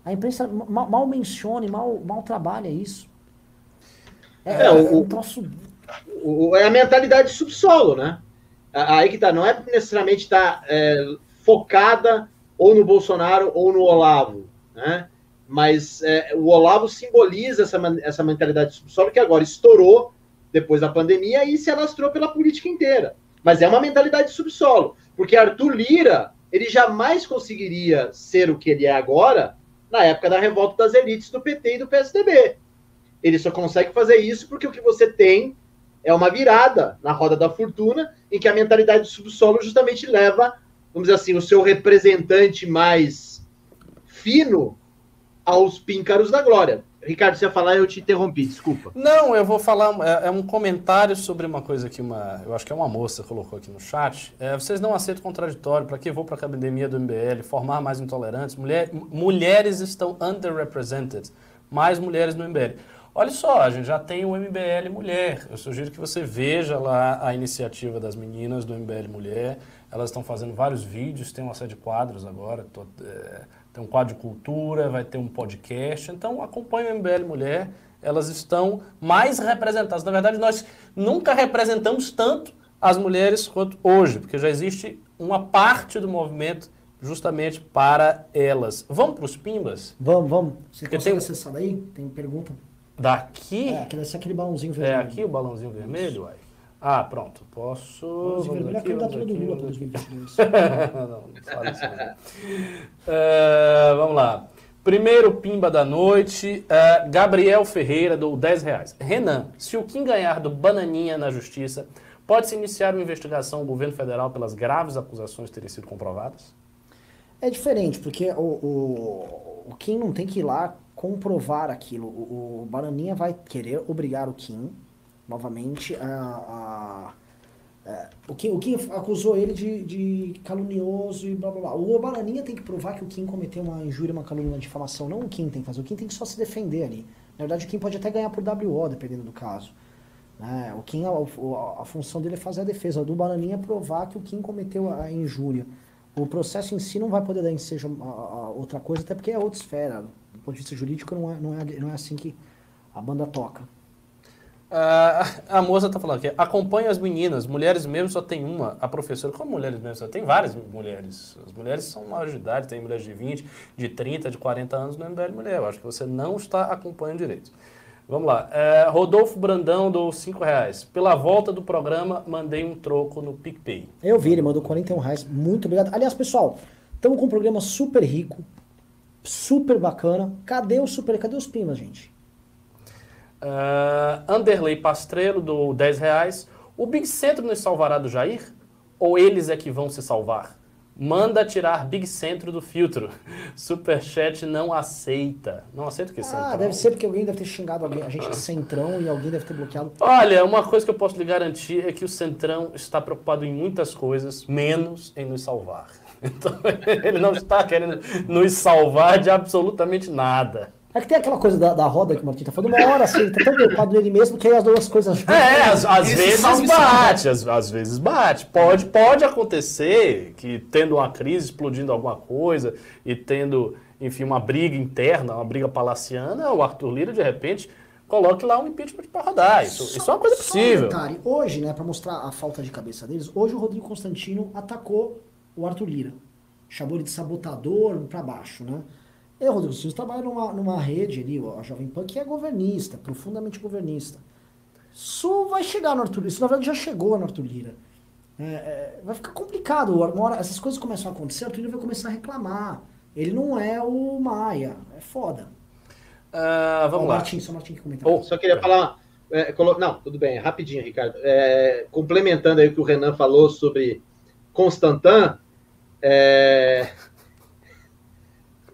A imprensa mal, mal menciona e mal, mal trabalha isso. É, é o, um troço... o, é a mentalidade subsolo, né? Aí que tá, não é necessariamente tá é, focada ou no Bolsonaro ou no Olavo, né? Mas é, o Olavo simboliza essa, essa mentalidade subsolo que agora estourou depois da pandemia e se alastrou pela política inteira. Mas é uma mentalidade subsolo, porque Arthur Lira ele jamais conseguiria ser o que ele é agora na época da revolta das elites do PT e do PSDB. Ele só consegue fazer isso porque o que você tem é uma virada na roda da fortuna, em que a mentalidade do subsolo justamente leva, vamos dizer assim, o seu representante mais fino aos píncaros da glória. Ricardo, você ia falar, eu te interrompi, desculpa. Não, eu vou falar, é, é, um comentário sobre uma coisa que uma, eu acho que é uma moça colocou aqui no chat. É, vocês não aceitam contraditório, para que vou para a academia do MBL, formar mais intolerantes? Mulher, mulheres estão underrepresented, mais mulheres no MBL. Olha só, a gente já tem o MBL Mulher. Eu sugiro que você veja lá a iniciativa das meninas do MBL Mulher. Elas estão fazendo vários vídeos, tem uma série de quadros agora. Tô, é, tem um quadro de cultura, vai ter um podcast. Então acompanhe o MBL Mulher. Elas estão mais representadas. Na verdade, nós nunca representamos tanto as mulheres quanto hoje, porque já existe uma parte do movimento justamente para elas. Vamos para os pimbas? Vamos, vamos. Você consegue tenho... acessar daí? Tem pergunta? Daqui? É, deve ser aquele balãozinho vermelho. É aqui o balãozinho vermelho, uai. Ah, pronto. Posso. Vermelho é a candidatura do Lula para 2022. não, não fala isso. Uh, vamos lá. Primeiro pimba da noite, uh, Gabriel Ferreira do 10 reais. Renan, se o Kim ganhar do Bananinha na justiça, pode-se iniciar uma investigação do governo federal pelas graves acusações terem sido comprovadas? É diferente, porque o, o, o Kim não tem que ir lá comprovar aquilo. O, o Bananinha vai querer obrigar o Kim, novamente, a, a, É, o, Kim, o Kim acusou ele de, de calunioso e blá blá blá. O Bananinha tem que provar que o Kim cometeu uma injúria, uma calúnia, uma difamação. Não o Kim tem que fazer. O Kim tem que só se defender ali. Na verdade, o Kim pode até ganhar por WO, dependendo do caso. É, o Kim, a, a, a, função dele é fazer a defesa. do Bananinha é provar que o Kim cometeu a, a injúria. O processo em si não vai poder dar a, a, outra coisa, até porque é outra esfera. Do ponto de vista jurídico, não é, não é, não é assim que a banda toca. Uh, a moça está falando aqui, acompanha as meninas, mulheres mesmo só tem uma, a professora, como mulheres mesmo? Só tem várias mulheres. As mulheres são maiores de idade, tem mulheres de 20, de 30, de 40 anos no MBL Mulher. Eu acho que você não está acompanhando direito. Vamos lá. Uh, Rodolfo Brandão dou 5 reais. Pela volta do programa, mandei um troco no PicPay. Eu vi, ele mandou 41 reais. Muito obrigado. Aliás, pessoal, estamos com um programa super rico, super bacana. Cadê o super? Cadê os pimas, gente? Uh, Anderley Pastrello do 10 reais. O Big Centro nos salvará do Jair? Ou eles é que vão se salvar? Manda tirar Big Centro do filtro. *laughs* Superchat não aceita. Não aceita o que Ah, deve ser porque alguém deve ter xingado alguém, a gente de Centrão e alguém deve ter bloqueado. Olha, uma coisa que eu posso lhe garantir é que o Centrão está preocupado em muitas coisas, menos em nos salvar. *laughs* Então, ele não está querendo nos salvar de absolutamente nada. É que tem aquela coisa da, da roda que o Martim tá falando, uma hora assim, ele tá tão preocupado nele mesmo que aí as duas coisas É, às, às vezes bate, às, às, vezes bate. Pode, pode acontecer que tendo uma crise, explodindo alguma coisa e tendo, enfim, uma briga interna, uma briga palaciana, o Arthur Lira, de repente, coloque lá um impeachment para rodar. Isso, só, isso é uma coisa possível. Um detalhe. Hoje, né, para mostrar a falta de cabeça deles, hoje o Rodrigo Constantino atacou o Arthur Lira. Chamou ele de sabotador para baixo, né? Eu, Rodrigo Silva, trabalho numa, numa rede ali, a Jovem Pan, que é governista, profundamente governista. Isso vai chegar no Arthur Lira. Isso, na verdade, já chegou no Arthur Lira. É, é, vai ficar complicado. Uma hora, essas coisas começam a acontecer, o Arthur Lira vai começar a reclamar. Ele não é o Maia. É foda. Uh, vamos oh, lá. Martin, só Martin que comentar. Oh, só queria falar... É, colo... Não, tudo bem, rapidinho, Ricardo. É, complementando aí o que o Renan falou sobre Constantin, é,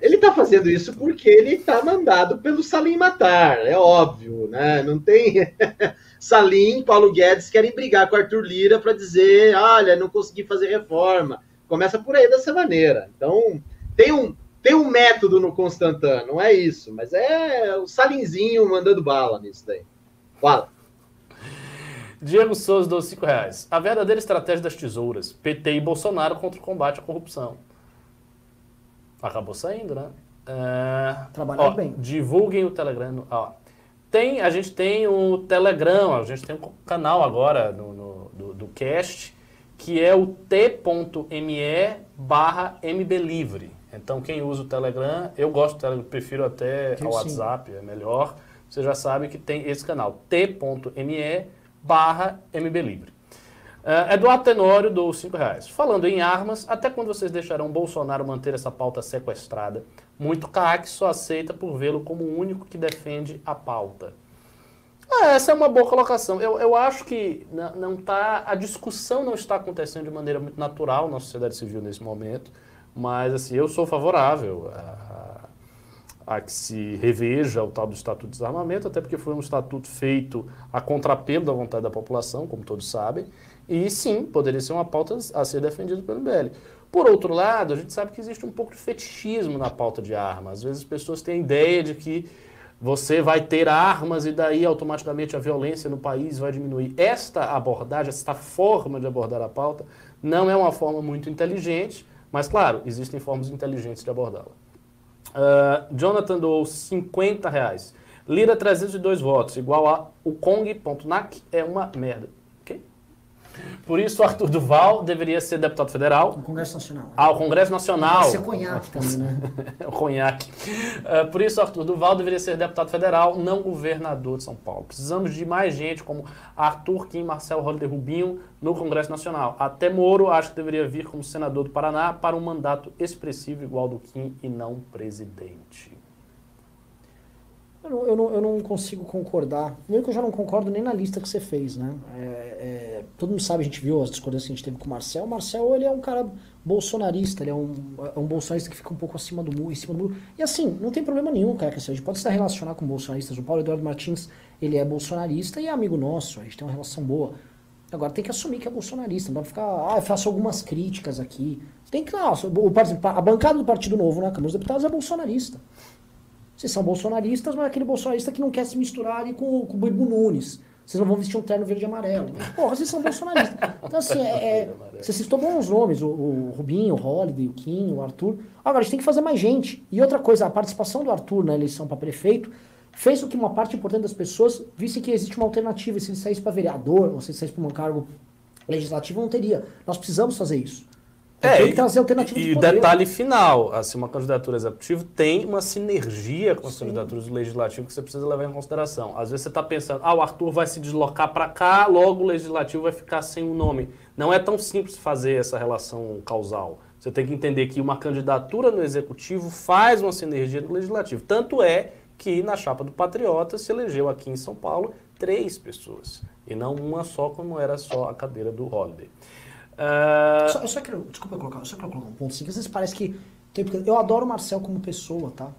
ele está fazendo isso porque ele está mandado pelo Salim matar, é óbvio, né? Não tem. *laughs* Salim, Paulo Guedes querem brigar com Arthur Lira para dizer: olha, não consegui fazer reforma. Começa por aí dessa maneira. Então, tem um, tem um método no Constantin, não é isso, mas é o Salinzinho mandando bala nisso daí. Fala. Diego Souza deu 5 reais. A verdadeira estratégia das tesouras, PT e Bolsonaro contra o combate à corrupção. Acabou saindo, né? É, bem. Divulguem o Telegram. Ó, tem, a gente tem o Telegram, a gente tem um canal agora no, no do, do cast, que é o t.me barra mblivre. Então, quem usa o Telegram, eu gosto do Telegram, prefiro até o WhatsApp, é melhor. Você já sabe que tem esse canal, t.me barra mblivre. Uh, Eduardo Tenório dou 5 reais. Falando em armas, até quando vocês deixarão Bolsonaro manter essa pauta sequestrada? Muito CAC só aceita por vê-lo como o único que defende a pauta. Ah, essa é uma boa colocação. Eu, eu acho que não tá, a discussão não está acontecendo de maneira muito natural na sociedade civil nesse momento, mas assim, eu sou favorável a, a que se reveja o tal do Estatuto de Desarmamento, até porque foi um estatuto feito a contrapelo da vontade da população, como todos sabem, e sim, poderia ser uma pauta a ser defendida pelo MBL. Por outro lado, a gente sabe que existe um pouco de fetichismo na pauta de armas. Às vezes as pessoas têm a ideia de que você vai ter armas e daí automaticamente a violência no país vai diminuir. Esta abordagem, esta forma de abordar a pauta, não é uma forma muito inteligente, mas claro, existem formas inteligentes de abordá-la. Uh, Jonathan doou 50 reais. Lira 302 votos, igual a o Kong.nac é uma merda. Por isso, Arthur Duval deveria ser deputado federal. O Congresso Nacional. Ah, o Congresso Nacional. Pode ser conhaque também, né? *laughs* o conhaque. Uh, por isso, Arthur Duval deveria ser deputado federal, não governador de São Paulo. Precisamos de mais gente como Arthur Kim, Marcelo Holliday Rubinho no Congresso Nacional. Até Moro acho que deveria vir como senador do Paraná para um mandato expressivo igual do Kim e não presidente. Eu não, eu, não, eu não consigo concordar. Primeiro que eu já não concordo nem na lista que você fez, né? É, é, todo mundo sabe, a gente viu as discordâncias que a gente teve com o Marcel. O Marcel, ele é um cara bolsonarista, ele é um, é um bolsonarista que fica um pouco acima do muro, em cima do muro. E assim, não tem problema nenhum, cara, que a gente pode se relacionar com bolsonaristas. O Paulo Eduardo Martins, ele é bolsonarista e é amigo nosso, a gente tem uma relação boa. Agora tem que assumir que é bolsonarista, não vai ficar, ah, eu faço algumas críticas aqui. Tem que, ah, o, a bancada do Partido Novo na Câmara dos Deputados é bolsonarista. Vocês são bolsonaristas, mas aquele bolsonarista que não quer se misturar ali com, com o Buibu Nunes. Vocês não vão vestir um terno verde e amarelo. Porra, vocês são bolsonaristas. Então, assim, é, é, você citou bons nomes, o, o Rubinho, o Holiday, o Kim, o Arthur. Agora, a gente tem que fazer mais gente. E outra coisa, a participação do Arthur na eleição para prefeito fez com que uma parte importante das pessoas visse que existe uma alternativa. Se ele saísse para vereador, ou se ele saísse para um cargo legislativo, não teria. Nós precisamos fazer isso. É, tem que trazer alternativas E, e detalhe final, assim, uma candidatura executiva tem uma sinergia com as Sim. candidaturas do legislativo que você precisa levar em consideração. Às vezes você está pensando, ah, o Arthur vai se deslocar para cá, logo o legislativo vai ficar sem o nome. Não é tão simples fazer essa relação causal. Você tem que entender que uma candidatura no executivo faz uma sinergia no legislativo. Tanto é que na chapa do Patriota se elegeu aqui em São Paulo três pessoas, e não uma só, como era só a cadeira do Holiday. Uh... Só, eu só quero, desculpa colocar, eu só quero colocar um ponto assim, que às vezes parece que. Eu adoro o Marcel como pessoa, tá?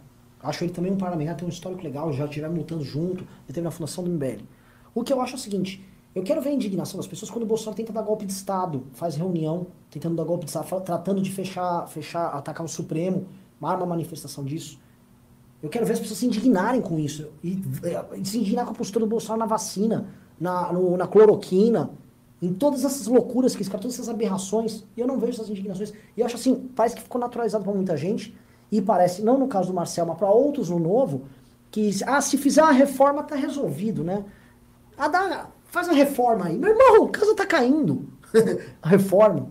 Acho ele também um parlamentar, tem um histórico legal, já estiveram lutando junto, ele teve na fundação do MBL. O que eu acho é o seguinte, eu quero ver a indignação das pessoas quando o Bolsonaro tenta dar golpe de Estado, faz reunião, tentando dar golpe de Estado, tratando de fechar, fechar, atacar o Supremo, arma manifestação disso. Eu quero ver as pessoas se indignarem com isso. E, e se indignar com a postura do Bolsonaro na vacina, na, no, na cloroquina, em todas essas loucuras que esse cara, todas essas aberrações, e eu não vejo essas indignações. E eu acho assim, parece que ficou naturalizado para muita gente, e parece, não no caso do Marcel, mas para outros no novo, que, ah, se fizer uma reforma tá resolvido, né? Ah, dá, faz a reforma aí. Meu irmão, a casa tá caindo. *laughs* a reforma.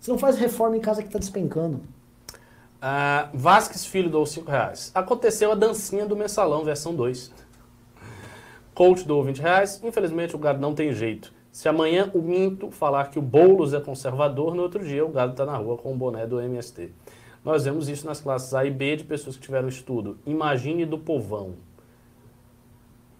Você não faz reforma em casa que tá despencando. Uh, Vasques Filho doou 5 reais. Aconteceu a dancinha do mensalão, versão 2. Coach doou 20 reais. Infelizmente o gado não tem jeito. Se amanhã o Minto falar que o Boulos é conservador, no outro dia o gado está na rua com o boné do MST. Nós vemos isso nas classes A e B de pessoas que tiveram estudo. Imagine do povão.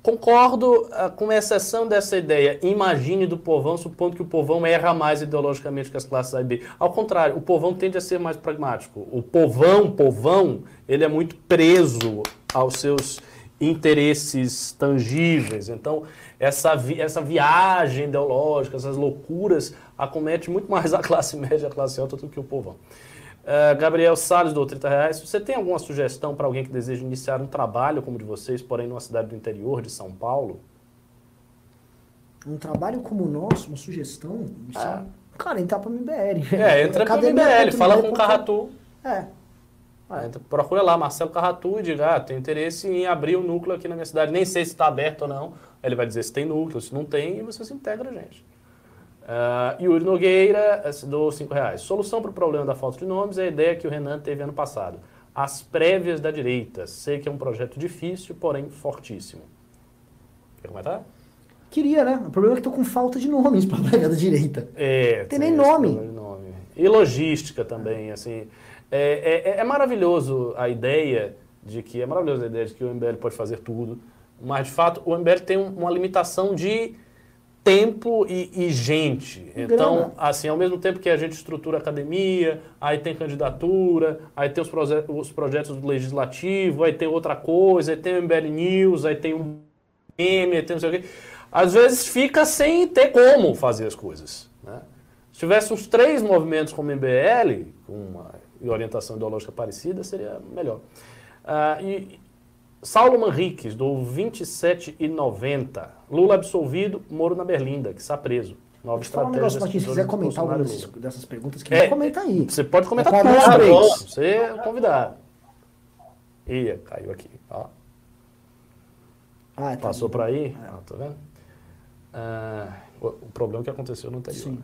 Concordo uh, com exceção dessa ideia. Imagine do povão, supondo que o povão erra mais ideologicamente que as classes A e B. Ao contrário, o povão tende a ser mais pragmático. O povão, povão, ele é muito preso aos seus interesses tangíveis. Então, essa, vi essa viagem ideológica, essas loucuras, acomete muito mais a classe média, a classe alta do que o povão. Uh, Gabriel Salles, do 30 reais. Você tem alguma sugestão para alguém que deseja iniciar um trabalho como o de vocês, porém numa cidade do interior de São Paulo? Um trabalho como o nosso, uma sugestão? Ah. Cara, entrar para o MBL. É, entra para o MBL, fala com o Carratu. É. Ah, entra, procura lá, Marcelo Carratu, e diga, ah, tenho interesse em abrir o um núcleo aqui na minha cidade. Nem sei se está aberto ou não. Ele vai dizer se tem núcleo, se não tem, e você se integra gente. Uh, Yuri Nogueira do 5 reais. Solução para o problema da falta de nomes é a ideia que o Renan teve ano passado. As prévias da direita. Sei que é um projeto difícil, porém fortíssimo. Quer comentar? Queria, né? O problema é que estou com falta de nomes para a prévia da direita. É, tem, tem nem nome. E logística também, assim. É, é, é, maravilhoso a ideia de que é maravilhosa a ideia de que o MBL pode fazer tudo. Mas, de fato, o MBL tem uma limitação de tempo e, e gente. Então, Grana. assim, ao mesmo tempo que a gente estrutura a academia, aí tem candidatura, aí tem os, proje os projetos do legislativo, aí tem outra coisa, aí tem o MBL News, aí tem um meme, aí tem não sei o quê. Às vezes fica sem ter como fazer as coisas. Né? Se tivesse uns três movimentos como MBL, com uma orientação ideológica parecida, seria melhor. Uh, e, Saulo Manriques, do 27,90. Lula absolvido, Moro na Berlinda, que está preso. Nova estratégia. Um negócio se quiser comentar alguma dessas, perguntas, que é, comenta aí. Você pode comentar é tudo. Você é convidado. Ia, caiu aqui. Ó. Ah, tá Passou para aí? É. Ah, tá vendo? Ah, o, o, problema que aconteceu no anterior. Sim.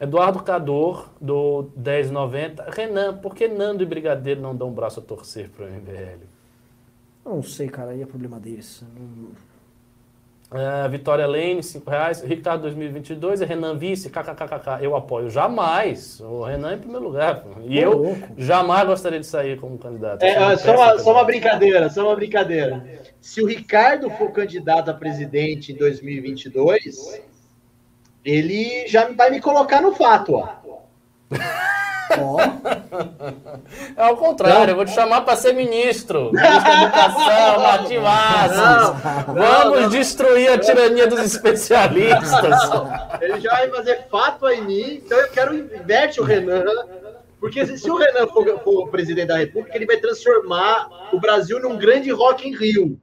Eduardo Cador, do 1090. Renan, por que Nando e Brigadeiro não dão um braço a torcer para o MBL? Eu não sei, cara, aí é problema deles. Uh, Vitória Lane, 5 reais. Ricardo 2022, Renan Vice, kkkk. Eu apoio. Jamais. O Renan em primeiro lugar. E eu louco. jamais gostaria de sair como candidato. É, só, uma, só uma brincadeira, só uma brincadeira. Se o Ricardo for candidato a presidente em 2022, ele já vai me colocar no fato, ó. Oh. É ao contrário, eu vou te chamar para ser ministro. Ministro da Educação, *laughs* Martim Vassos. Vamos destruir a tirania dos especialistas. *laughs* Ele já vai fazer fato em mim, então eu quero inverte o Renan. Porque se o Renan for, for presidente da República, ele vai transformar o Brasil num grande Rock in Rio.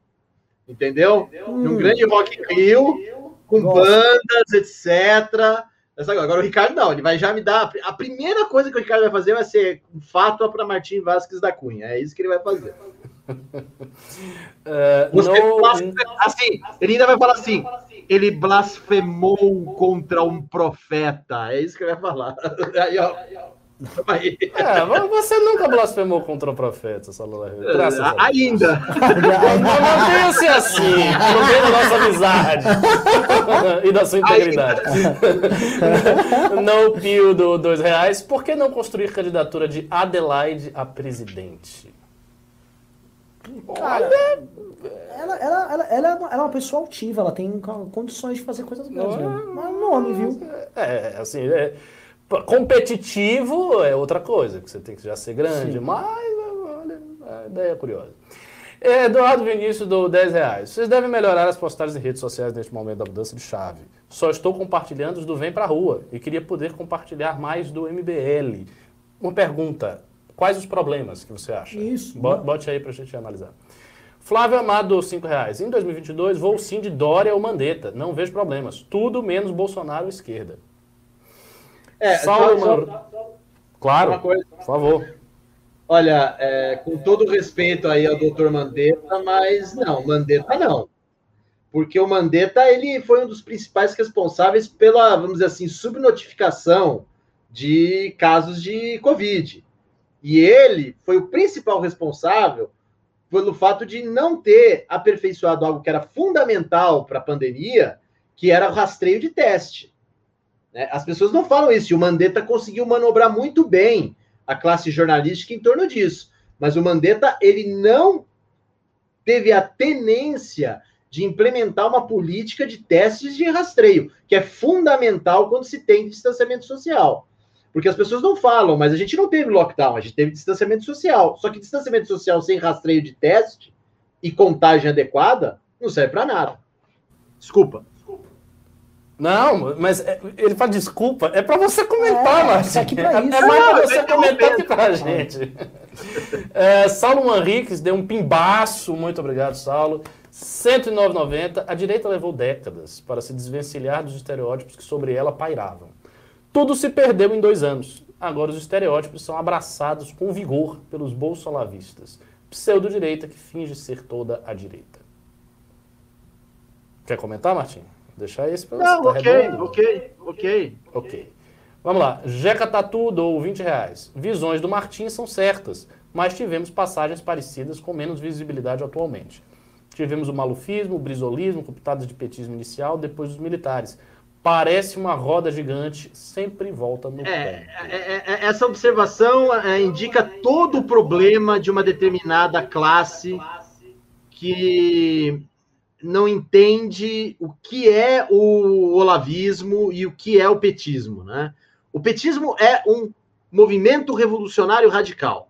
Entendeu? Hum. Num grande Rock in Rio, com Nossa. bandas, etc Agora o Ricardo não, ele vai já me dar. A primeira coisa que o Ricardo vai fazer vai ser um fato para Martim Vasquez da Cunha. É isso que ele vai fazer. Uh, *laughs* Você assim, ele ainda vai falar assim: ele blasfemou contra um profeta. É isso que ele vai falar. *laughs* Aí, ó. É, você nunca blasfemou contra o profeta, Salomão. Graças a Ainda. Não tenha ser assim, pelo menos nossa amizade *laughs* e da sua integridade. não pio do dois reais. Por que não construir candidatura de Adelaide a presidente? Cara, ela, ela, ela, ela, é uma, ela é uma pessoa altiva, ela tem condições de fazer coisas grandes. Né? Mas nome, viu? É, assim, é, Competitivo é outra coisa, que você tem que já ser grande, Sim. mas olha, a ideia é curiosa. Eduardo Vinícius do 10 reais. Vocês devem melhorar as postagens em redes sociais neste momento da mudança de chave. Só estou compartilhando os do Vem Pra Rua e queria poder compartilhar mais do MBL. Uma pergunta: quais os problemas que você acha? Isso. Bote aí pra gente analisar. Flávio Amado, 5 reais. Em 2022, vou sim de Dória ou Mandetta. Não vejo problemas. Tudo menos Bolsonaro esquerda. É, Saulo, só, só, claro, por favor. Olha, é, com todo respeito aí ao doutor Mandetta, mas não, Mandetta não. Porque o Mandetta, ele foi um dos principais responsáveis pela, vamos dizer assim, subnotificação de casos de Covid. E ele foi o principal responsável pelo fato de não ter aperfeiçoado algo que era fundamental para a pandemia, que era o rastreio de teste. Né? As pessoas não falam isso, e o Mandetta conseguiu manobrar muito bem a classe jornalística em torno disso. Mas o Mandetta, ele não teve a tenência de implementar uma política de testes de rastreio, que é fundamental quando se tem distanciamento social. Porque as pessoas não falam, mas a gente não teve lockdown, a gente teve distanciamento social. Só que distanciamento social sem rastreio de teste e contagem adequada não serve para nada. Desculpa. Não, mas é, ele fala desculpa, é para você comentar, é, Marcos. É, é, mais para você comentar que para a gente. *laughs* É, Saulo Manriques deu um pimbaço, muito obrigado, Saulo. 109,90. A direita levou décadas para se desvencilhar dos estereótipos que sobre ela pairavam. Tudo se perdeu em dois anos. Agora os estereótipos são abraçados com vigor pelos bolsolavistas, pseudo-direita que finge ser toda a direita. Quer comentar, Martim? Deixar esse para Não, tá ok, redondo. ok, ok. Ok. Vamos lá. Jeca Tatu dou 20 reais. Visões do Martim são certas, mas tivemos passagens parecidas com menos visibilidade atualmente. Tivemos o malufismo, o brisolismo, pitadas de petismo inicial, depois dos militares. Parece uma roda gigante, sempre volta no é, é, é, é Essa observação é, indica todo o problema de uma determinada classe que não entende o que é o olavismo e o que é o petismo, né? O petismo é um movimento revolucionário radical,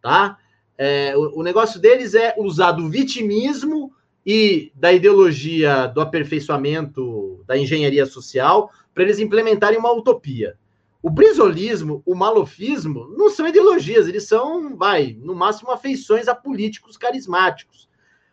tá? É, o, o, negócio deles é usar do vitimismo e da ideologia do aperfeiçoamento da engenharia social para eles implementarem uma utopia. O brisolismo, o malofismo, não são ideologias, eles são, vai, no máximo afeições a políticos carismáticos.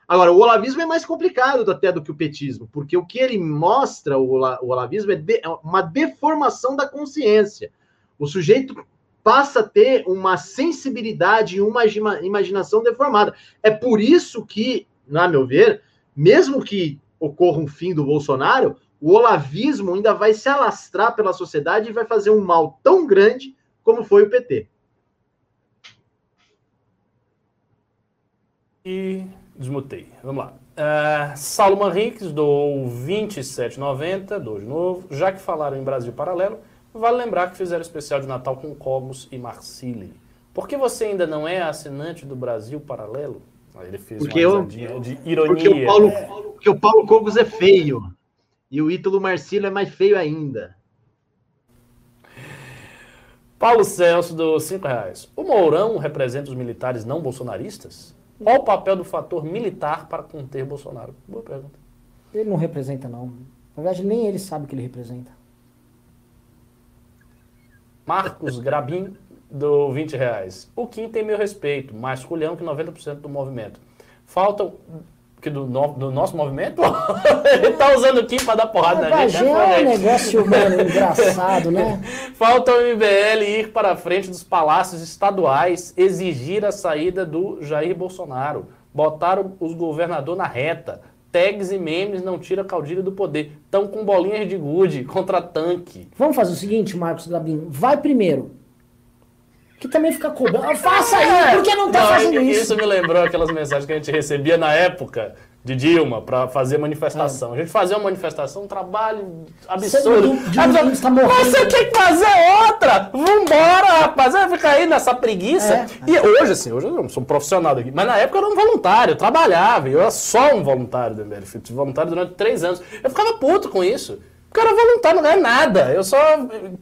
Agora, o olavismo é mais complicado até do que o petismo, porque o que ele mostra, o, olavismo, é, de, é uma deformação da consciência. O sujeito passa a ter uma sensibilidade e uma imaginação deformada. É por isso que, na meu ver, mesmo que ocorra um fim do Bolsonaro, o olavismo ainda vai se alastrar pela sociedade e vai fazer um mal tão grande como foi o PT. E Desmutei. Vamos lá. Uh, Saulo Manriques, do 27,90, dou de novo. Já que falaram em Brasil Paralelo, vale lembrar que fizeram especial de Natal com Cogos e Marcili. Por que você ainda não é assinante do Brasil Paralelo? Aí ele fez porque uma eu, de ironia. Porque o, Paulo, é. porque o Paulo Cogos é feio. E o Ítalo Marcilo é mais feio ainda. Paulo Celso, dos 5 reais. O Mourão representa os militares não bolsonaristas? Qual o papel do fator militar para conter Bolsonaro? Boa pergunta. Ele não representa, não. Na verdade, nem ele sabe o que ele representa. Marcos Grabin, do 20 reais. O Kim tem meu respeito, mais culhão que 90% do movimento. Faltam que do, no, do nosso movimento? *laughs* Ele tá usando o Kim para dar porrada É, na gente. Bagé é um né, negócio, mano, engraçado, né? *laughs* Falta o MBL ir para frente dos palácios estaduais, exigir a saída do Jair Bolsonaro, botar os governadores na reta. Tags e memes não tira caudilho do poder. Estão com bolinhas de gude contra tanque. Vamos fazer o seguinte, Marcos Gabin. Vai primeiro. Que também fica cobrando. Faça aí, por que não tá fazendo isso? Isso me lembrou aquelas mensagens que a gente recebia na época de Dilma para fazer manifestação. A gente fazia uma manifestação, um trabalho absurdo. Você- de- Aí a pessoa, de- está morrendo. Você tem que fazer outra! Vambora, rapaz! Vai ficar aí nessa preguiça. É. E hoje, assim, hoje eu não sou um profissional daqui, mas na época eu era um voluntário, eu trabalhava, eu era só um voluntário do MBL. Fui voluntário durante três anos. Eu ficava puto com isso. Porque eu era voluntário, não ganhava nada. Eu só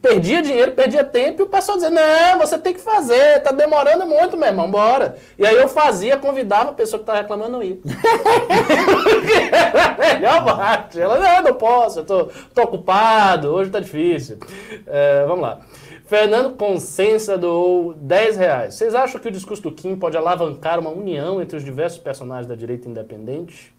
perdia dinheiro, perdia tempo e o pessoal dizia: Não, você tem que fazer, tá demorando muito, meu irmão, bora. E aí eu fazia, convidava a pessoa que tava reclamando ir. *laughs* era a melhor parte. Ela, não, não posso, eu tô, tô ocupado, hoje tá difícil. É, vamos lá. Fernando Consensa doou 10 reais. Vocês acham que o discurso do Kim pode alavancar uma união entre os diversos personagens da direita independente?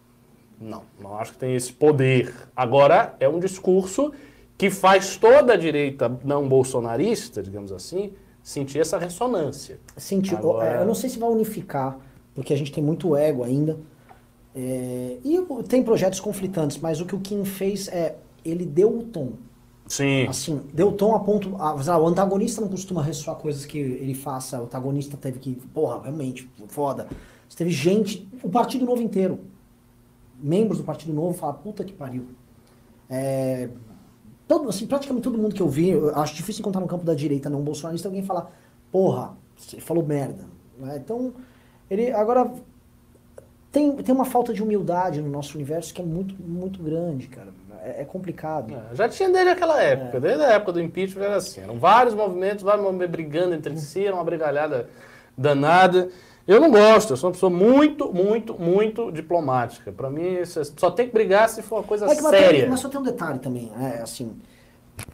Não, não acho que tem esse poder. Agora, é um discurso que faz toda a direita não bolsonarista, digamos assim, sentir essa ressonância. Senti- Agora- Eu não sei se vai unificar, porque a gente tem muito ego ainda. É, e tem projetos conflitantes, mas o que o Kim fez é. Ele deu o tom. Sim. Assim, deu o tom a ponto. a- o antagonista não costuma ressoar coisas que ele faça. O antagonista teve que. Porra, realmente, foda. Teve gente. O Partido Novo inteiro. Membros do Partido Novo falaram, puta que pariu. É, todo, assim, praticamente todo mundo que eu vi, eu acho difícil encontrar no campo da direita não bolsonarista alguém falar, porra, você falou merda. né? Então, ele agora tem, tem uma falta de humildade no nosso universo que é muito, muito grande, cara. É, é complicado. É, Já tinha desde aquela época, desde a época do impeachment era assim. Eram vários movimentos, vários movimentos brigando entre si, era uma brigalhada danada. Eu não gosto, eu sou uma pessoa muito, muito, muito diplomática. Pra mim, é- só tem que brigar se for uma coisa É que, séria. mas só tem um detalhe também, é assim.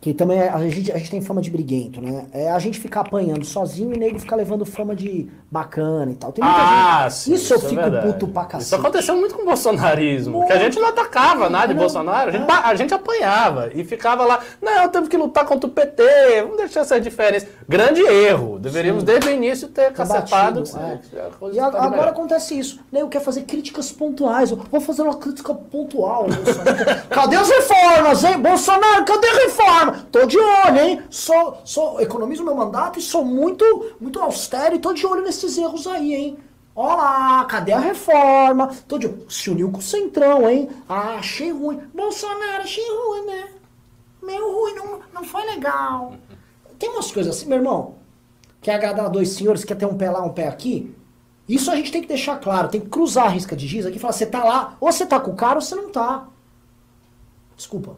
Que também é- a, gente, a gente tem fama de briguento, né? É a gente ficar apanhando sozinho e nego ficar levando fama de bacana e tal. Tem muita Ah, gente. sim, isso eu é fico verdade. puto pra cacete. Isso aconteceu muito com o bolsonarismo, Muito. que a gente não atacava nada de Bolsonaro, a gente, a gente apanhava e ficava lá, não, temos que lutar contra o PT, vamos deixar essas diferenças. Grande erro, deveríamos desde o início ter cacetado. Combatido, é. E a- tá agora melhor. acontece isso. Nego quer fazer críticas pontuais. Vou fazer uma crítica pontual. *laughs* cadê as reformas, hein? Bolsonaro, cadê a reforma? Tô de olho, hein? Sou, sou, economizo meu mandato e sou muito, muito austero e tô de olho nesses erros aí, hein? Ó lá, cadê a reforma? Tô de. Se uniu com o Centrão, hein? Ah, achei ruim. Bolsonaro, achei ruim, né? Meio ruim, não, não foi legal. Tem umas coisas assim, meu irmão. Quer agradar dois senhores, quer ter um pé lá, um pé aqui? Isso a gente tem que deixar claro, tem que cruzar a risca de giz aqui e falar, você tá lá, ou você tá com o cara ou você não tá. Desculpa.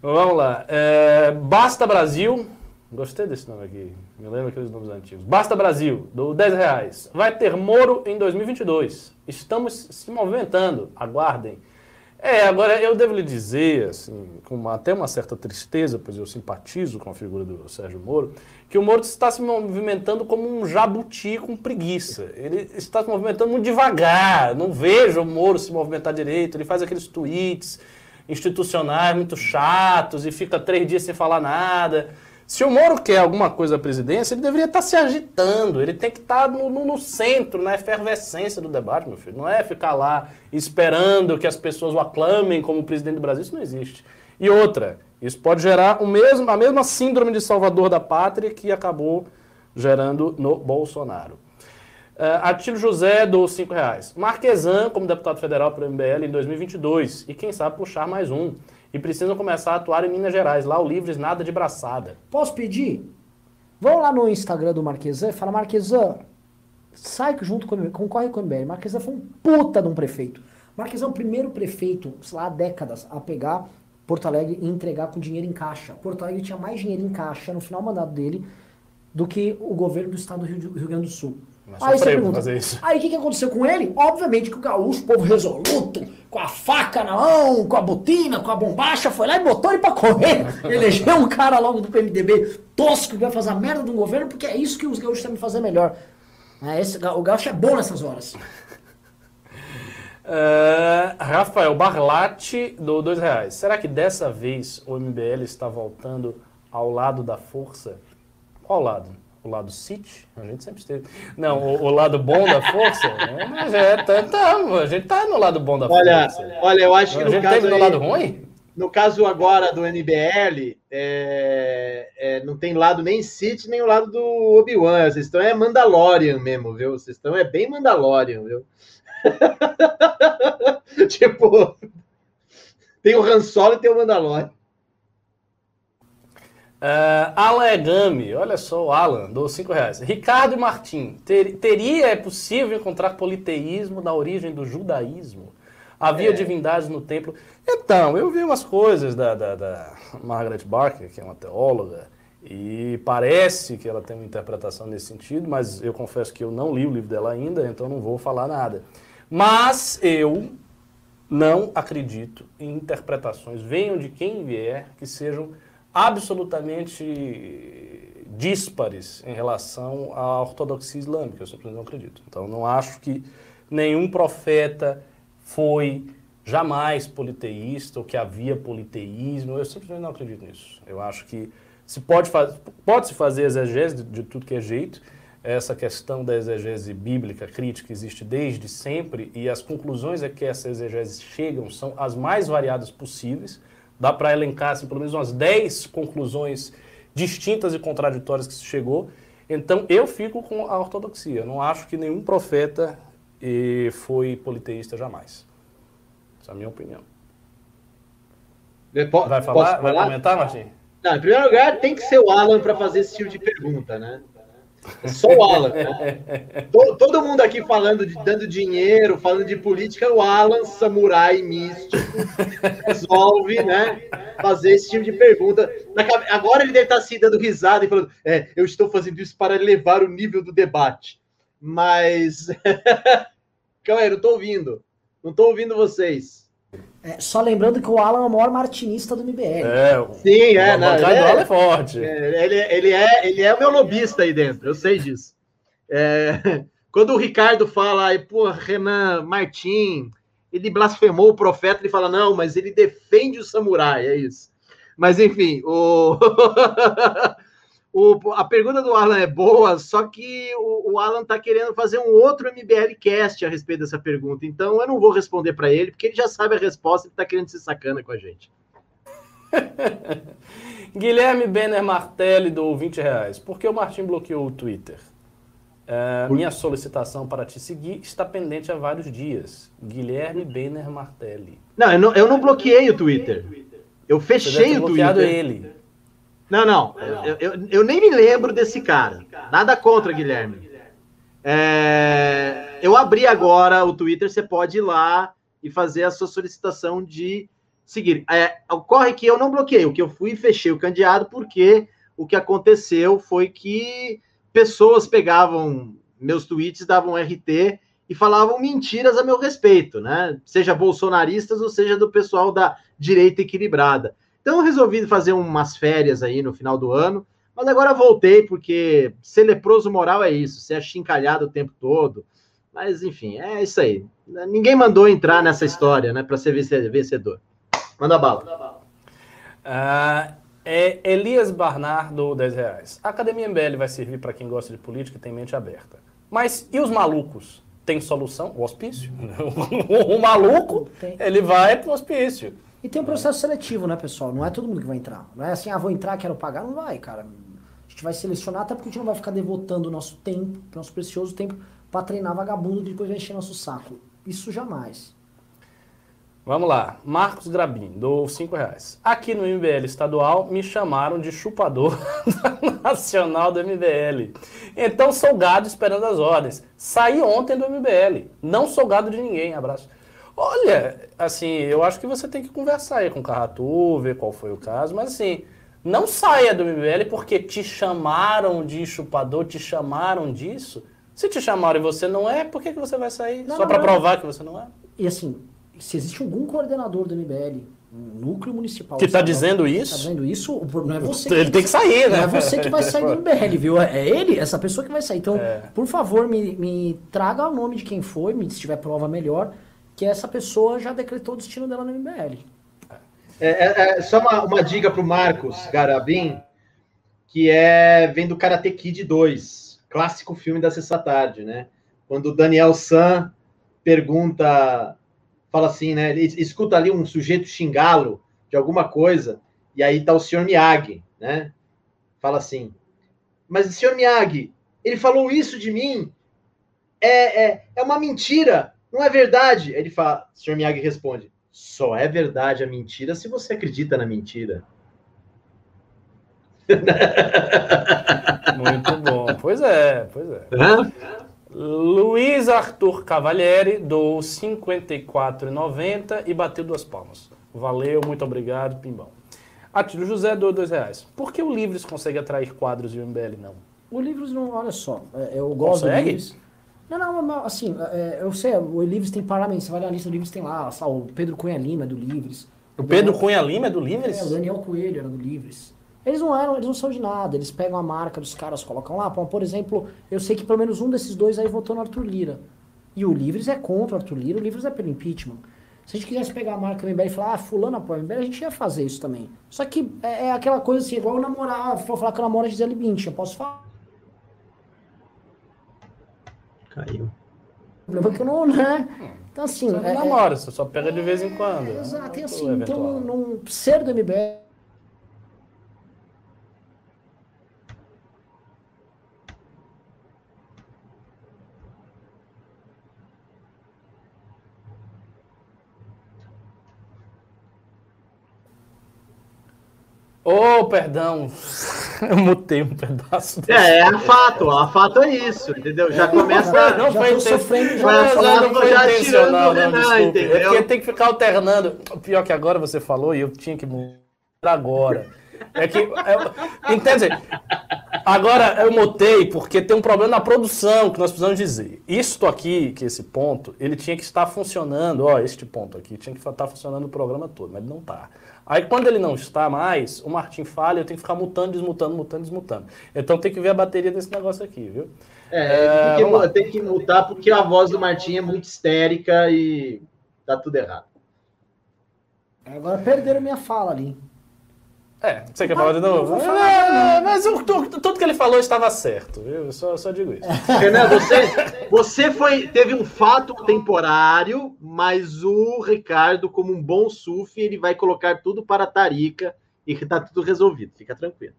Vamos lá. É, Basta Brasil. Gostei desse nome aqui. Me lembra aqueles nomes antigos. Basta Brasil, do 10 reais. Vai ter Moro em 2022. Estamos se movimentando. Aguardem. É, agora eu devo lhe dizer, assim, com uma- até uma certa tristeza, pois eu simpatizo com a figura do Sérgio Moro, que o Moro está se movimentando como um jabuti com preguiça. Ele está se movimentando muito devagar. Não vejo o Moro se movimentar direito. Ele faz aqueles tweets institucionais muito chatos e fica três dias sem falar nada. Se o Moro quer alguma coisa da presidência, ele deveria estar se agitando, ele tem que estar no, no- no centro, na efervescência do debate, meu filho. Não é ficar lá esperando que as pessoas o aclamem como presidente do Brasil, isso não existe. E outra, isso pode gerar o mesmo, a mesma síndrome de salvador da pátria que acabou gerando no Bolsonaro. Uh, Atílio José do 5 reais. Marquesan como deputado federal para o MBL em 2022 e quem sabe puxar mais um. E precisam começar a atuar em Minas Gerais. Lá o Livres nada de braçada. Posso pedir? Vão lá no Instagram do Marquesan e fala, Marquesan, sai junto com concorre com o MBL. Marquesan foi um puta de um prefeito. Marquesan é o primeiro prefeito, sei lá, há décadas, a pegar Porto Alegre ia entregar com dinheiro em caixa. Porto Alegre tinha mais dinheiro em caixa no final do mandato dele do que o governo do estado do Rio Grande do Sul. Mas aí você pergunta, fazer isso. aí o que, que aconteceu com ele? Obviamente que o gaúcho, povo resoluto, com a faca na mão, com a botina, com a bombacha, foi lá e botou ele pra correr. *laughs* Elegeu um cara logo do PMDB tosco que vai fazer a merda de um governo, porque é isso que os gaúchos sabem fazer melhor. É, esse, o gaúcho é bom nessas horas. *laughs* É, Rafael Barlatti do dois reais. Será que dessa vez o MBL está voltando ao lado da força? Qual lado? O lado City? A gente sempre esteve. Não, o, o lado bom da força? É, mas é, tá, tá, a gente tá no lado bom da Olha, força. olha, eu acho que a no gente caso, teve no aí- lado ruim? no caso agora do NBL, é, é, não tem lado nem City, nem o lado do Obi-Wan. Vocês estão é Mandalorian mesmo, viu? Vocês estão é bem Mandalorian, viu? *laughs* tipo, tem o Han Solo e tem o Mandalorian. Uh, Alan Egami, olha só, o Alan, dou 5 reais. Ricardo e Martim, ter- teria, é possível encontrar politeísmo na origem do judaísmo? Havia É. divindades no templo? Então, eu vi umas coisas da, da, da Margaret Barker, que é uma teóloga, e parece que ela tem uma interpretação nesse sentido, mas eu confesso que eu não li o livro dela ainda, então não vou falar nada. Mas eu não acredito em interpretações, venham de quem vier, que sejam absolutamente díspares em relação à ortodoxia islâmica. Eu simplesmente não acredito. Então, não acho que nenhum profeta foi jamais politeísta ou que havia politeísmo. Eu simplesmente não acredito nisso. Eu acho que se pode, faz, pode se fazer exegese de, de tudo que é jeito. Essa questão da exegese bíblica crítica existe desde sempre e as conclusões a que essa exegese chegam são as mais variadas possíveis. Dá para elencar assim, pelo menos umas 10 conclusões distintas e contraditórias que se chegou. Então eu fico com a ortodoxia. Não acho que nenhum profeta eh, foi politeísta jamais. Essa é a minha opinião. Eu po- Vai posso falar? Vai comentar, Martim? Não, em primeiro lugar, tem que ser o Alan para fazer esse tipo de pergunta, né? Só o Alan. né? To- Todo mundo aqui falando de dando dinheiro, falando de política, o Alan, samurai místico, resolve, né? Fazer esse tipo de pergunta. Agora ele deve estar se dando risada e falando: é, eu estou fazendo isso para elevar o nível do debate. Mas. *laughs* Calma aí, não estou ouvindo. Não estou ouvindo vocês. É, só lembrando que o Alan é o maior martinista do MBL. É, o, Sim, é, o não, ele é- Alan é forte. É, Ele, ele, é, ele é o meu lobista aí dentro, eu sei disso. É, *laughs* quando o Ricardo fala, aí, pô, Renan Martim, ele blasfemou o profeta, ele fala, não, mas ele defende o samurai, é isso. Mas, enfim, o... *laughs* o- a pergunta do Alan é boa, só que o, o Alan tá querendo fazer um outro MBL cast a respeito dessa pergunta, então eu não vou responder para ele, porque ele já sabe a resposta, ele tá querendo ser sacana com a gente. *laughs* Guilherme Benner Martelli do 20 reais. Por que o Martim bloqueou o Twitter? É, minha solicitação para te seguir está pendente há vários dias. Guilherme Benner Martelli. Não, eu não, eu não bloqueei o Twitter. Eu Você deve fechei ter o bloqueado Twitter. ele. Não, não. Eu, eu, eu nem me lembro desse cara. Nada contra, Guilherme. É, eu abri agora o Twitter, você pode ir lá e fazer a sua solicitação de seguir. É, ocorre que eu não bloqueei, o que eu fui e fechei o candidato, porque o que aconteceu foi que pessoas pegavam meus tweets, davam RT e falavam mentiras a meu respeito, né? Seja bolsonaristas ou seja do pessoal da direita equilibrada. Então eu resolvi fazer umas férias aí no final do ano, mas agora voltei porque ser leproso moral é isso, ser achincalhado o tempo todo. Mas enfim, é isso aí. Ninguém mandou entrar nessa história, né, para ser vence- vencedor. Manda bala. Ah, é Elias Barnard do 10 reais. A Academia MBL vai servir para quem gosta de política e tem mente aberta. Mas e os malucos? Tem solução? O hospício? *laughs* o maluco, ele vai pro hospício. E tem um processo seletivo, né, pessoal? Não é todo mundo que vai entrar. Não é assim, ah, vou entrar, quero pagar. Não vai, cara. A gente vai selecionar, até porque a gente não vai ficar devotando o nosso tempo, nosso precioso tempo, pra treinar vagabundo e depois vai encher nosso saco. Isso jamais. Vamos lá. Marcos Grabin, do 5 reais. Aqui no MBL estadual me chamaram de chupador *laughs* nacional do MBL. Então sou gado esperando as ordens. Saí ontem do MBL. Não sou gado de ninguém. Abraço. Olha, assim, eu acho que você tem que conversar aí com o Carratu, ver qual foi o caso, mas assim, não saia do MBL porque te chamaram de chupador, te chamaram disso. Se te chamaram e você não é, por que, que você vai sair? Não, Só para provar que você não é? E assim, se existe algum coordenador do MBL, um núcleo municipal... Que tá estadual, dizendo Tá isso? dizendo isso, não é você Ele tem que sair, né? Não é você que vai sair do *laughs* MBL, viu? É ele, essa pessoa que vai sair. Então, É. por favor, me, me traga o nome de quem foi, me, se tiver prova melhor, que essa pessoa já decretou o destino dela no MBL. É, é- é só uma, uma dica pro Marcos Garabim, que é vem do Karate Kid 2, clássico filme da sexta tarde, né? Quando o Daniel San pergunta, fala assim, né? Ele escuta ali um sujeito xingá-lo de alguma coisa, e aí tá o senhor Miyagi, né? Fala assim, mas o senhor Miyagi, ele falou isso de mim, é, é, é uma mentira, não é verdade? Ele fala, o senhor Miyagi responde, só é verdade a mentira se você acredita na mentira. *laughs* Muito bom. Pois é, pois é. Hã? Luiz Arthur Cavalieri do 54,90 e bateu duas palmas. Valeu, muito obrigado, Pimbão. Atílio José doou dois reais. Por que o Livres consegue atrair quadros e o MBL não? O Livros não, olha só, é, eu gosto Consegue? do Livros. Não, não, assim, é, eu sei, o Livros tem parlamento, você vai na lista do Livros, tem lá, sabe, o Pedro Cunha Lima é do Livres. O Pedro Cunha Lima é do Livres? É, o Daniel Coelho era do Livres. Eles não eram, eles não são de nada, eles pegam a marca dos caras, colocam lá. Por exemplo, eu sei que pelo menos um desses dois aí votou no Arthur Lira. E o Livres é contra o Arthur Lira, o Livres é pelo impeachment. Se a gente quisesse pegar a marca do MBL e falar, ah, fulano apoia o MBL, a gente ia fazer isso também. Só que é, é aquela coisa assim, igual eu namorar, vou falar que eu namoro a Gisele Bündchen, eu posso falar. Caiu. O problema é que eu não, né? Então assim... Você não é- é- namora, você só pega de vez em quando. É, né? exato, e assim, então não, ser do MBL Ô, perdão. *laughs* Eu mutei um pedaço. É, é a fato, a fato é isso, entendeu? Já começa. Não já foi tô inten- sofrendo, já não falando, foi já intencional, tirando não, o Renan, desculpe. É entendeu? porque tem que ficar alternando. O pior que agora você falou e eu tinha que mudar agora. É que. É, entende? Agora eu mutei porque tem um problema na produção que nós precisamos dizer. Isto aqui, que esse ponto, ele tinha que estar funcionando, ó, este ponto aqui, tinha que estar funcionando o programa todo, mas ele não está. Aí quando ele não está mais, o Martim falha, eu tenho que ficar mutando, desmutando, mutando, desmutando. Então tem que ver a bateria desse negócio aqui, viu? É, tem, vamos lá. que, tem que mutar porque a voz do Martim é muito histérica e tá tudo errado. Agora perderam minha fala ali. É, você quer falar de novo? não vou falar É, mas tudo que ele falou estava certo, viu? Eu só, só digo isso. *laughs* Renan, você, você foi, teve um fato temporário, mas o Ricardo, como um bom sufi, ele vai colocar tudo para a tarica e que tá tudo resolvido. Fica tranquilo.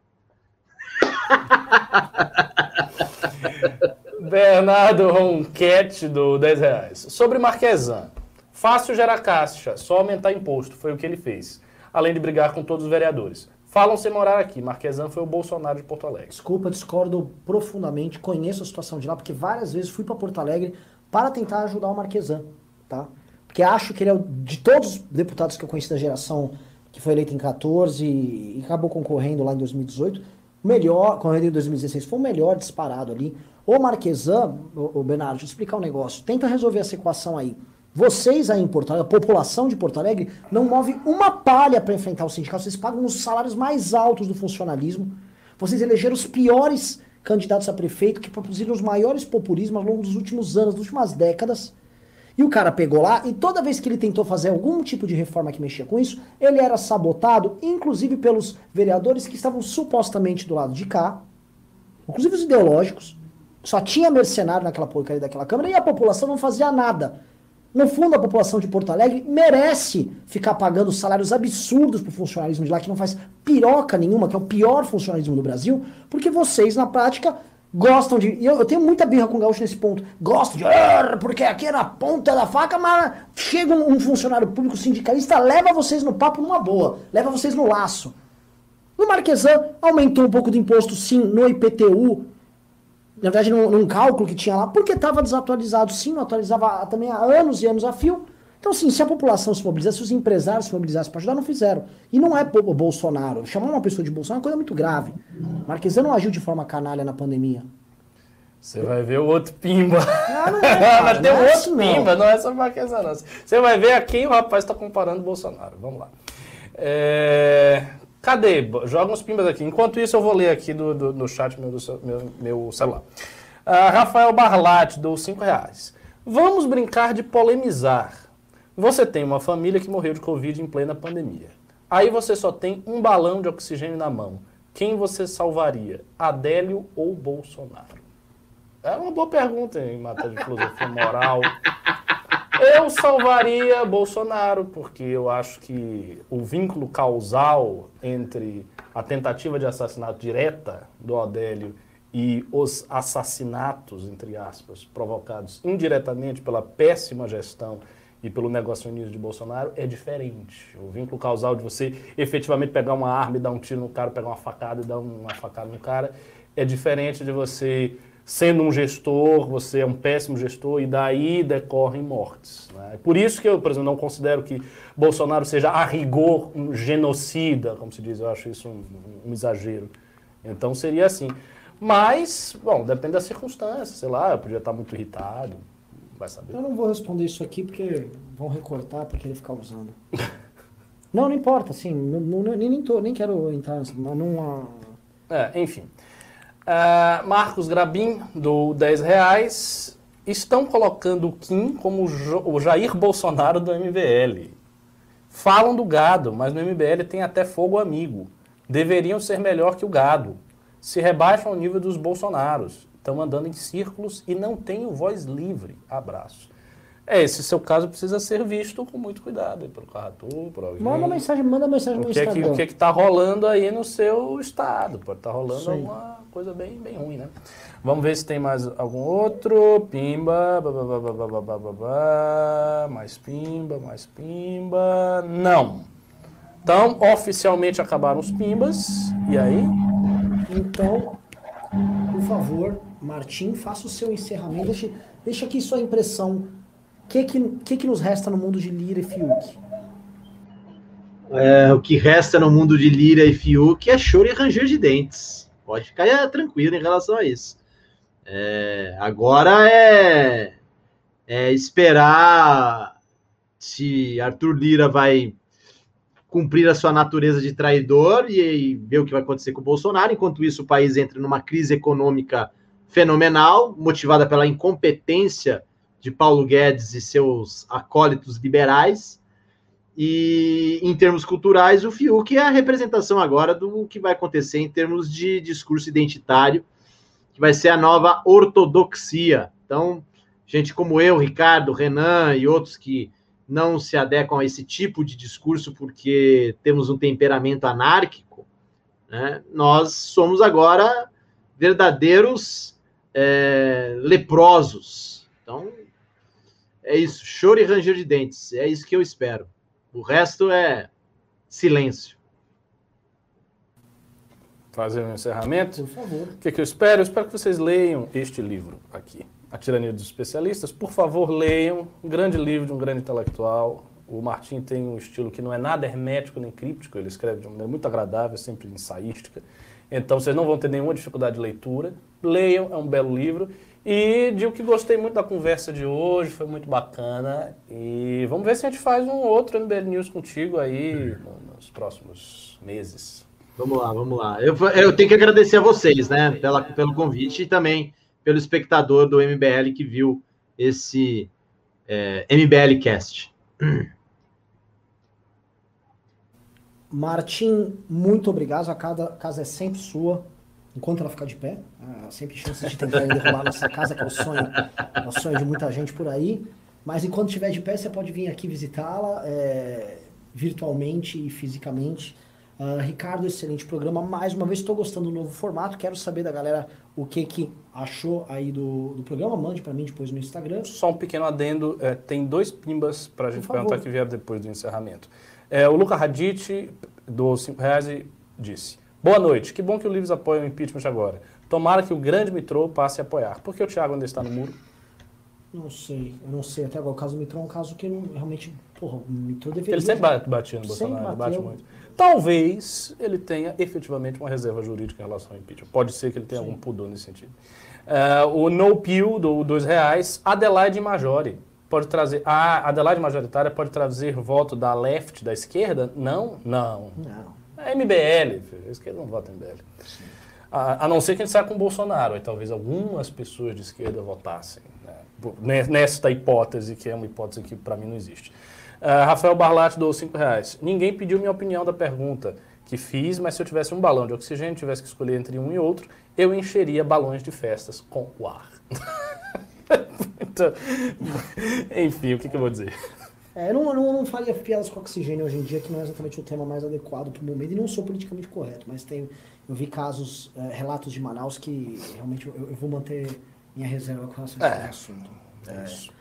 *laughs* Bernardo Ronquete do 10 reais. Sobre Marquesan. Fácil gerar caixa, só aumentar imposto, foi o que ele fez. Além de brigar com todos os vereadores. Falam sem morar aqui. Marquesan foi o Bolsonaro de Porto Alegre. Desculpa, discordo profundamente, conheço a situação de lá, porque várias vezes fui para Porto Alegre para tentar ajudar o Marquesan, tá? Porque acho que ele é, o- de todos os deputados que eu conheci da geração que foi eleito em 14 e acabou concorrendo lá em 2018, o melhor, concorrendo em 2016, foi o melhor disparado ali. O Marquesan, o, o Bernardo, deixa eu explicar um negócio. Tenta resolver essa equação aí. Vocês aí em Porto Alegre, a população de Porto Alegre, não move uma palha para enfrentar o sindicato. Vocês pagam os salários mais altos do funcionalismo. Vocês elegeram os piores candidatos a prefeito que produziram os maiores populismos ao longo dos últimos anos, das últimas décadas. E o cara pegou lá e toda vez que ele tentou fazer algum tipo de reforma que mexia com isso, ele era sabotado, inclusive pelos vereadores que estavam supostamente do lado de cá, inclusive os ideológicos. Só tinha mercenário naquela porcaria daquela Câmara e a população não fazia nada. No fundo, a população de Porto Alegre merece ficar pagando salários absurdos pro funcionalismo de lá, que não faz piroca nenhuma, que é o pior funcionalismo do Brasil, porque vocês, na prática, gostam de. e Eu, eu tenho muita birra com o gaúcho nesse ponto. Gostam de. "Ah, Porque aqui é na ponta da faca, mas chega um, um funcionário público sindicalista, leva vocês no papo numa boa, leva vocês no laço. O Marquesan aumentou um pouco do imposto, sim, no IPTU, na verdade, num, num cálculo que tinha lá, porque estava desatualizado. Sim, não atualizava também há anos e anos a fio. Então, assim, se a população se mobilizar, se os empresários se mobilizassem para ajudar, não fizeram. E não é o Bolsonaro. Chamar uma pessoa de Bolsonaro é uma coisa muito grave. Marquesan não agiu de forma canalha na pandemia. Você vai ver o outro pimba. Não é, *laughs* cara, Mas tem um é outro assim, pimba, não é só Marquesa, não. Você vai ver a quem o rapaz está comparando o Bolsonaro. Vamos lá. É... Cadê? Joga uns pimbas aqui. Enquanto isso, eu vou ler aqui do, do, no chat meu, do, meu, meu celular. Uh, Rafael Barlatti, dou 5 reais. Vamos brincar de polemizar. Você tem uma família que morreu de Covid em plena pandemia. Aí você só tem um balão de oxigênio na mão. Quem você salvaria? Adélio ou Bolsonaro? É uma boa pergunta em matéria de filosofia moral. *laughs* Eu salvaria Bolsonaro, porque eu acho que o vínculo causal entre a tentativa de assassinato direta do Adélio e os assassinatos, entre aspas, provocados indiretamente pela péssima gestão e pelo negacionismo de Bolsonaro é diferente. O vínculo causal de você efetivamente pegar uma arma e dar um tiro no cara, pegar uma facada e dar uma facada no cara, é diferente de você sendo um gestor, você é um péssimo gestor e daí decorrem mortes. Né? Por isso que eu, por exemplo, não considero que Bolsonaro seja a rigor um genocida, como se diz, eu acho isso um, um exagero. Então seria assim. Mas, bom, depende das circunstâncias, sei lá, eu podia estar muito irritado, vai saber. Eu não vou responder isso aqui porque vão recortar para querer ficar usando. *laughs* não, não importa, assim, não, não, nem, nem, tô, nem quero entrar mas não... É, enfim. Uh, Marcos Grabin, do 10 reais. Estão colocando o Kim como o Jair Bolsonaro do MBL. Falam do gado, mas no MBL tem até fogo amigo. Deveriam ser melhor que o gado. Se rebaixam ao nível dos Bolsonaros. Estão andando em círculos e não têm voz livre. Abraço. É, esse seu caso precisa ser visto com muito cuidado pelo Carratur, por alguém. Manda mensagem, manda mensagem no o que Instagram. É que, o que é que tá rolando aí no seu estado? Pode estar tá rolando alguma coisa bem, bem ruim, né? Vamos ver se tem mais algum outro. Pimba, babá, mais pimba, mais pimba. Não. Então, oficialmente acabaram os pimbas. E aí? Então, por favor, Martim, faça o seu encerramento. Deixa, deixa aqui sua impressão que, que, que, nos resta no mundo de Lira e Fiuk? É, o que resta no mundo de Lira e Fiuk é choro e ranger de dentes. Pode ficar tranquilo em relação a isso. É, agora é, é esperar se Arthur Lira vai cumprir a sua natureza de traidor e, e, ver o que vai acontecer com o Bolsonaro. Enquanto isso, o país entra numa crise econômica fenomenal, motivada pela incompetência de Paulo Guedes e seus acólitos liberais. E em termos culturais, o Fiuk é a representação agora do que vai acontecer em termos de discurso identitário, que vai ser a nova ortodoxia. Então, gente como eu, Ricardo, Renan e outros que não se adequam a esse tipo de discurso porque temos um temperamento anárquico, né? nós somos agora verdadeiros é, leprosos. Então, é isso, choro e ranger de dentes. É isso que eu espero. O resto é silêncio. Fazer um encerramento? Por favor. O que, que eu espero? Eu espero que vocês leiam este livro aqui, A Tirania dos Especialistas. Por favor, leiam. Um grande livro de um grande intelectual. O Martim tem um estilo que não é nada hermético nem críptico, ele escreve de uma maneira muito agradável, sempre ensaística. Então vocês não vão ter nenhuma dificuldade de leitura. Leiam, é um belo livro. E digo que gostei muito da conversa de hoje, foi muito bacana. E vamos ver se a gente faz um outro MBL News contigo aí nos próximos meses. Vamos lá, vamos lá. Eu, eu tenho que agradecer a vocês, né, pela, pelo convite e também pelo espectador do MBL que viu esse é, MBL Cast. Martim, muito obrigado. A casa é sempre sua enquanto ela ficar de pé. Há sempre chance de tentar derrubar nossa casa, que é o sonho, é o sonho de muita gente por aí. Mas enquanto estiver de pé, você pode vir aqui visitá-la é, virtualmente e fisicamente. Uh, Ricardo, excelente programa. Mais uma vez, estou gostando do novo formato. Quero saber da galera o que, que achou aí do, do programa. Mande para mim depois no Instagram. Só um pequeno adendo: é, tem dois pimbas para a gente perguntar que vieram depois do encerramento. É, o Luca Radit, do 5 reais, disse: Boa noite. Que bom que o Livres apoia o impeachment agora. Tomara que o grande mitrô passe a apoiar. Por que o Thiago ainda está no muro? Não sei, eu não sei. Até agora o caso do Mitro é um caso que não, realmente, porra, o Mitro deveria... Ele sempre bate- batia no Bolsonaro, ele bate bateu. muito. Talvez ele tenha efetivamente uma reserva jurídica em relação ao impeachment. Pode ser que ele tenha algum pudor nesse sentido. É, o No Pill, do dois reais, Adelaide Majori. Pode trazer. A Adelaide majoritária pode trazer voto da left, da esquerda? Não, não. Não. É MBL, a esquerda não vota MBL. A, a não ser que a gente saia com o Bolsonaro, aí talvez algumas pessoas de esquerda votassem. né? Nesta hipótese, que é uma hipótese que para mim não existe. Ah, Rafael Barlatti doou 5 reais. Ninguém pediu minha opinião da pergunta que fiz, mas se eu tivesse um balão de oxigênio, tivesse que escolher entre um e outro, eu encheria balões de festas com o ar. *laughs* Então, *laughs* enfim, o que, que eu vou dizer? É, eu não, eu não, não faria piadas com oxigênio hoje em dia, que não é exatamente o tema mais adequado para o momento, e não sou politicamente correto, mas tem, eu vi casos, é, relatos de Manaus que realmente eu, eu vou manter minha reserva com relação a esse É. assunto. É isso.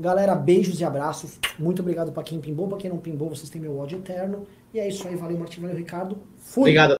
Galera, beijos e abraços. Muito obrigado para quem pimbou, para quem não pimbou, vocês têm meu ódio eterno. E é isso aí, valeu Martim, valeu Ricardo. Fui! Obrigado.